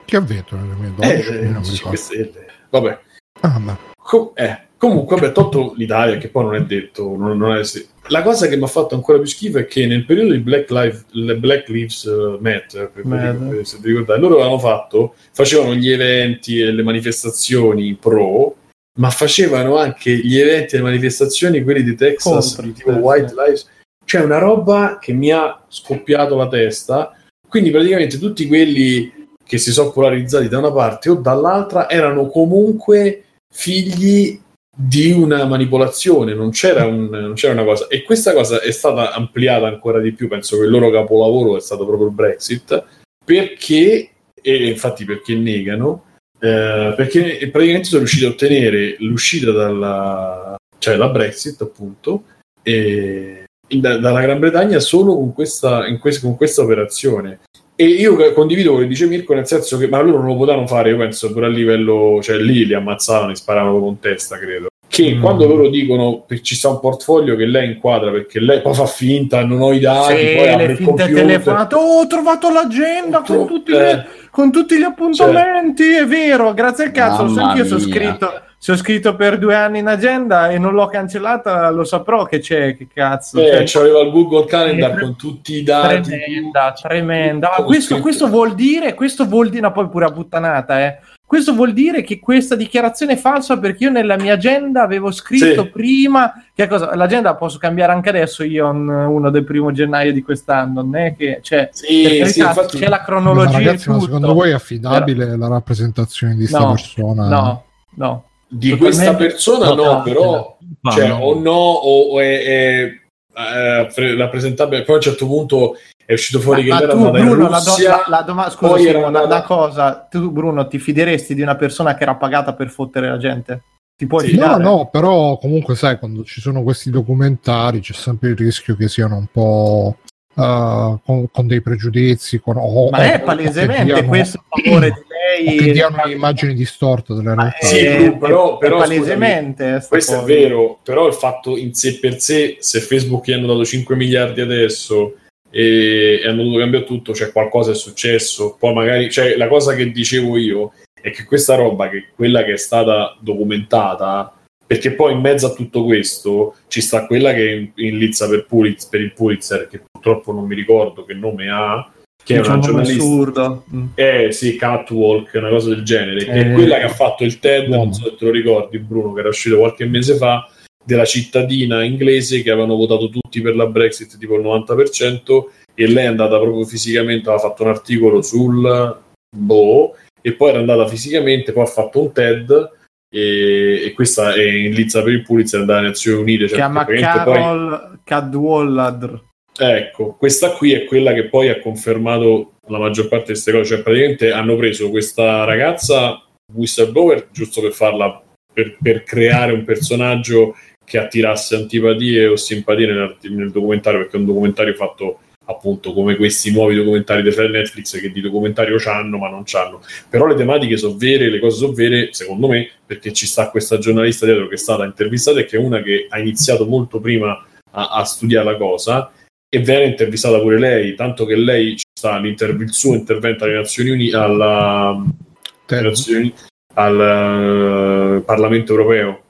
Chi ha vinto nel 2012 eh, non 5 stelle. Vabbè. Ah, ma... Com- eh, comunque vabbè tolto l'Italia che poi non è detto non, non è... la cosa che mi ha fatto ancora più schifo è che nel periodo di Black, Lives, Black Lives Matter per, se vi ricordate loro avevano fatto facevano gli eventi e le manifestazioni pro ma facevano anche gli eventi e le manifestazioni, quelli di Texas, Contro, tipo White Lives. Cioè una roba che mi ha scoppiato la testa. Quindi praticamente tutti quelli che si sono polarizzati da una parte o dall'altra erano comunque figli di una manipolazione, non c'era, un, non c'era, una cosa. E questa cosa è stata ampliata ancora di più. Penso che il loro capolavoro è stato proprio il Brexit, perché, e infatti perché negano, eh, perché praticamente sono riuscito a ottenere l'uscita dalla, cioè la Brexit appunto e, da, dalla Gran Bretagna solo con questa, quest, con questa operazione. E io condivido quello che dice Mirko nel senso che ma loro non lo potevano fare io penso pure a livello cioè lì li ammazzavano e sparavano con testa credo che mm. quando loro dicono che ci sta un portfolio che lei inquadra perché lei poi fa finta non ho i dati sì, poi le finte telefonate oh, ho trovato l'agenda con tutti eh. le con tutti gli appuntamenti, cioè, è vero, grazie al cazzo, lo so anch'io sono scritto, sono scritto per due anni in agenda e non l'ho cancellata, lo saprò che c'è, che cazzo. Beh, cioè, c'aveva il Google Calendar con tutti i dati. Tremenda, tremenda. Questo, questo, vuol dire, questo vuol dire, no, poi pure a puttanata, eh questo vuol dire che questa dichiarazione è falsa perché io nella mia agenda avevo scritto sì. prima che cosa, l'agenda posso cambiare anche adesso io uno del primo gennaio di quest'anno, non è che cioè, sì, sì, infatti, c'è la cronologia. Ma ragazzi, ma secondo voi è affidabile Era... la rappresentazione di questa no, persona? No, no. Di questa persona no, no però cioè, o no o, o è, è, è, è rappresentabile poi a un certo punto è uscito fuori ma, che ma tu, Bruno, la, do, la, la doma- scusa, sì, andata... una cosa, tu Bruno ti fideresti di una persona che era pagata per fottere la gente? Ti puoi sì, No, no, però comunque sai, quando ci sono questi documentari c'è sempre il rischio che siano un po' Uh, con, con, dei pregiudizi. Con, oh, ma è palesemente diano, questo a favore di lei. Che diano un'immagine distorta delle realtà. Sì, però, però palesemente. Scusami, questo cosa. è vero, però il fatto in sé per sé, se Facebook gli hanno dato 5 miliardi adesso e, hanno dovuto cambiare tutto, cioè qualcosa è successo. Poi magari, cioè, la cosa che dicevo io è che questa roba, che quella che è stata documentata, perché poi in mezzo a tutto questo ci sta quella che è in lizza per, Pulitzer, per il Pulitzer, che purtroppo non mi ricordo che nome ha, che è una giornalista. Assurdo. Mm. Eh sì, Catwalk, una cosa del genere, che è eh. quella che ha fatto il TED, non so se te lo ricordi Bruno, che era uscito qualche mese fa, della cittadina inglese che avevano votato tutti per la Brexit, tipo il 90%, e lei è andata proprio fisicamente, aveva fatto un articolo sul boh, e poi era andata fisicamente, poi ha fatto un TED e, e questa è in lizza per il Pulitzer dalle Nazioni Unite. Cioè chiama Carol poi... Cadwallader. Ecco, questa qui è quella che poi ha confermato la maggior parte di queste cose, cioè praticamente hanno preso questa ragazza whistleblower giusto per farla per, per creare un personaggio che attirasse antipatie o simpatie nel, nel, documentario, perché è un documentario fatto appunto come questi nuovi documentari di Netflix che di documentario c'hanno ma non c'hanno. Però le tematiche sono vere, le cose sono vere secondo me perché ci sta questa giornalista dietro che è stata intervistata e che è una che ha iniziato molto prima a, a studiare la cosa e viene intervistata pure lei tanto che lei ci sta il suo intervento alle Nazioni Unite alla, Nazioni, al uh, Parlamento Europeo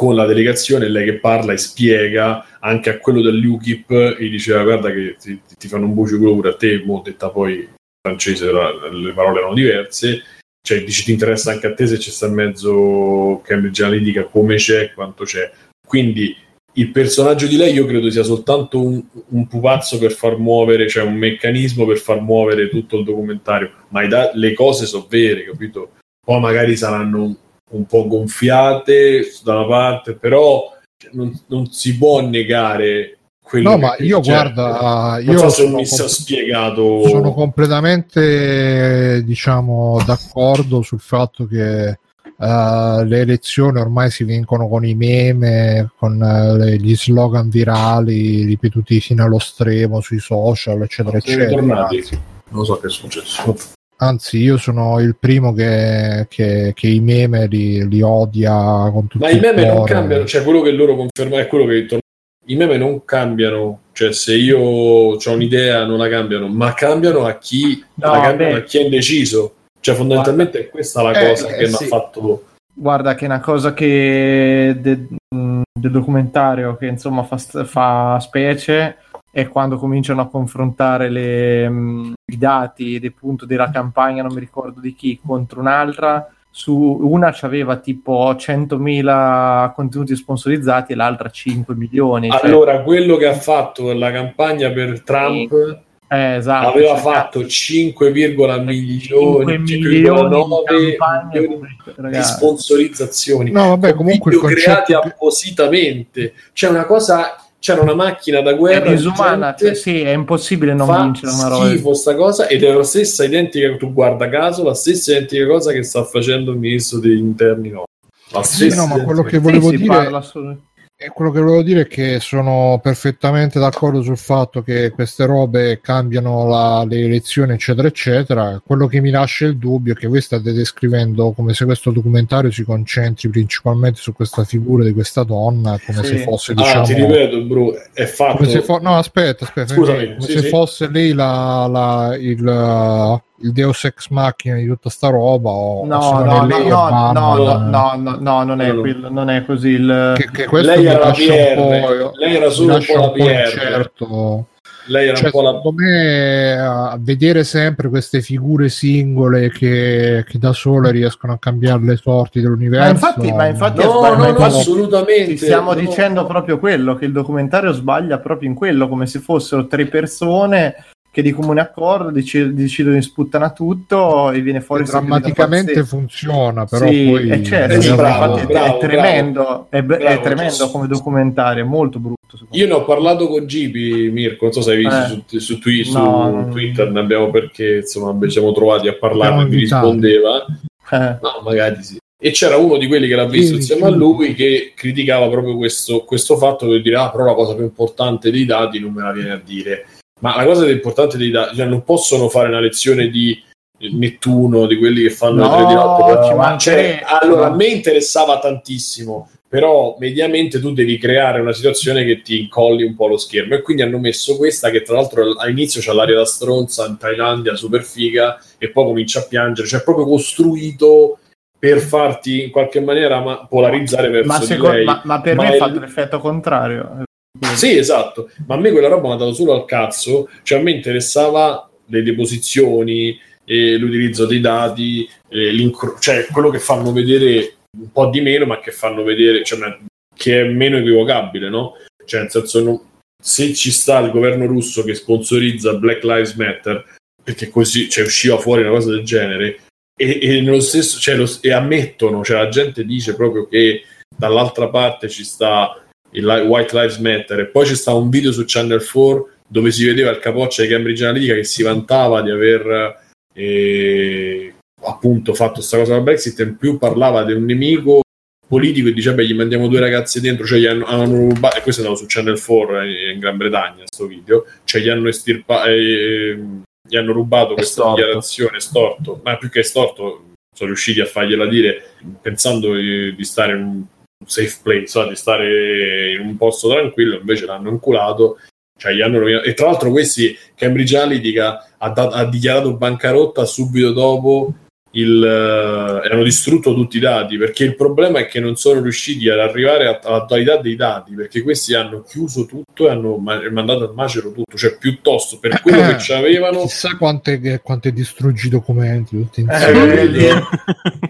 con la delegazione, lei che parla e spiega anche a quello dell'UKIP e diceva guarda che ti, ti fanno un bucio pure a te, mo detta poi francese le parole erano diverse, cioè dici ti interessa anche a te se c'è sta in mezzo Cambridge Analytica come c'è, quanto c'è. Quindi il personaggio di lei io credo sia soltanto un, un pupazzo per far muovere, cioè un meccanismo per far muovere tutto il documentario, ma da- le cose sono vere, capito? Poi magari saranno un po' gonfiate da una parte, però non, non si può negare quello no, ma io c'è. guarda, non io so se mi sia spiegato. Sono completamente, diciamo, d'accordo sul fatto che uh, le elezioni ormai si vincono con i meme, con uh, gli slogan virali ripetuti fino allo stremo sui social, eccetera, eccetera. Non so che è successo. Anzi, io sono il primo che, che, che i meme li, li, odia con tutto Ma i meme non cambiano, cioè quello che loro confermano è quello che torna. I meme non cambiano, cioè se io ho un'idea non la cambiano, ma cambiano a chi, no, la cambiano a chi è indeciso. Cioè fondamentalmente Guarda. è questa la cosa eh, che eh, mi ha fatto... Guarda che è una cosa che de, del documentario che insomma fa, fa specie è quando cominciano a confrontare le, um, i dati ed appunto della campagna, non mi ricordo di chi, contro un'altra. Su una aveva tipo 100.000 contenuti sponsorizzati e l'altra 5 milioni. Cioè... Allora, quello che ha fatto la campagna per Trump eh, esatto, aveva cioè, fatto 5, milioni, 5 milioni, 9 milioni di sponsorizzazioni. No, vabbè, comunque creati appositamente. C'è una cosa c'era una macchina da guerra è disumana, cioè, sì, è impossibile non vincere una roba schifo sta cosa ed è la stessa identica tu guarda caso la stessa identica cosa che sta facendo il ministro degli interni no. La stessa sì, no, ma quello che volevo sì, dire e quello che volevo dire è che sono perfettamente d'accordo sul fatto che queste robe cambiano la, le elezioni, eccetera, eccetera. Quello che mi lascia il dubbio è che voi state descrivendo come se questo documentario si concentri principalmente su questa figura di questa donna, come sì. se fosse, diciamo. Ah, ti ripeto, bro, è fatto. Fo- no, aspetta, aspetta. Scusami, come sì, se sì. fosse lei la, la, il il Deus Ex Machina di tutta sta roba o no no no, no, no, no, no, no, non è, quello, non è così il... che, che questo lei era, PR, lei era solo un po' la PR certo lei era cioè, un po la... secondo me vedere sempre queste figure singole che, che, da sole riescono a cambiare le sorti dell'universo ma infatti, ma infatti, no, sbaglio, no, no, assolutamente. Stiamo dicendo proprio quello che il documentario sbaglia proprio in quello come se fossero tre persone che di comune accordo decidono, decidono di sputtana tutto e viene fuori drammaticamente funziona però sì, poi è, certo, sì, bravo, è, bravo, è, tremendo è, bravo, è, tremendo come documentario è molto brutto io ne ho parlato con Gibi Mirko non so se hai visto eh. su, su, twi- no, su Twitter ne abbiamo perché insomma ci siamo trovati a parlare e mi rispondeva. Eh. no magari sì. E c'era uno di quelli che l'ha visto sì, insieme sì. a lui che criticava proprio questo, questo fatto di dire ah però la cosa più importante dei dati non me la viene a dire ma la cosa importante dei dati, cioè non possono fare una lezione di Nettuno, di quelli che fanno no, le 3 di notte. Ma cioè, allora, a me interessava tantissimo, però mediamente tu devi creare una situazione che ti incolli un po' lo schermo. E quindi hanno messo questa che tra l'altro all'inizio c'ha l'aria da stronza in Thailandia, super figa, e poi comincia a piangere. Cioè, è proprio costruito per farti in qualche maniera ma- polarizzare verso ma, secondo, ma, ma per ma me ha fatto l'effetto contrario sì, esatto, ma a me quella roba mi ha dato solo al cazzo, cioè a me interessava le deposizioni, e l'utilizzo dei dati, cioè quello che fanno vedere un po' di meno, ma che fanno vedere, cioè, che è meno equivocabile, no? Cioè, nel senso, no, se ci sta il governo russo che sponsorizza Black Lives Matter, perché così cioè, usciva fuori una cosa del genere, e, e nello stesso, cioè, lo, e ammettono, cioè la gente dice proprio che dall'altra parte ci sta il White Lives Matter e poi c'è stato un video su Channel 4 dove si vedeva il capoccia di Cambridge Analytica che si vantava di aver eh, appunto fatto questa cosa del Brexit e in più parlava di un nemico politico e dice beh gli mandiamo due ragazze dentro cioè gli hanno, hanno rubato e questo è andato su Channel 4 in, in Gran Bretagna questo video cioè gli hanno estirpato eh, gli hanno rubato questa storto. dichiarazione storto ma più che storto sono riusciti a fargliela dire pensando di, di stare in un safe place so, di stare in un posto tranquillo invece l'hanno inculato cioè, gli hanno e tra l'altro questi Cambridge Analytica ha, da- ha dichiarato bancarotta subito dopo il, uh, hanno distrutto tutti i dati perché il problema è che non sono riusciti ad arrivare a- all'attualità dei dati perché questi hanno chiuso tutto e hanno ma- mandato al macero tutto cioè piuttosto per quello che ci avevano [coughs] chissà quante, quante distruggi documenti tutti insieme. eh, [laughs]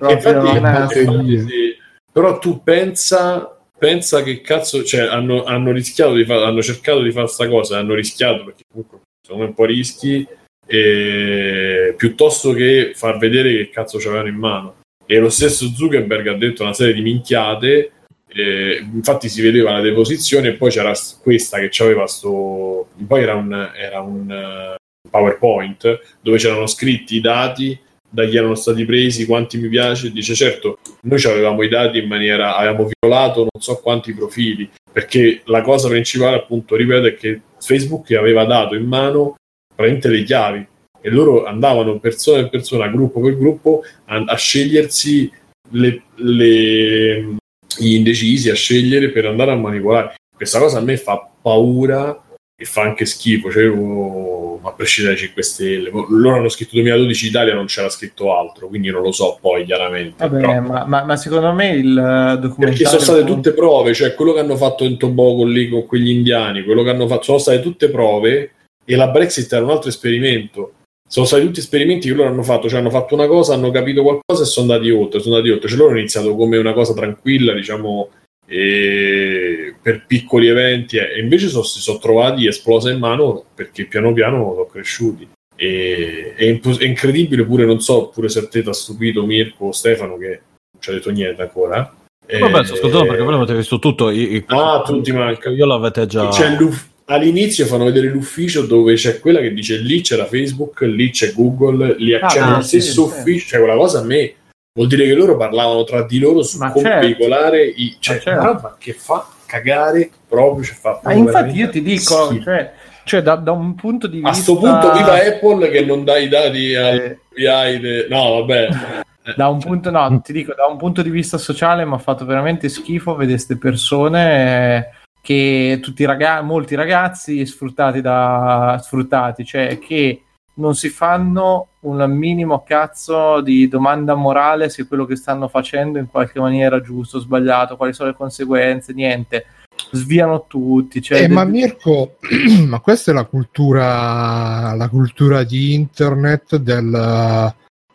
eh, infatti, però tu pensa pensa che cazzo cioè hanno, hanno rischiato di fare hanno cercato di fare questa cosa hanno rischiato perché comunque sono un po' rischi e, piuttosto che far vedere che cazzo c'avevano in mano. E lo stesso Zuckerberg ha detto una serie di minchiate, eh, infatti si vedeva la deposizione e poi c'era questa che aveva sto... poi era un, era un uh, PowerPoint dove c'erano scritti i dati da chi erano stati presi, quanti mi piace, dice certo, noi avevamo i dati in maniera, avevamo violato non so quanti profili, perché la cosa principale appunto, ripeto, è che Facebook aveva dato in mano praticamente le chiavi e loro andavano persona per persona, gruppo per gruppo a, a scegliersi le, le, gli indecisi, a scegliere per andare a manipolare. Questa cosa a me fa paura e fa anche schifo, cioè, oh, a prescindere dai 5 Stelle. Loro hanno scritto 2012 Italia, non c'era scritto altro, quindi non lo so poi chiaramente. Vabbè, ma, ma, ma, secondo me il documentario... Perché sono state tutte prove, cioè quello che hanno fatto in Tobago lì con quegli indiani, quello che hanno fatto, sono state tutte prove e la Brexit era un altro esperimento. Sono stati tutti esperimenti che loro hanno fatto, cioè hanno fatto una cosa, hanno capito qualcosa e sono andati oltre, sono andati oltre. Cioè loro hanno iniziato come una cosa tranquilla, diciamo, per piccoli eventi e invece so, si sono trovati esplosa in mano perché piano piano sono cresciuti. E, è, è, incredibile pure, non so, pure se a te ti ha stupito Mirko o Stefano che non ci ha detto niente ancora. Vabbè, sto ascoltando perché voi avete visto tutto. I, i, ah, tutti manca. Io l'avete già. All'inizio fanno vedere l'ufficio dove c'è quella che dice lì c'era Facebook, lì c'è Google, lì ah, c'è lo stesso sì, ufficio, cioè quella cosa a me vuol dire che loro parlavano tra di loro su ma come certo. veicolare i, cioè, ma certo. roba che fa cagare proprio, cioè, fa ma infatti io ti dico, sì. cioè, cioè da, da, un punto di vista... A sto punto viva Apple che non dà i dati al FBI, de... no vabbè... [laughs] da un punto, no, ti dico, da un punto di vista sociale mi ha fatto veramente schifo vedere queste persone eh, che tutti i ragazzi, molti ragazzi sfruttati da sfruttati, cioè che non si fanno un minimo cazzo di domanda morale se quello che stanno facendo in qualche maniera è giusto o sbagliato, quali sono le conseguenze, niente. Sviano tutti. Cioè eh, ma Mirko, [clears throat] ma questa è la cultura, la cultura di internet del...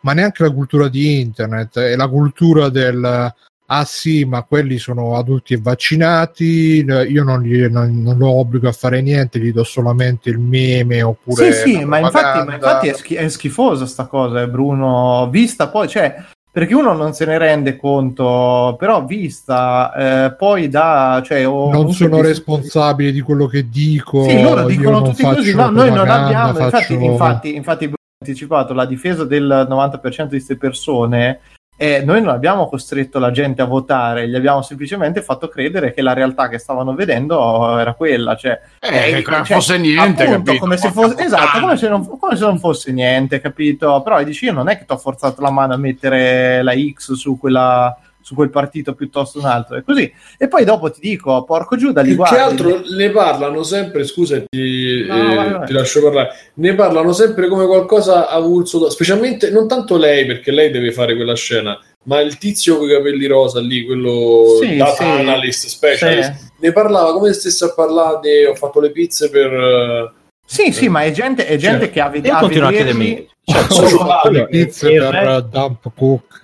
ma neanche la cultura di internet, è la cultura del ah sì, ma quelli sono adulti e vaccinati, io non, gli, non, non lo obbligo a fare niente, gli do solamente il meme oppure... Sì, sì, ma infatti, ma infatti, è, schi- è schifosa sta cosa, eh, Bruno, vista poi, cioè, perché uno non se ne rende conto, però vista eh, poi da... Cioè, non sono responsabili di quello che dico. Sì, loro dicono tutti così, no, noi non abbiamo, faccio... infatti, infatti, infatti ha anticipato la difesa del 90% di queste persone e noi non abbiamo costretto la gente a votare, gli abbiamo semplicemente fatto credere che la realtà che stavano vedendo era quella, cioè, eh, eh, come cioè, fosse niente, appunto, come se fosse, esatto, come se, non, come se, non, fosse niente, capito? Però dici io non è che ti ho forzato la mano a mettere la X su quella su quel partito piuttosto un altro e così. E poi dopo ti dico porco Giuda li guardi, che altro ne parlano sempre scusa ti, no, eh, vai, vai. ti lascio parlare. Ne parlano sempre come qualcosa avulso specialmente non tanto lei perché lei deve fare quella scena ma il tizio con i capelli rosa lì quello sì, data sì, analyst specialist sì. ne parlava come se stesse a parlare di ho fatto le pizze per sì, sì, ma è gente, è gente cioè, che ha, ved- ha continuo a chiedermi [laughs] cioè, ho le pizze per Dump Cook?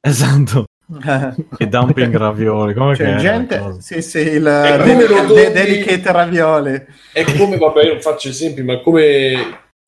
Esatto e dumping ravioli come cioè, gente sì sì il dedica- de- delicate ravioli. È come vabbè io non faccio esempi ma come,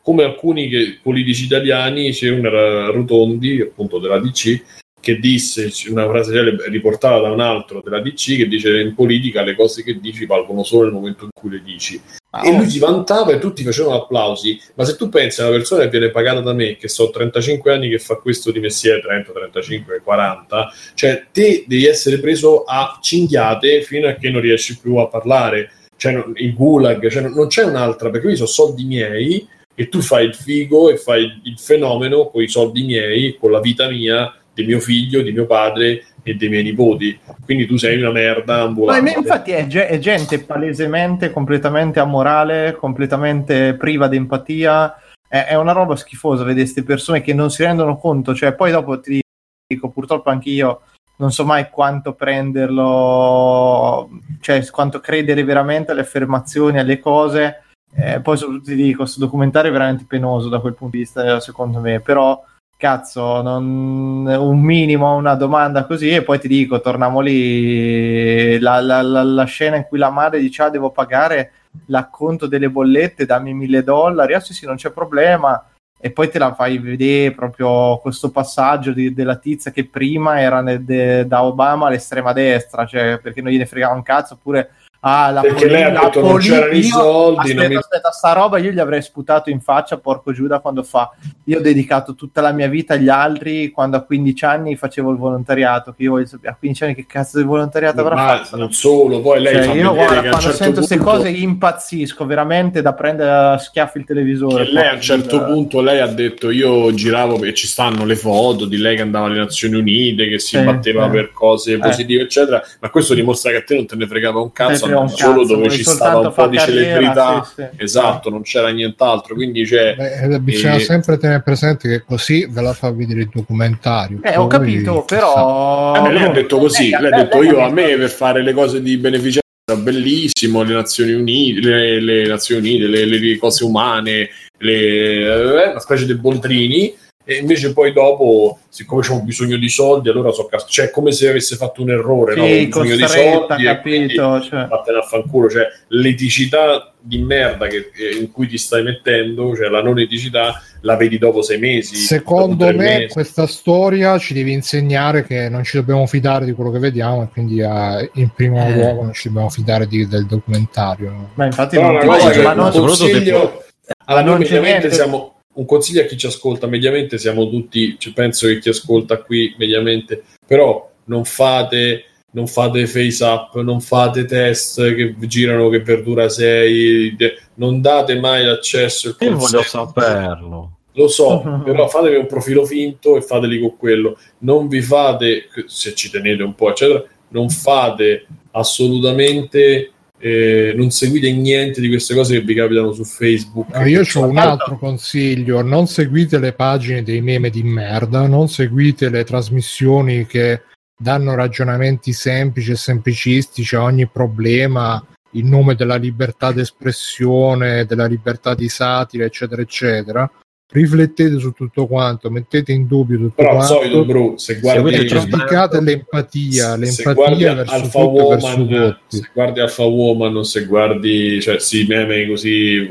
come alcuni che, politici italiani c'è una Rotondi appunto della DC che disse una frase riportata da un altro della DC che dice in politica le cose che dici valgono solo nel momento in cui le dici Ah, e lui si vantava e tutti facevano applausi. Ma se tu pensi a una persona che viene pagata da me, che so 35 anni che fa questo di mestiere, 30, 35, 40, cioè te devi essere preso a cinghiate fino a che non riesci più a parlare. Cioè, il gulag, cioè, non c'è un'altra, perché io sono soldi miei e tu fai il figo e fai il fenomeno con i soldi miei, con la vita mia, di mio figlio, di mio padre e dei miei nipoti. Quindi tu sei una merda ambulante. Ma infatti è, è, gente palesemente, completamente amorale, completamente priva di empatia. È, è una roba schifosa vedere queste persone che non si rendono conto. Cioè, poi dopo ti dico, purtroppo anch'io non so mai quanto prenderlo, cioè quanto credere veramente alle affermazioni, alle cose. Eh, poi soprattutto ti dico, questo documentario è veramente penoso da quel punto di vista, secondo me, però cazzo, non, un minimo, una domanda così e poi ti dico, torniamo lì, la, la, la, la scena in cui la madre dice ah devo pagare l'acconto delle bollette, dammi mille dollari, ah sì sì non c'è problema. E poi te la fai vedere proprio questo passaggio di, della tizia che prima era nel, de, da Obama all'estrema destra, cioè perché non gliene fregava un cazzo, oppure Ah, la perché poli- lei ha detto non c'erano i soldi. Aspetta, mi... aspetta, sta roba io gli avrei sputato in faccia, porco Giuda, quando fa. Io ho dedicato tutta la mia vita agli altri quando a 15 anni facevo il volontariato. Che io voglio sapere, a 15 anni che cazzo di volontariato avrà fatto? Non solo, poi lei cioè, io guarda, quando certo sento queste punto... cose impazzisco veramente da prendere a schiaffi il televisore. lei a un certo da... punto lei ha detto io giravo e ci stanno le foto di lei che andava alle Nazioni Unite, che si sì, batteva eh. per cose positive, eh. eccetera. Ma questo dimostra che a te non te ne fregava un cazzo, un solo cazzo, dove ci stava un po' di celebrità, sì, sì. esatto, non c'era nient'altro. Quindi c'è. Beh, bisogna e... sempre tenere presente che così ve la fa vedere il documentario. Eh, ho capito, però. Eh, lei ha detto così: eh, lei ha detto io a me per fare le cose di beneficenza bellissimo le Nazioni Unite, le, le Nazioni Unite, le, le, cose umane, le, eh, una specie di Boldrini e invece poi dopo, siccome c'è bisogno di soldi, allora so cazzo, cioè come se avesse fatto un errore, sì, no? Un bisogno di soldi, capito, cioè. vattene a fanculo, cioè l'eticità di merda che, in cui ti stai mettendo, cioè la non eticità, la vedi dopo sei mesi. Secondo me mesi. questa storia ci deve insegnare che non ci dobbiamo fidare di quello che vediamo e quindi uh, in primo eh. luogo non ci dobbiamo fidare di, del documentario. Ma infatti no, non, ma non consiglio, alla non siamo un consiglio a chi ci ascolta mediamente siamo tutti cioè penso che chi ascolta qui mediamente però non fate non fate face up non fate test che girano che verdura sei non date mai l'accesso io voglio saperlo lo so, [laughs] però fatevi un profilo finto e fateli con quello. Non vi fate, se ci tenete un po', eccetera, non fate assolutamente eh, non seguite niente di queste cose che vi capitano su Facebook. No, io ho un altro consiglio: non seguite le pagine dei meme di merda, non seguite le trasmissioni che danno ragionamenti semplici e semplicistici a ogni problema in nome della libertà d'espressione, della libertà di satira, eccetera, eccetera riflettete su tutto quanto, mettete in dubbio tutto Però quanto. solito, bro, se guardi praticate l'empatia, l'empatia verso Alpha Woman, verso se guardi Alpha Woman o se guardi, cioè, sì, meme così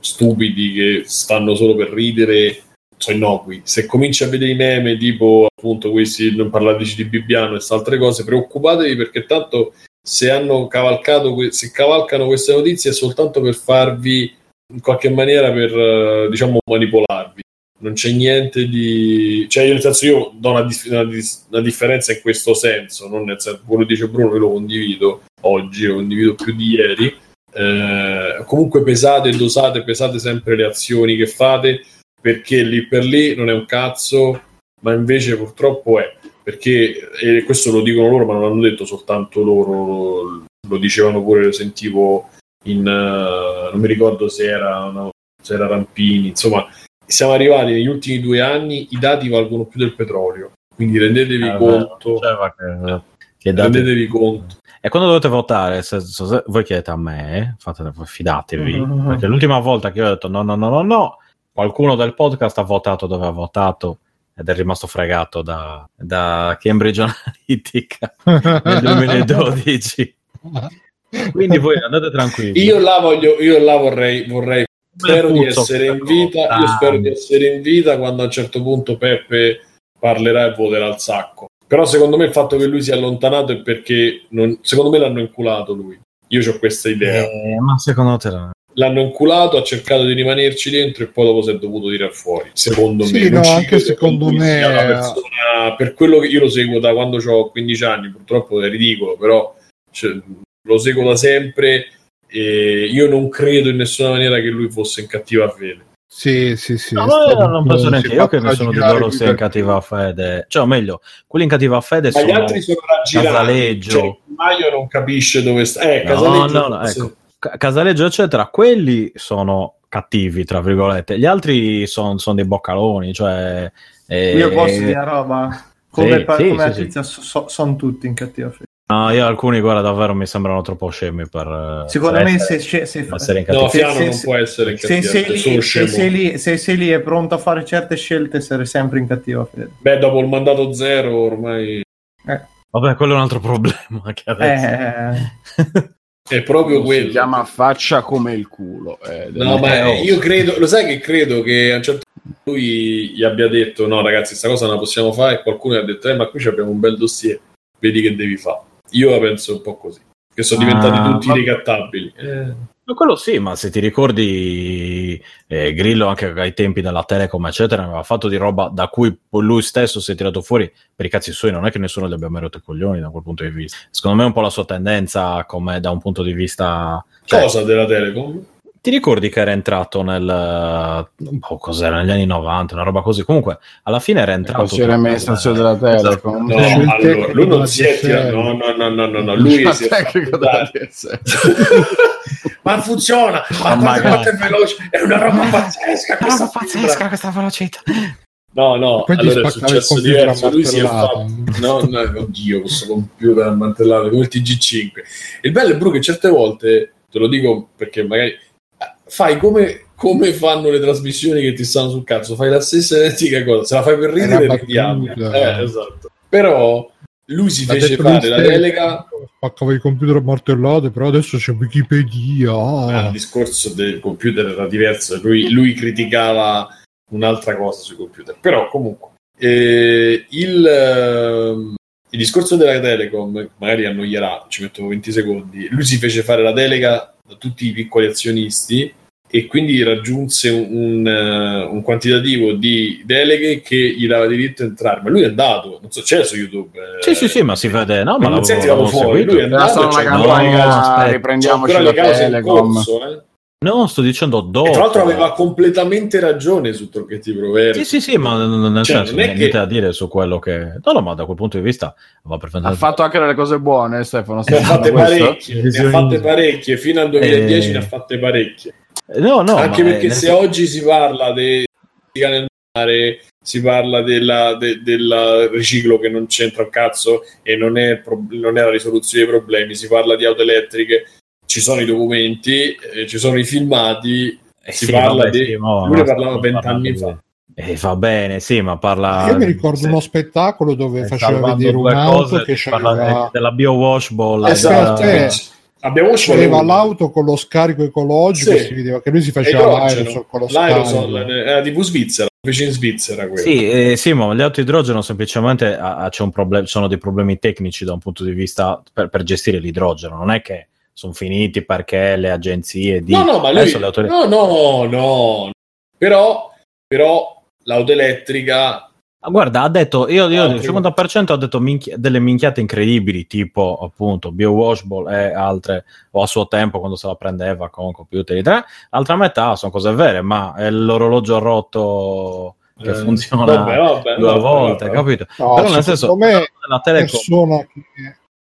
stupidi che stanno solo per ridere, sono innocui. Se cominci a vedere i meme tipo appunto questi non parlateci di Bibbiano e altre cose, preoccupatevi perché tanto se hanno cavalcato, se cavalcano queste notizie è soltanto per farvi in qualche maniera per eh, diciamo manipolarvi. Non c'è niente di. cioè, io nel senso, io do una, una, una differenza in questo senso, non nel senso, quello dice Bruno, io lo condivido oggi, lo condivido più di ieri. Eh, comunque pesate, dosate, pesate sempre le azioni che fate perché lì per lì non è un cazzo, ma invece purtroppo è perché, e questo lo dicono loro, ma non l'hanno detto soltanto loro, lo dicevano pure, lo sentivo in, uh, non mi ricordo se era, no, se era Rampini, insomma, siamo arrivati negli ultimi due anni, i dati valgono più del petrolio, quindi rendetevi eh, conto. Che, che dati... Rendetevi conto. E quando dovete votare, se, se voi chiedete a me, fate, fidatevi, mm-hmm. perché l'ultima volta che io ho detto no, no, no, no, no, qualcuno del podcast ha votato dove ha votato ed è rimasto fregato da, da Cambridge Analytica [laughs] nel 2012. [laughs] Quindi voi andate tranquilli. Io là, voglio, io là vorrei, vorrei spero di essere in vita. Io spero di essere in vita quando a un certo punto Peppe parlerà e voterà al sacco. Però secondo me il fatto che lui sia allontanato è perché non, secondo me l'hanno inculato lui. Io ho questa idea. Eh, ma secondo te l'hanno inculato, ha cercato di rimanerci dentro e poi dopo si è dovuto tirare fuori. Secondo sì, me, no, anche secondo me, persona, per quello che io lo seguo da quando ho 15 anni, purtroppo è ridicolo, però cioè, lo seguo da sempre e io non credo in nessuna maniera che lui fosse in cattiva fede. Sì, sì, sì. No, no, non penso neanche io che nessuno di loro sia in cattiva fede. Cioè, o meglio, quelli in cattiva fede Ma sono, gli altri sono Casaleggio. Cioè, Maio non capisce dove sta. Eh, no, no, no, ecco. Casaleggio, eccetera, quelli sono cattivi, tra virgolette. Gli altri sono son dei boccaloni, cioè... Eh... Io posso dire roba. Come, sì, pa- sì, come sì, sì. So, sono tutti in cattiva fede. No, io alcuni, guarda, davvero mi sembrano troppo scemi per. Eh, Secondo per me, essere, se, se, essere no, Fiano se, non se, può essere in se, sei lì, se, sei lì, se sei lì e pronto a fare certe scelte, essere sempre in cattiva fede. Beh, dopo il mandato zero, ormai. Eh. Vabbè, quello è un altro problema. Che adesso... Eh. è proprio quello. Si chiama faccia come il culo. Eh, no, ma io credo, lo sai che credo che a un certo punto lui gli abbia detto: No, ragazzi, questa cosa non la possiamo fare. E qualcuno gli ha detto: Eh, ma qui abbiamo un bel dossier, vedi che devi fare. Io la penso un po' così, che sono diventati ah, tutti ma... ricattabili. Eh. Quello sì, ma se ti ricordi eh, Grillo anche ai tempi della Telecom, eccetera, aveva fatto di roba da cui lui stesso si è tirato fuori per i cazzi suoi, non è che nessuno gli abbia mai rotto i coglioni da quel punto di vista. Secondo me è un po' la sua tendenza come da un punto di vista... Cioè, Cosa della Telecom? Ti ricordi che era entrato nel. Oh, cos'era? Negli anni 90, una roba così. Comunque, alla fine era entrato. C'era amministrazione della Telecom. No, no allora, lui non si è tirato. No, no, no, no, no, no. Lui si è [laughs] ma funziona, ma oh quanto è veloce, è una roba pazzesca. Una roba pazzesca questa velocità. No, no, Poi allora è successo diverso. Lui si è fatto. No, no, oddio, questo computer ammantellato come il TG5. Il bello è Bru che certe volte, te lo dico perché magari fai come, come, fanno le trasmissioni che ti stanno sul cazzo, fai la stessa identica cosa, se la fai per ridere ridiamo. Eh, esatto. Però lui si fece fare la delega spaccava il computer a martellate però adesso c'è Wikipedia ah. il discorso del computer era diverso lui, lui criticava un'altra cosa sui computer però comunque eh, il, eh, il discorso della Telecom magari annoierà ci metto 20 secondi lui si fece fare la delega da tutti i piccoli azionisti e quindi raggiunse un, un, eh, un, quantitativo di deleghe che gli dava diritto a entrare. Ma lui è andato, non so, c'è su YouTube. Eh, sì, sì, sì, ma si vede. No, ma non senti fuori. Seguito. Lui è andato. Cioè, no, riprendiamoci la Telecom. Corso, eh. No, sto dicendo dopo. E tra l'altro aveva completamente ragione su Tocchetti Proveri. Sì, sì, sì, ma nel cioè, senso, non è niente che... da dire su quello che... No, no, ma da quel punto di vista va perfettamente... Ha fatto anche delle cose buone, Stefano. Ne ha fatte parecchie, ne ha fatte parecchie. Fino al 2010 e... ne ha fatte parecchie. No, no, Anche perché se senso... oggi si parla di nel mare, si parla del de, del riciclo che non c'entra un cazzo e non è, non è la risoluzione dei problemi, si parla di auto elettriche ci sono i documenti, eh, ci sono i filmati, eh, si sì, parla vabbè, di... Sì, no, lui ne parlava vent'anni fa. Eh, va bene, sì, ma parla. Io mi ricordo uno spettacolo dove faceva vedere un'auto che c'era della bio washball. Esatto, eh, abbiamo c'era l'auto con lo scarico ecologico. Sì. Si vedeva che lui si faceva l'aerosol con lo l'aerosol scarico. era tipo Svizzera. Fece in Svizzera quello. Sì, eh, sì, ma le auto idrogeno semplicemente ah, c'è un problem- sono dei problemi tecnici da un punto di vista per, per gestire l'idrogeno. Non è che sono finiti perché le agenzie di... No, no, ma lui... Auto... No, no, no. Però, però l'auto elettrica... Ah, guarda, ha detto, io, io il 50% ho detto minchia, delle minchiate incredibili, tipo appunto BioWashball e altre, o a suo tempo quando se la prendeva con computer di tre. L'altra metà sono cose vere, ma è l'orologio rotto che eh, funziona vabbè, vabbè, due vabbè, volte, capito? No, Però nel senso, la Telecom...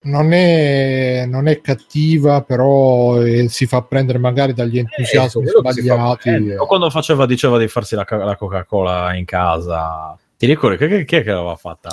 non è, non è cattiva, però eh, si fa prendere magari dagli eh, entusiasmi eh, sbagliati. Eh, o quando faceva, diceva di farsi la, la Coca-Cola in casa. Ti ricordi che, chi è che l'aveva fatta?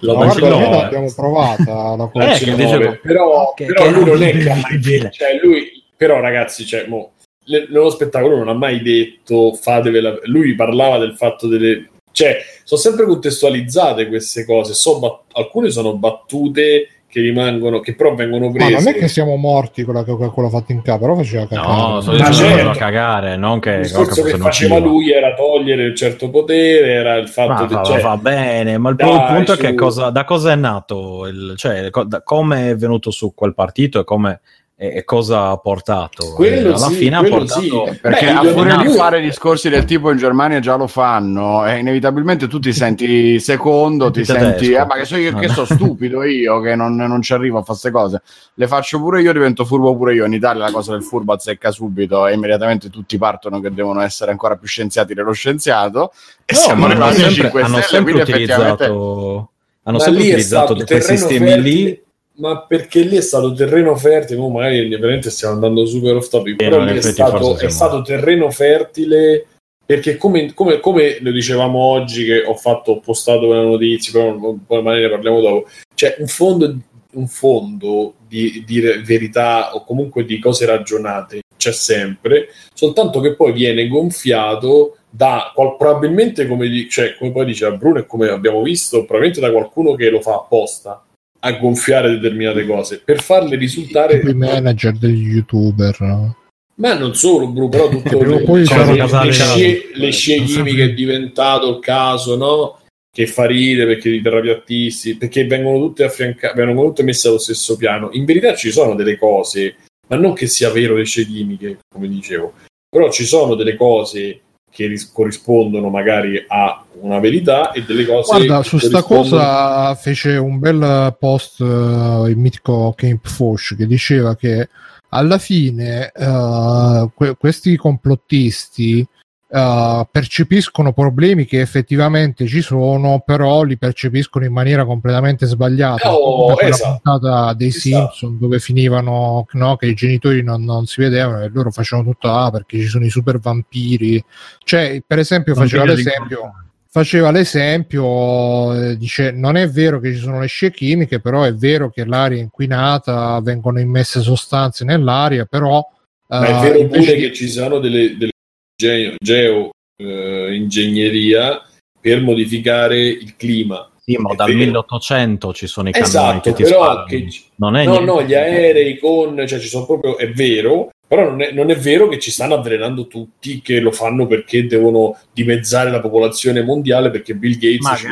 La no, guarda, noi l'abbiamo provata la eh, che dicevo, però, che, però che lui non è che cioè, lui, però ragazzi, cioè, mo, nello spettacolo non ha mai detto fatevela. Lui parlava del fatto delle cioè, sono sempre contestualizzate queste cose. So, bat- alcune sono battute che rimangono, che però vengono presi. Ma non è che siamo morti con la Coca-Cola fatta in capo, però faceva cagare. No, sono certo. cagare, non che, il discorso che faceva lui era togliere un certo potere, era il fatto che... Cioè, va bene, ma il dai, punto su... è che cosa, da cosa è nato, il, cioè da, come è venuto su quel partito e come e, cosa ha portato. Quello alla sì, fine ha portato sì. perché Beh, a furia di fare discorsi del tipo in Germania già lo fanno e inevitabilmente tu ti [laughs] senti secondo, ti senti eh, ma che so io che sto stupido io che non, non ci arrivo a fare queste cose. Le faccio pure io, divento furbo pure io. In Italia la cosa del furbo azzecca subito e immediatamente tutti partono che devono essere ancora più scienziati dello scienziato e no, siamo arrivati a 5 hanno Stelle, sempre utilizzato hanno sempre utilizzato quei sistemi fertile. lì ma perché lì è stato terreno fertile, oh, magari veramente stiamo andando super off topic, però lì è stato, è stato, terreno fertile perché come, come, come, lo dicevamo oggi che ho fatto, ho postato una notizia, però poi magari ne parliamo dopo, c'è un fondo, un fondo di, di verità o comunque di cose ragionate c'è sempre, soltanto che poi viene gonfiato da probabilmente come, cioè, come poi diceva Bruno e come abbiamo visto, probabilmente da qualcuno che lo fa apposta a gonfiare determinate cose per farle risultare i manager degli youtuber no? ma non solo Bru però tutto le, poi le, le, scie, le scie chimiche è diventato il caso no? che fa ridere perché i terrapiattisti perché vengono tutte affiancate vengono tutte messe allo stesso piano in verità ci sono delle cose ma non che sia vero le scie chimiche come dicevo però ci sono delle cose che ris- corrispondono magari a una verità e delle cose guarda su sta cosa fece un bel post uh, il mitico Camp Fosh che diceva che alla fine uh, que- questi complottisti uh, percepiscono problemi che effettivamente ci sono, però li percepiscono in maniera completamente sbagliata. Oh, esatto. La puntata dei esatto. Simpson dove finivano no, che i genitori non, non, si vedevano e loro facevano tutto ah, perché ci sono i super vampiri. Cioè, per esempio, faceva l'esempio faceva l'esempio, eh, dice non è vero che ci sono le scie chimiche, però è vero che l'aria è inquinata, vengono immesse sostanze nell'aria, però... Ma è vero uh, pure che ci sono delle, delle geoingegneria uh, per modificare il clima. Sì, ma dal 1800 ci sono i cannoni esatto, che ti però che, non è no, niente. no, gli aerei con, cioè ci sono proprio, è vero, però non è, non è, vero che ci stanno avvelenando tutti, che lo fanno perché devono dimezzare la popolazione mondiale, perché Bill Gates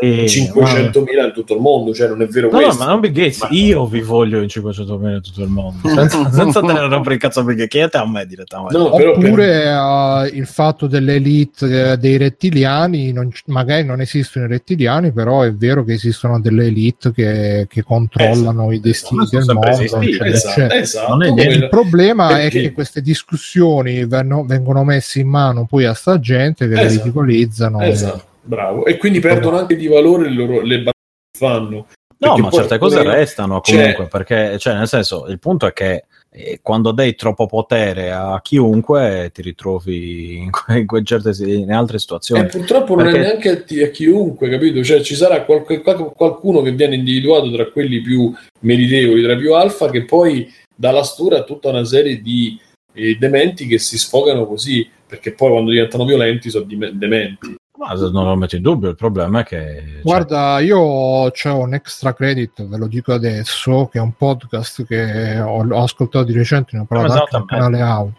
Magari, ci vuole 500.000 in tutto il mondo, cioè non è vero no, questo. No, ma non Bill Gates, ma... io vi voglio in 500.000 in tutto il mondo, senza, [laughs] senza tenere rompere il cazzo perché chiedete a me direttamente. No, Oppure per... uh, il fatto dell'elite uh, dei rettiliani, non, magari non esistono i rettiliani, però è vero che esistono delle elite che, che controllano esatto, i destini del mondo. Esistito, esatto, cioè, esatto, il problema è che queste discussioni venno, vengono messe in mano poi a sta gente che esatto. le ridicolizzano. Esatto, bravo. E quindi perdono anche di valore le, loro, le battaglie che fanno. No, ma certe cose restano comunque, c'è... perché, cioè, nel senso, il punto è che eh, quando dai troppo potere a chiunque ti ritrovi in, que- in, que- certe, in altre situazioni. E purtroppo perché... non è neanche a, a, chiunque, capito? Cioè ci sarà qualche, qualcuno che viene individuato tra quelli più meritevoli, tra i più alfa, che poi dalla stura a tutta una serie di eh, dementi che si sfogano così, perché poi quando diventano violenti sono dementi. Ma non lo metto in dubbio, il problema è che... Cioè Guarda, io ho un extra credit, ve lo dico adesso, che è un podcast che ho, ho ascoltato di recente, ne ho parlato anche sul canale audio.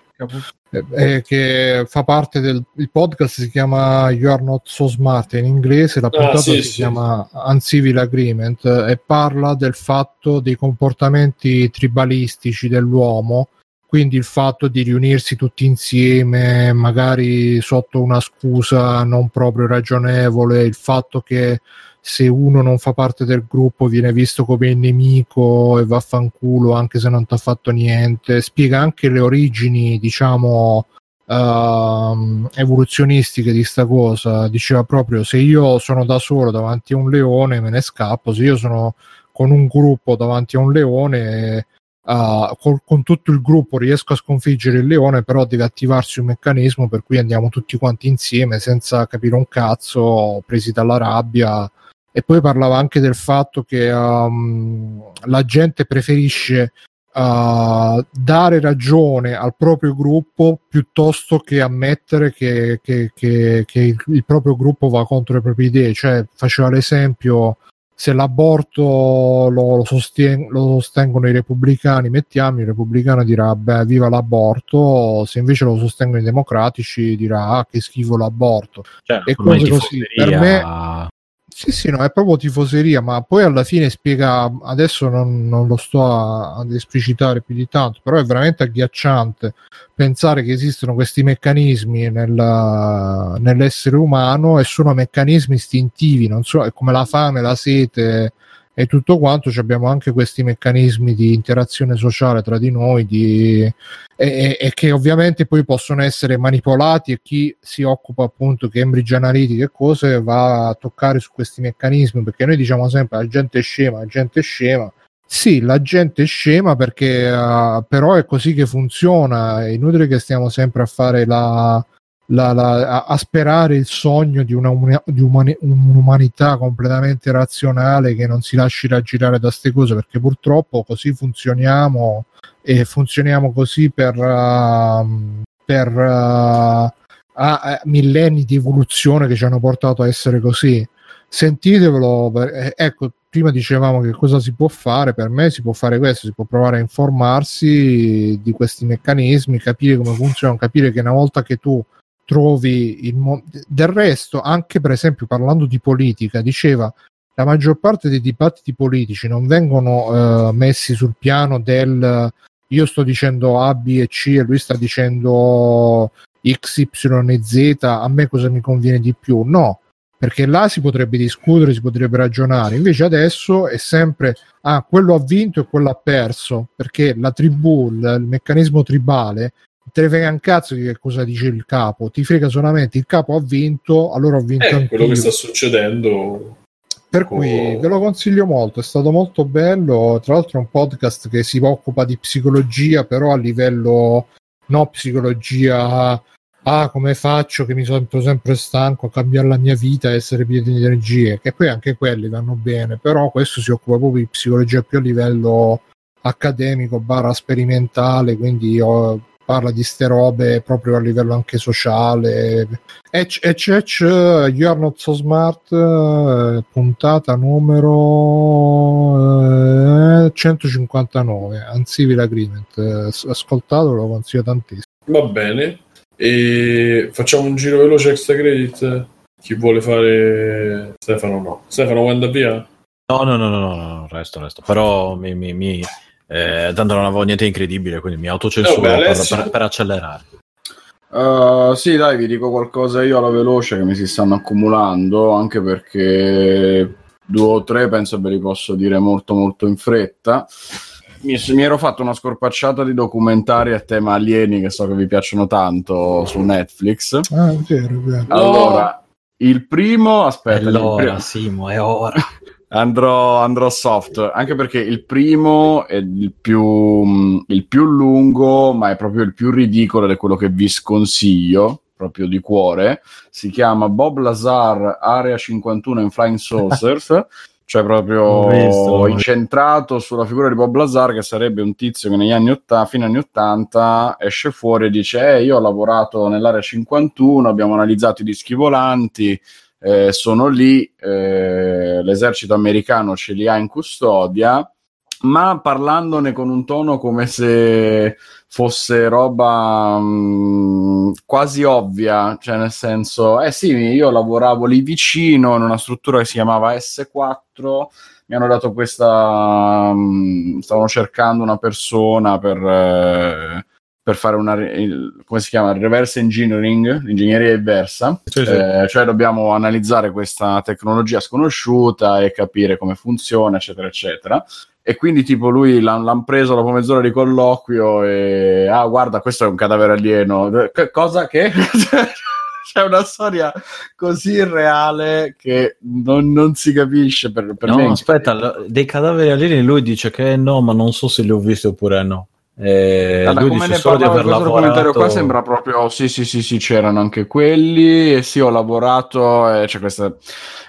Eh, eh, che fa parte del podcast si chiama You Are Not So Smart in inglese la puntata ah, sì, si sì. chiama Uncivil Agreement e parla del fatto dei comportamenti tribalistici dell'uomo quindi il fatto di riunirsi tutti insieme magari sotto una scusa non proprio ragionevole il fatto che se uno non fa parte del gruppo viene visto come il nemico e vaffanculo anche se non ti ha fatto niente. Spiega anche le origini, diciamo, uh, evoluzionistiche di sta cosa. Diceva proprio se io sono da solo davanti a un leone me ne scappo, se io sono con un gruppo davanti a un leone uh, col, con tutto il gruppo riesco a sconfiggere il leone, però deve attivarsi un meccanismo per cui andiamo tutti quanti insieme senza capire un cazzo, presi dalla rabbia e poi parlava anche del fatto che um, la gente preferisce uh, dare ragione al proprio gruppo piuttosto che ammettere che, che, che, che il, proprio gruppo va contro le proprie idee. Cioè, faceva l'esempio se l'aborto lo, lo, sosten- lo, sostengono i repubblicani, mettiamo, il repubblicano dirà beh viva l'aborto, se invece lo sostengono i democratici dirà ah, che schifo l'aborto. Cioè, e cose così. Per me Sì, sì, no, è proprio tifoseria, ma poi alla fine spiega, adesso non, non lo sto a, ad esplicitare più di tanto, però è veramente agghiacciante pensare che esistono questi meccanismi nel, nell'essere umano e sono meccanismi istintivi, non so, è come la fame, la sete, e tutto quanto abbiamo anche questi meccanismi di interazione sociale tra di noi di, e, e, che ovviamente poi possono essere manipolati e chi si occupa appunto Cambridge Analytica e cose va a toccare su questi meccanismi perché noi diciamo sempre la gente è scema, la gente è scema. Sì, la gente è scema perché uh, però è così che funziona, è inutile che stiamo sempre a fare la, la, la, a, sperare il sogno di, una, di umani, un'umanità completamente razionale che non si lasci raggirare da queste cose perché purtroppo così funzioniamo e funzioniamo così per, uh, per uh, a, millenni di evoluzione che ci hanno portato a essere così. Sentitevelo eh, ecco prima dicevamo che cosa si può fare per me si può fare questo si può provare a informarsi di questi meccanismi capire come funzionano capire che una volta che tu trovi il mo- del resto anche per esempio parlando di politica diceva la maggior parte dei dibattiti politici non vengono uh, messi sul piano del io sto dicendo A, B e C e lui sta dicendo X, Y e Z, a me cosa mi conviene di più? No, perché là si potrebbe discutere, si potrebbe ragionare, invece adesso è sempre, ah, quello ha vinto e quello ha perso, perché la tribù, il, il meccanismo tribale te ne frega un cazzo di che cosa dice il capo, ti frega solamente il capo ha vinto, allora ho vinto eh, anche quello che sta succedendo. Per cui ve lo consiglio molto, è stato molto bello, tra l'altro è un podcast che si occupa di psicologia, però a livello no psicologia ah come faccio che mi sento sempre stanco a cambiare la mia vita essere pieno di energie, che poi anche quelli vanno bene, però questo si occupa proprio di psicologia più a livello accademico, barra sperimentale, quindi io parla di ste robe proprio a livello anche sociale. Ech, ech, ech, You Are Not So Smart, eh, puntata numero eh, 159, Uncivil Agreement. Ascoltatelo, lo consiglio tantissimo. Va bene. E facciamo un giro veloce extra credit. Chi vuole fare Stefano no. Stefano vuoi andare via? No, no, no, no, no, no, resto, resto. Però mi, mi, mi eh, tanto non avevo niente incredibile, quindi mi autocensuro no, per, per, per, accelerare. Uh, sì, dai, vi dico qualcosa io alla veloce che mi si stanno accumulando, anche perché due o tre penso ve li posso dire molto molto in fretta. Mi, mi, ero fatto una scorpacciata di documentari a tema alieni che so che vi piacciono tanto su Netflix. Ah, è vero, è vero. Allora, il primo, aspetta, è l'ora, primo... Simo, è ora. [laughs] Andrò, andrò, soft, anche perché il primo è il più, il più lungo, ma è proprio il più ridicolo ed è quello che vi sconsiglio, proprio di cuore. Si chiama Bob Lazar Area 51 in Flying Saucers, [laughs] cioè proprio visto, incentrato sulla figura di Bob Lazar, che sarebbe un tizio che negli anni 80, fine anni 80, esce fuori e dice: eh, Io ho lavorato nell'area 51, abbiamo analizzato i dischi volanti eh, sono lì, eh, l'esercito americano ce li ha in custodia, ma parlandone con un tono come se fosse roba mh, mm, quasi ovvia, cioè nel senso, eh sì, io lavoravo lì vicino in una struttura che si chiamava S4, mi hanno dato questa, mm, stavano cercando una persona per... Eh, per fare una come si chiama reverse engineering, ingegneria inversa, sì, sì. Eh, cioè dobbiamo analizzare questa tecnologia sconosciuta e capire come funziona, eccetera, eccetera. E quindi, tipo, lui l'hanno, l'hanno preso dopo mezz'ora di colloquio e ah, guarda, questo è un cadavere alieno. Che, cosa che? [laughs] C'è una storia così irreale che non, non si capisce per, per no, me. aspetta, dei cadaveri alieni lui dice che no, ma non so se li ho visti oppure no. Eh, allora, lui dice solo di aver lavorato commentario qua sembra proprio sì sì sì sì c'erano anche quelli e sì ho lavorato eh, cioè questa,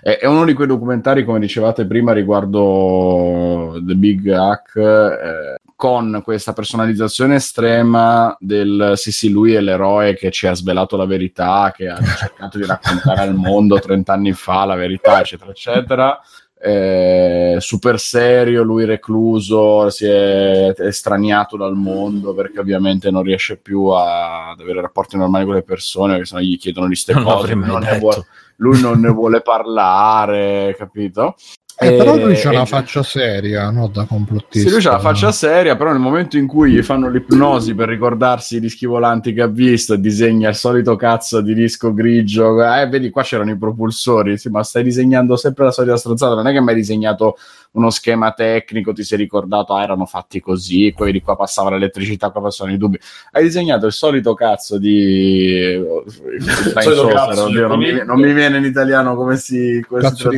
è, è, uno di quei documentari come dicevate prima riguardo The Big Hack eh, con questa personalizzazione estrema del sì sì lui è l'eroe che ci ha svelato la verità che ha cercato di raccontare al mondo 30 anni fa la verità eccetera eccetera eh, super serio, lui recluso, si è estraniato dal mondo perché ovviamente non riesce più a, ad avere rapporti normali con le persone, perché sennò gli chiedono di ste cose, non vuole, lui non ne vuole parlare, capito? Eh, però lui c'ha la faccia seria, no? Da complottista. Sì, lui c'ha la faccia seria, però nel momento in cui gli fanno l'ipnosi per ricordarsi i dischi volanti che ha visto disegna il solito cazzo di disco grigio, eh, vedi qua c'erano i propulsori, sì, ma stai disegnando sempre la solita stronzata, non è che mi hai disegnato uno schema tecnico, ti sei ricordato, ah, erano fatti così, poi di qua passava l'elettricità, qua passavano i dubbi. Hai disegnato il solito cazzo di... Il solito cazzo, oddio, non, mi, non, mi, viene in italiano come si... Come si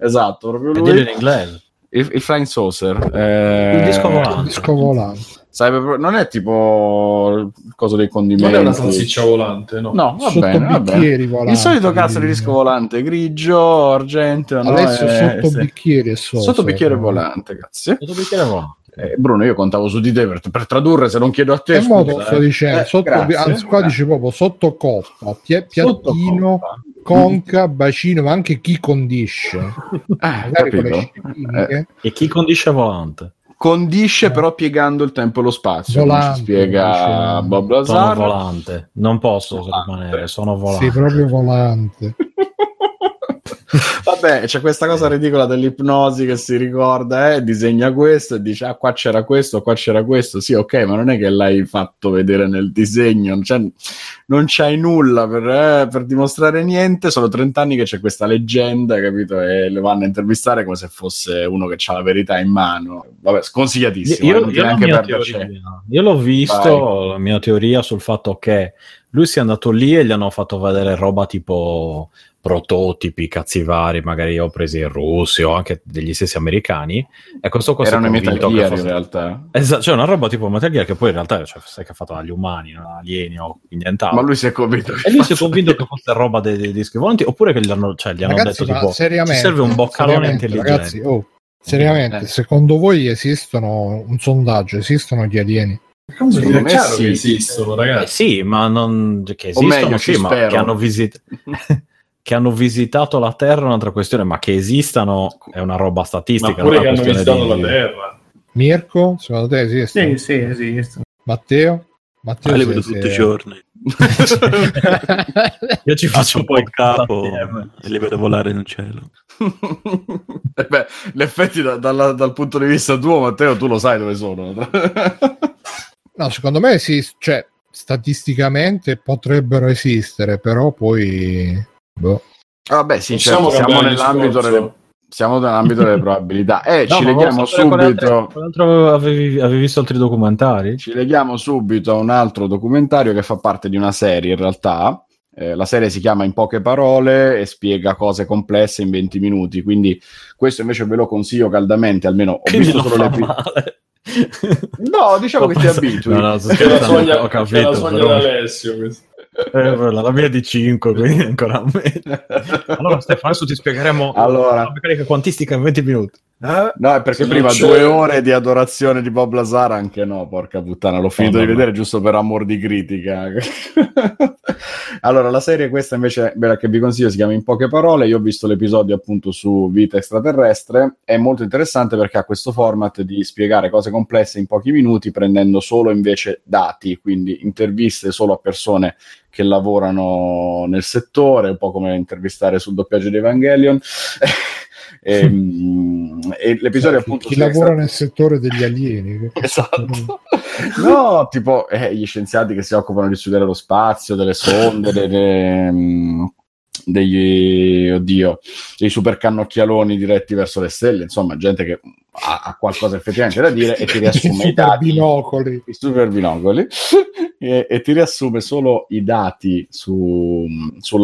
Esatto, proprio lui. in inglese. Il, il, Flying Saucer. Eh, il disco volante. disco volante. Sarebbe, non è tipo il coso dei condimenti. Non è una salsiccia volante, no. No, va bene, va bene. Volanti, il solito cazzo di disco volante, grigio, argento. Adesso no, è, sotto bicchiere sotto, sotto bicchiere volante, grazie. Sotto bicchiere volante. Eh, Bruno, io contavo su di te per, per, tradurre, se non chiedo a te. Modo sto dicendo? Eh, sotto, anzi, qua dice proprio sotto coppa, piattino, sotto coppa conca, bacino, ma anche chi condisce. [laughs] Ah, eh. E chi condisce volante? Condisce eh. però piegando il tempo e lo spazio. Volante, ci spiega Bob Lazar. Sono volante, non posso volante. rimanere, sono volante. Sì, proprio volante. [laughs] [laughs] Vabbè, c'è questa cosa ridicola dell'ipnosi che si ricorda, eh, disegna questo e dice, ah, qua c'era questo, qua c'era questo. Sì, ok, ma non è che l'hai fatto vedere nel disegno, non, c'è, non c'hai nulla per, eh, per, dimostrare niente. Sono 30 anni che c'è questa leggenda, capito? E le vanno a intervistare come se fosse uno che ha la verità in mano. Vabbè, sconsigliatissimo. Io, eh, io, anche teoria, io l'ho visto, Vai. la mia teoria sul fatto che lui sia andato lì e gli hanno fatto vedere roba tipo prototipi, cazzi vari, magari ho presi in Russia o anche degli stessi americani. E questo cosa erano Metal Gear fosse... in realtà. Esatto, cioè una roba tipo Metal Gear che poi in realtà cioè, sai che ha fatto dagli umani, non alieni o nient'altro. Ma lui si è convinto. E lui si è convinto che fosse roba dei, dei dischi volanti oppure che gli hanno, cioè, gli hanno ragazzi, detto tipo seriamente, ci serve un boccalone intelligente. Ragazzi, oh, seriamente, eh. secondo voi esistono un sondaggio, esistono gli alieni? Secondo me sì. che esistono, ragazzi. Eh sì, ma non che esistono, meglio, sì, ma che hanno visitato [laughs] che hanno visitato la Terra è un'altra questione, ma che esistano è una roba statistica. Ma pure che hanno visitato di... la Terra. Mirko, secondo te esiste? Sì, sì, esiste. Matteo? Matteo ah, li vedo tutti i giorni. [laughs] Io ci faccio un po' il capo e li vedo volare nel cielo. eh beh, in effetti da, dalla, dal punto di vista tuo, Matteo, tu lo sai dove sono. [laughs] no, secondo me sì, cioè, statisticamente potrebbero esistere, però poi Boh. Vabbè, sì, certo, siamo nell'ambito delle, siamo nell'ambito delle probabilità. Eh, no, ci leghiamo subito. Altre, avevi, avevi, visto altri documentari? Ci leghiamo subito a un altro documentario che fa parte di una serie in realtà. Eh, la serie si chiama In poche parole e spiega cose complesse in 20 minuti. Quindi, questo invece ve lo consiglio caldamente. Almeno ho Quindi visto solo l'episodio. No, diciamo che ti abitui. [laughs] No, no, è la soglia, ho capito, la soglia però... d'Alessio. Questo. Eh, la mia è di 5, quindi ancora a me. [laughs] Allora, Stefano, adesso ti spiegheremo allora. la meccanica quantistica in 20 minuti. Eh? No, è perché prima due ore di adorazione di Bob Lazar, anche no, porca puttana, l'ho finito oh, di vedere giusto per amor di critica. [laughs] allora, la serie questa invece, bella che vi consiglio, si chiama In poche parole, io ho visto l'episodio appunto su vita extraterrestre, è molto interessante perché ha questo format di spiegare cose complesse in pochi minuti, prendendo solo invece dati, quindi interviste solo a persone che lavorano nel settore, un po' come intervistare sul doppiaggio di Evangelion. E, [laughs] ehm, e l'episodio cioè, appunto chi lavora extra... nel settore degli alieni [laughs] esatto no tipo eh, gli scienziati che si occupano di studiare lo spazio delle sonde delle, mm, degli oddio dei super cannocchialoni diretti verso le stelle insomma gente che ha, ha qualcosa effettivamente da dire e ti [laughs] riassume i dati. binocoli. I super binocoli. [laughs] E, e, ti riassume solo i dati su,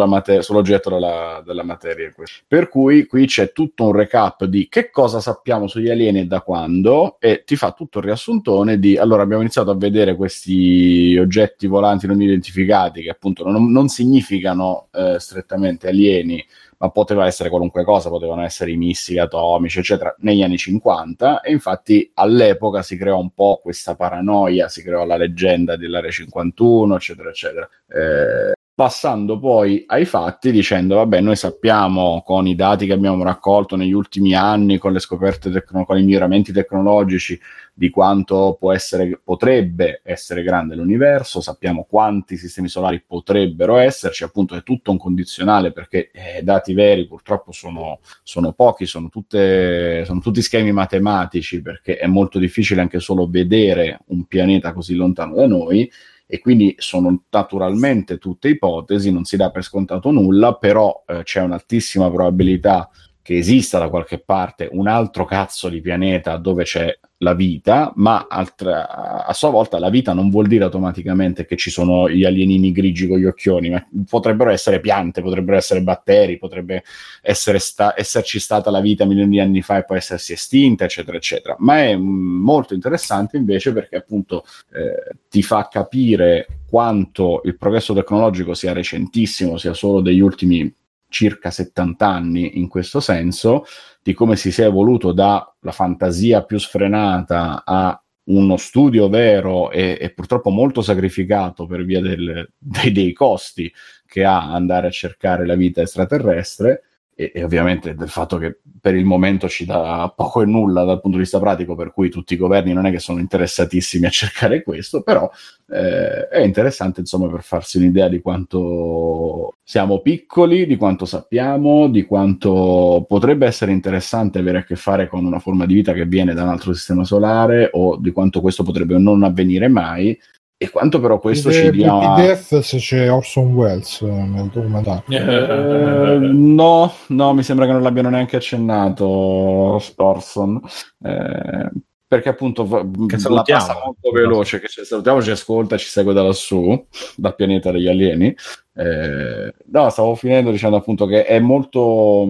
mater- sull'oggetto della, della materia. Per cui qui c'è tutto un recap di che cosa sappiamo sugli alieni e da quando e ti fa tutto il riassuntone di allora abbiamo iniziato a vedere questi oggetti volanti non identificati che appunto non, non significano eh, strettamente alieni ma poteva essere qualunque cosa, potevano essere i missili atomici, eccetera, negli anni 50 e infatti all'epoca si creò un po' questa paranoia, si creò la leggenda dell'Area 51, eccetera, eccetera. Eh, passando poi ai fatti dicendo vabbè noi sappiamo con i dati che abbiamo raccolto negli ultimi anni con le scoperte tecno- con i miglioramenti tecnologici di quanto essere, potrebbe essere grande l'universo sappiamo quanti sistemi solari potrebbero esserci appunto è tutto un condizionale perché eh, dati veri purtroppo sono, sono pochi sono, tutte, sono tutti schemi matematici perché è molto difficile anche solo vedere un pianeta così lontano da noi e quindi sono naturalmente tutte ipotesi, non si dà per scontato nulla, però eh, c'è un'altissima probabilità che esista da qualche parte un altro cazzo di pianeta dove c'è la vita, ma altra, a sua volta la vita non vuol dire automaticamente che ci sono gli alienini grigi con gli occhioni, ma potrebbero essere piante, potrebbero essere batteri, potrebbe essere sta- esserci stata la vita milioni di anni fa e poi essersi estinta, eccetera, eccetera. Ma è molto interessante invece perché appunto eh, ti fa capire quanto il progresso tecnologico sia recentissimo, sia solo degli ultimi circa 70 anni in questo senso, di come si sia evoluto dalla fantasia più sfrenata a uno studio vero e, e purtroppo molto sacrificato per via del, [laughs] dei, dei costi che ha andare a cercare la vita extraterrestre e, e, ovviamente del fatto che per il momento ci dà poco e nulla dal punto di vista pratico, per cui tutti i governi non è che sono interessatissimi a [laughs] cercare questo, però eh, è interessante insomma per farsi un'idea di quanto siamo piccoli, di quanto sappiamo, di quanto potrebbe essere interessante avere a che fare con una forma di vita che viene da un altro sistema solare o di quanto questo potrebbe non avvenire mai e quanto però questo ci dia... PDF se c'è Orson Welles nel documentario. Eh, no, no, mi sembra che non l'abbiano neanche accennato Orson. Eh, perché appunto che la passa molto veloce, che ci salutiamo, ci ascolta, ci segue da lassù, dal pianeta degli alieni. Eh, no, stavo finendo dicendo appunto che è molto,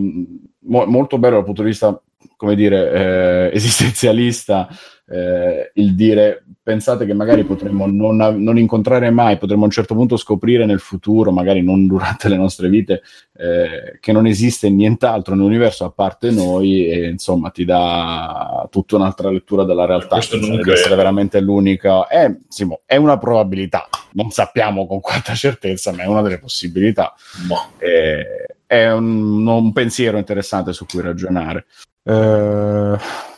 mo- molto bello dal punto di vista, come dire, eh, [laughs] esistenzialista eh, il dire pensate che magari potremmo non, non, incontrare mai, potremmo a un certo punto scoprire nel futuro, magari non durante le nostre vite, eh, che non esiste nient'altro nell'universo a parte noi e insomma ti dà tutta un'altra lettura della realtà. Questo non deve essere veramente l'unica. È, Simo, è una probabilità, non sappiamo con quanta certezza, ma è una delle possibilità. Eh, è un, un pensiero interessante su cui ragionare. Eh,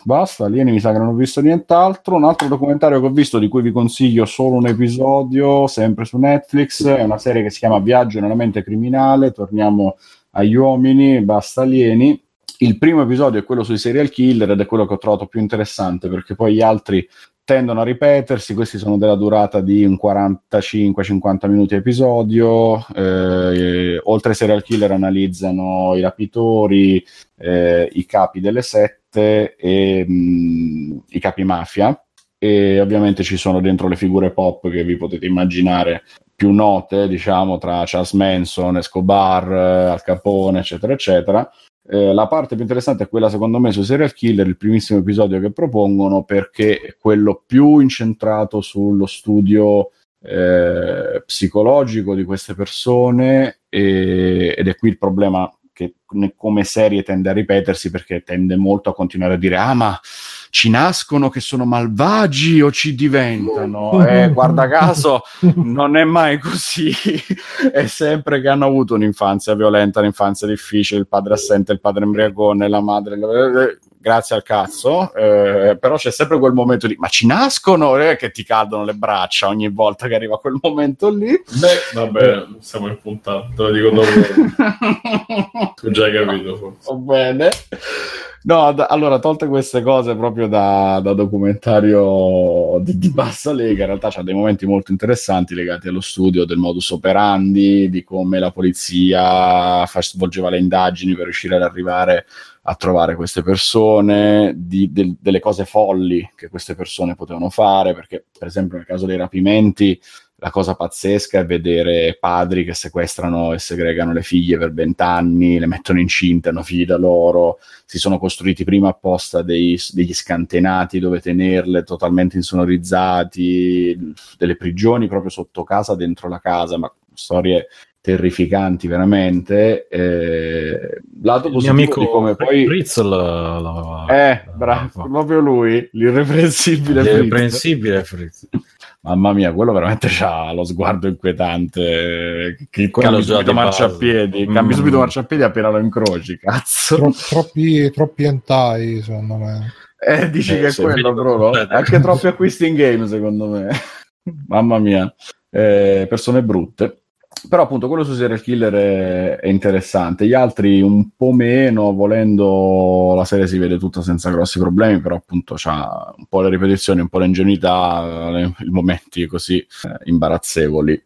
basta, alieni mi sa che non ho visto nient'altro. Un altro documentario che ho visto di cui vi consiglio solo un episodio, sempre su Netflix, è una serie che si chiama Viaggio nella mente criminale. Torniamo agli uomini, basta alieni. Il primo episodio è quello sui serial killer ed è quello che ho trovato più interessante perché poi gli altri tendono a ripetersi, questi sono della durata di un 45-50 minuti episodio, eh, oltre ai serial killer analizzano i rapitori, eh, i capi delle sette e mh, mm, i capi mafia. E ovviamente ci sono dentro le figure pop che vi potete immaginare più note, diciamo, tra Charles Manson, Escobar, Al Capone, eccetera, eccetera. Eh, la parte più interessante è quella, secondo me, sui serial killer, il primissimo episodio che propongono, perché è quello più incentrato sullo studio eh, psicologico di queste persone e, ed è qui il problema che come serie tende a ripetersi perché tende molto a continuare a dire ah ma ci nascono che sono malvagi o ci diventano? [laughs] Eh, guarda caso, non è mai così. [laughs] è sempre che hanno avuto un'infanzia violenta, un'infanzia difficile, il padre assente, il padre embriagone, la madre grazie al cazzo, eh, però c'è sempre quel momento di ma ci nascono eh, che ti cadono le braccia ogni volta che arriva quel momento lì. Beh, vabbè, siamo in puntata, te lo dico dopo. [laughs] tu già hai capito forse. Va bene. No, d- allora, tolte queste cose proprio da, da documentario di, di, bassa lega, in realtà c'ha dei momenti molto interessanti legati allo studio del modus operandi, di come la polizia fa, svolgeva le indagini per riuscire ad arrivare a trovare queste persone, di, de, delle cose folli che queste persone potevano fare, perché per esempio nel caso dei rapimenti la cosa pazzesca è vedere padri che sequestrano e segregano le figlie per vent'anni, le mettono incinte, hanno figli da loro, si sono costruiti prima apposta dei, degli scantenati dove tenerle totalmente insonorizzati, delle prigioni proprio sotto casa, dentro la casa, ma storie terrificanti veramente. Eh, lato positivo amico di come poi... Fritz la, la, eh, bravo, proprio lui, l'irreprensibile L'irreprensibile Fritz. Fritz Mamma mia, quello veramente ha lo sguardo inquietante. Che cambi subito marciapiedi. Mm. Cambi subito marciapiedi appena lo incroci, cazzo. Tro- troppi, troppi entai, secondo me. Eh, dici eh, che è quello, Bruno? Anche troppi acquisti in game, secondo me. [laughs] Mamma mia. Eh, persone brutte. Però appunto quello su serial killer è, è, interessante, gli altri un po' meno, volendo la serie si vede tutta senza grossi problemi, però appunto c'ha un po' le ripetizioni, un po' l'ingenuità, i momenti così eh, imbarazzevoli.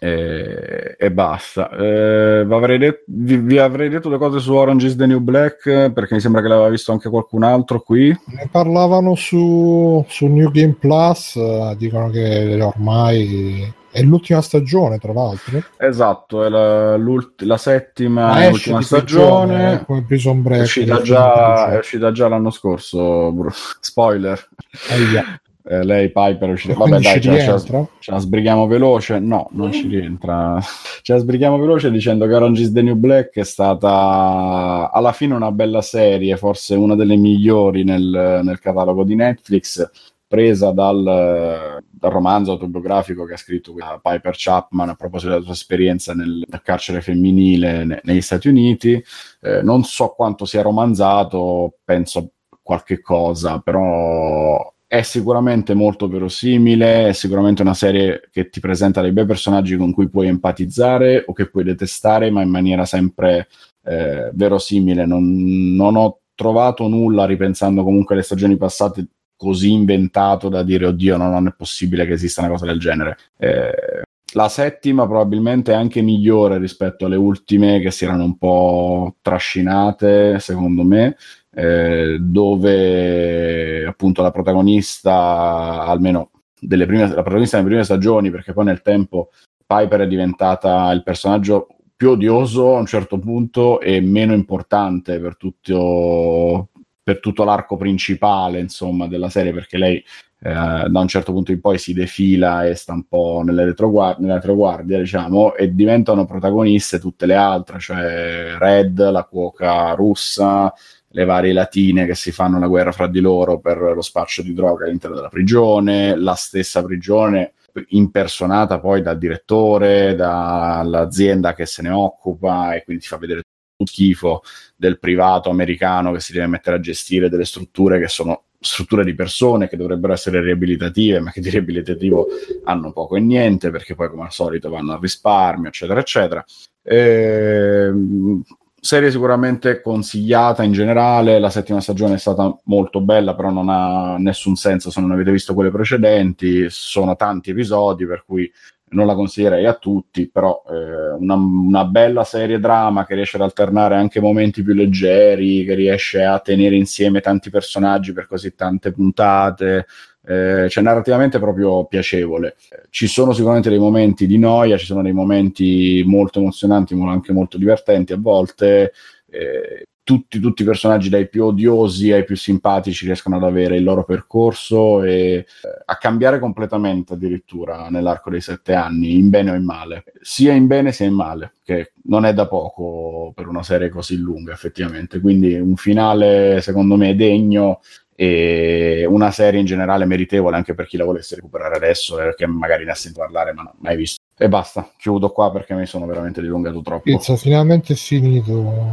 E, e basta. Eh, avrei det- vi, vi, avrei detto le cose su Orange is the New Black perché mi sembra che l'aveva visto anche qualcun altro qui. Ne parlavano su, su New Game Plus, eh, dicono che ormai è l'ultima stagione, tra l'altro. Esatto, è la, la settima ah, ultima stagione. Come Prison Break. È uscita, già, è uscita già l'anno scorso. [laughs] Spoiler. [laughs] Eh, lei Piper è uscita. Vabbè, dai, ce la, ce la sbrighiamo veloce. No, non ci rientra. [laughs] Ce la sbrighiamo veloce dicendo che Orange is the New Black è stata alla fine una bella serie, forse una delle migliori nel, nel catalogo di Netflix presa dal, dal, romanzo autobiografico che ha scritto Piper Chapman a proposito della sua esperienza nel, carcere femminile ne, negli Stati Uniti. Eh, non so quanto sia romanzato, penso qualche cosa, però è sicuramente molto verosimile, è sicuramente una serie che ti presenta dei bei personaggi con cui puoi empatizzare o che puoi detestare, ma in maniera sempre eh, verosimile. Non, non ho trovato nulla ripensando comunque alle stagioni passate così inventato da dire oddio no, non è possibile che esista una cosa del genere. Eh, la settima probabilmente è anche migliore rispetto alle ultime che si erano un po' trascinate, secondo me, eh, dove appunto la protagonista, almeno delle prime, la protagonista delle prime stagioni, perché poi nel tempo Piper è diventata il personaggio più odioso a un certo punto e meno importante per tutto, per tutto l'arco principale, insomma, della serie, perché lei eh, da un certo punto in poi si defila e sta un po' nelle retroguardie, nella retroguardia, diciamo, e diventano protagoniste tutte le altre, cioè Red, la cuoca russa, le varie latine che si fanno la guerra fra di loro per lo spaccio di droga all'interno della prigione, la stessa prigione impersonata poi dal direttore, dall'azienda che se ne occupa e quindi ti fa vedere schifo del privato americano che si deve mettere a gestire delle strutture che sono strutture di persone che dovrebbero essere riabilitative, ma che di riabilitativo hanno poco e niente, perché poi come al solito vanno al risparmio, eccetera, eccetera. E, serie sicuramente consigliata in generale, la settima stagione è stata molto bella, però non ha nessun senso se non avete visto quelle precedenti, sono tanti episodi, per cui non la consiglierei a tutti, però eh, una, una, bella serie drama che riesce ad alternare anche momenti più leggeri, che riesce a tenere insieme tanti personaggi per così tante puntate, eh, cioè narrativamente proprio piacevole. Ci sono sicuramente dei momenti di noia, ci sono dei momenti molto emozionanti, ma anche molto divertenti a volte. Eh, tutti, tutti, i personaggi, dai più odiosi ai più simpatici, riescono ad avere il loro percorso e eh, a cambiare completamente addirittura nell'arco dei sette anni, in bene o in male, sia in bene sia in male, che non è da poco per una serie così lunga effettivamente. Quindi un finale secondo me degno e una serie in generale meritevole anche per chi la volesse recuperare adesso e che magari ne ha sentito parlare ma non mai visto. E basta, chiudo qua perché mi sono veramente dilungato troppo. Pizza, finalmente è finito.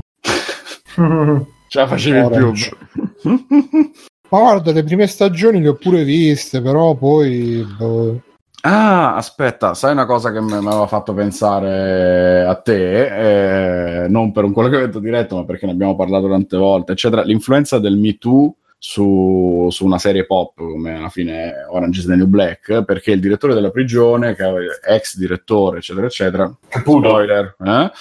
[laughs] Ce la facevi più. [laughs] Ma guarda, le prime stagioni le ho pure viste, però poi... Boh. Ah, aspetta, sai una cosa che mi aveva fatto pensare a te, eh, non per un collegamento diretto, ma perché ne abbiamo parlato tante volte, eccetera, l'influenza del Me Too su, su, una serie pop come alla fine Orange is the New Black perché il direttore della prigione, che è ex direttore, eccetera, eccetera, spoiler, eh,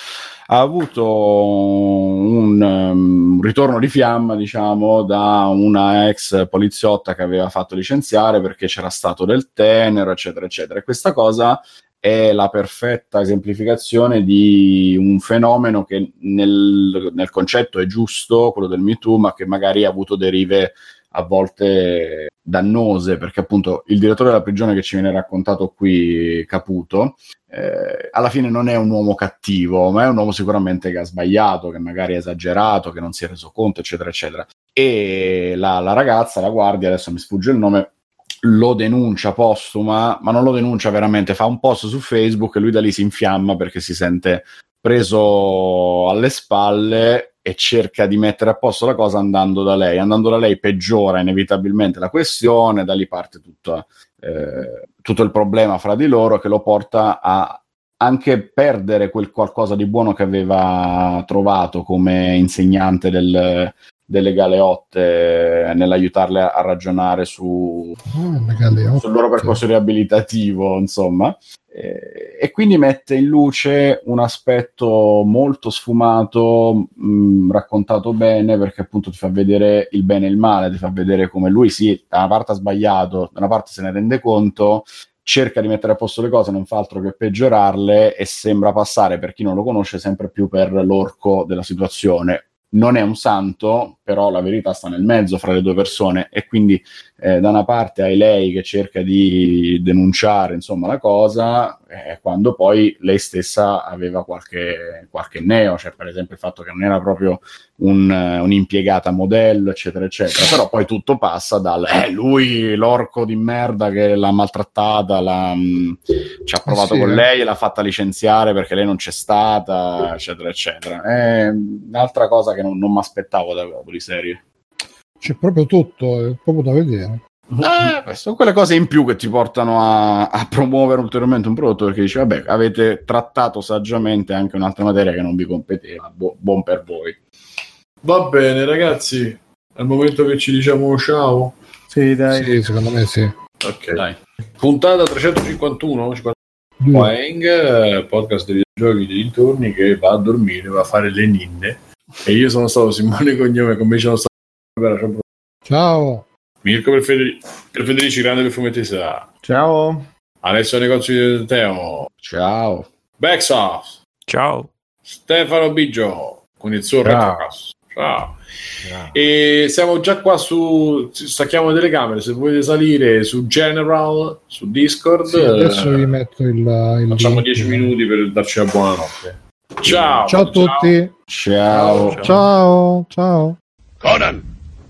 ha avuto un um, ritorno di fiamma, diciamo, da una ex poliziotta che aveva fatto licenziare perché c'era stato del tenero, eccetera, eccetera. E questa cosa è la perfetta esemplificazione di un fenomeno che nel, nel concetto è giusto, quello del Me Too, ma che magari ha avuto derive a volte dannose, perché appunto il direttore della prigione che ci viene raccontato qui, Caputo, eh, alla fine non è un uomo cattivo, ma è un uomo sicuramente che ha sbagliato, che magari ha esagerato, che non si è reso conto, eccetera, eccetera. E la, la ragazza, la guardia, adesso mi sfugge il nome, lo denuncia postuma, ma non lo denuncia veramente, fa un post su Facebook e lui da lì si infiamma perché si sente preso alle spalle e cerca di mettere a posto la cosa andando da lei. Andando da lei peggiora inevitabilmente la questione, da lì parte tutta, eh, tutto il problema fra di loro che lo porta a anche perdere quel qualcosa di buono che aveva trovato come insegnante del, delle galeotte nell'aiutarle a, ragionare su, oh, sul loro percorso riabilitativo, insomma. E, e, quindi mette in luce un aspetto molto sfumato, mh, raccontato bene, perché appunto ti fa vedere il bene e il male, ti fa vedere come lui sì, da una parte ha sbagliato, da una parte se ne rende conto, cerca di mettere a posto le cose, non fa altro che peggiorarle e sembra passare, per chi non lo conosce, sempre più per l'orco della situazione. Non è un santo, però la verità sta nel mezzo fra le due persone e quindi eh, da una parte hai lei che cerca di denunciare insomma la cosa, eh, quando poi lei stessa aveva qualche, qualche neo, cioè per esempio il fatto che non era proprio un, un'impiegata modello, eccetera, eccetera. Però poi tutto passa dal eh, lui, l'orco di merda che l'ha maltrattata, l'ha, mh, mm, ci ha provato sì, con eh. lei e l'ha fatta licenziare perché lei non c'è stata, eccetera, eccetera. È un'altra cosa che non, non mi aspettavo da di serie. C'è proprio tutto, è proprio da vedere. Eh, sono quelle cose in più che ti portano a, a, promuovere ulteriormente un prodotto perché dici vabbè avete trattato saggiamente anche un'altra materia che non vi competeva Bu- buon per voi Va bene, ragazzi. È il momento che ci diciamo ciao. Sì, dai. Sì, secondo me sì. Ok. Dai. Puntata 351, Playing, podcast dei videogiochi dei dintorni che va a dormire, va a fare le ninne. E io sono stato Simone Cognome, come ci sono stato. Ciao. Mirko per, Feder- per Federici, grande per Fumettesa. Ciao. Alessio Negozio di Teo. Ciao. Backsoft. Ciao. Stefano Biggio con il suo Retrocast. Ciao. E siamo già qua su stacchiamo le telecamere. Se volete salire su General, su Discord, sì, adesso vi metto il, il facciamo 10 minuti per darci la buonanotte. Ciao, ciao a tutti. Ciao. Ciao. Ciao. Conan,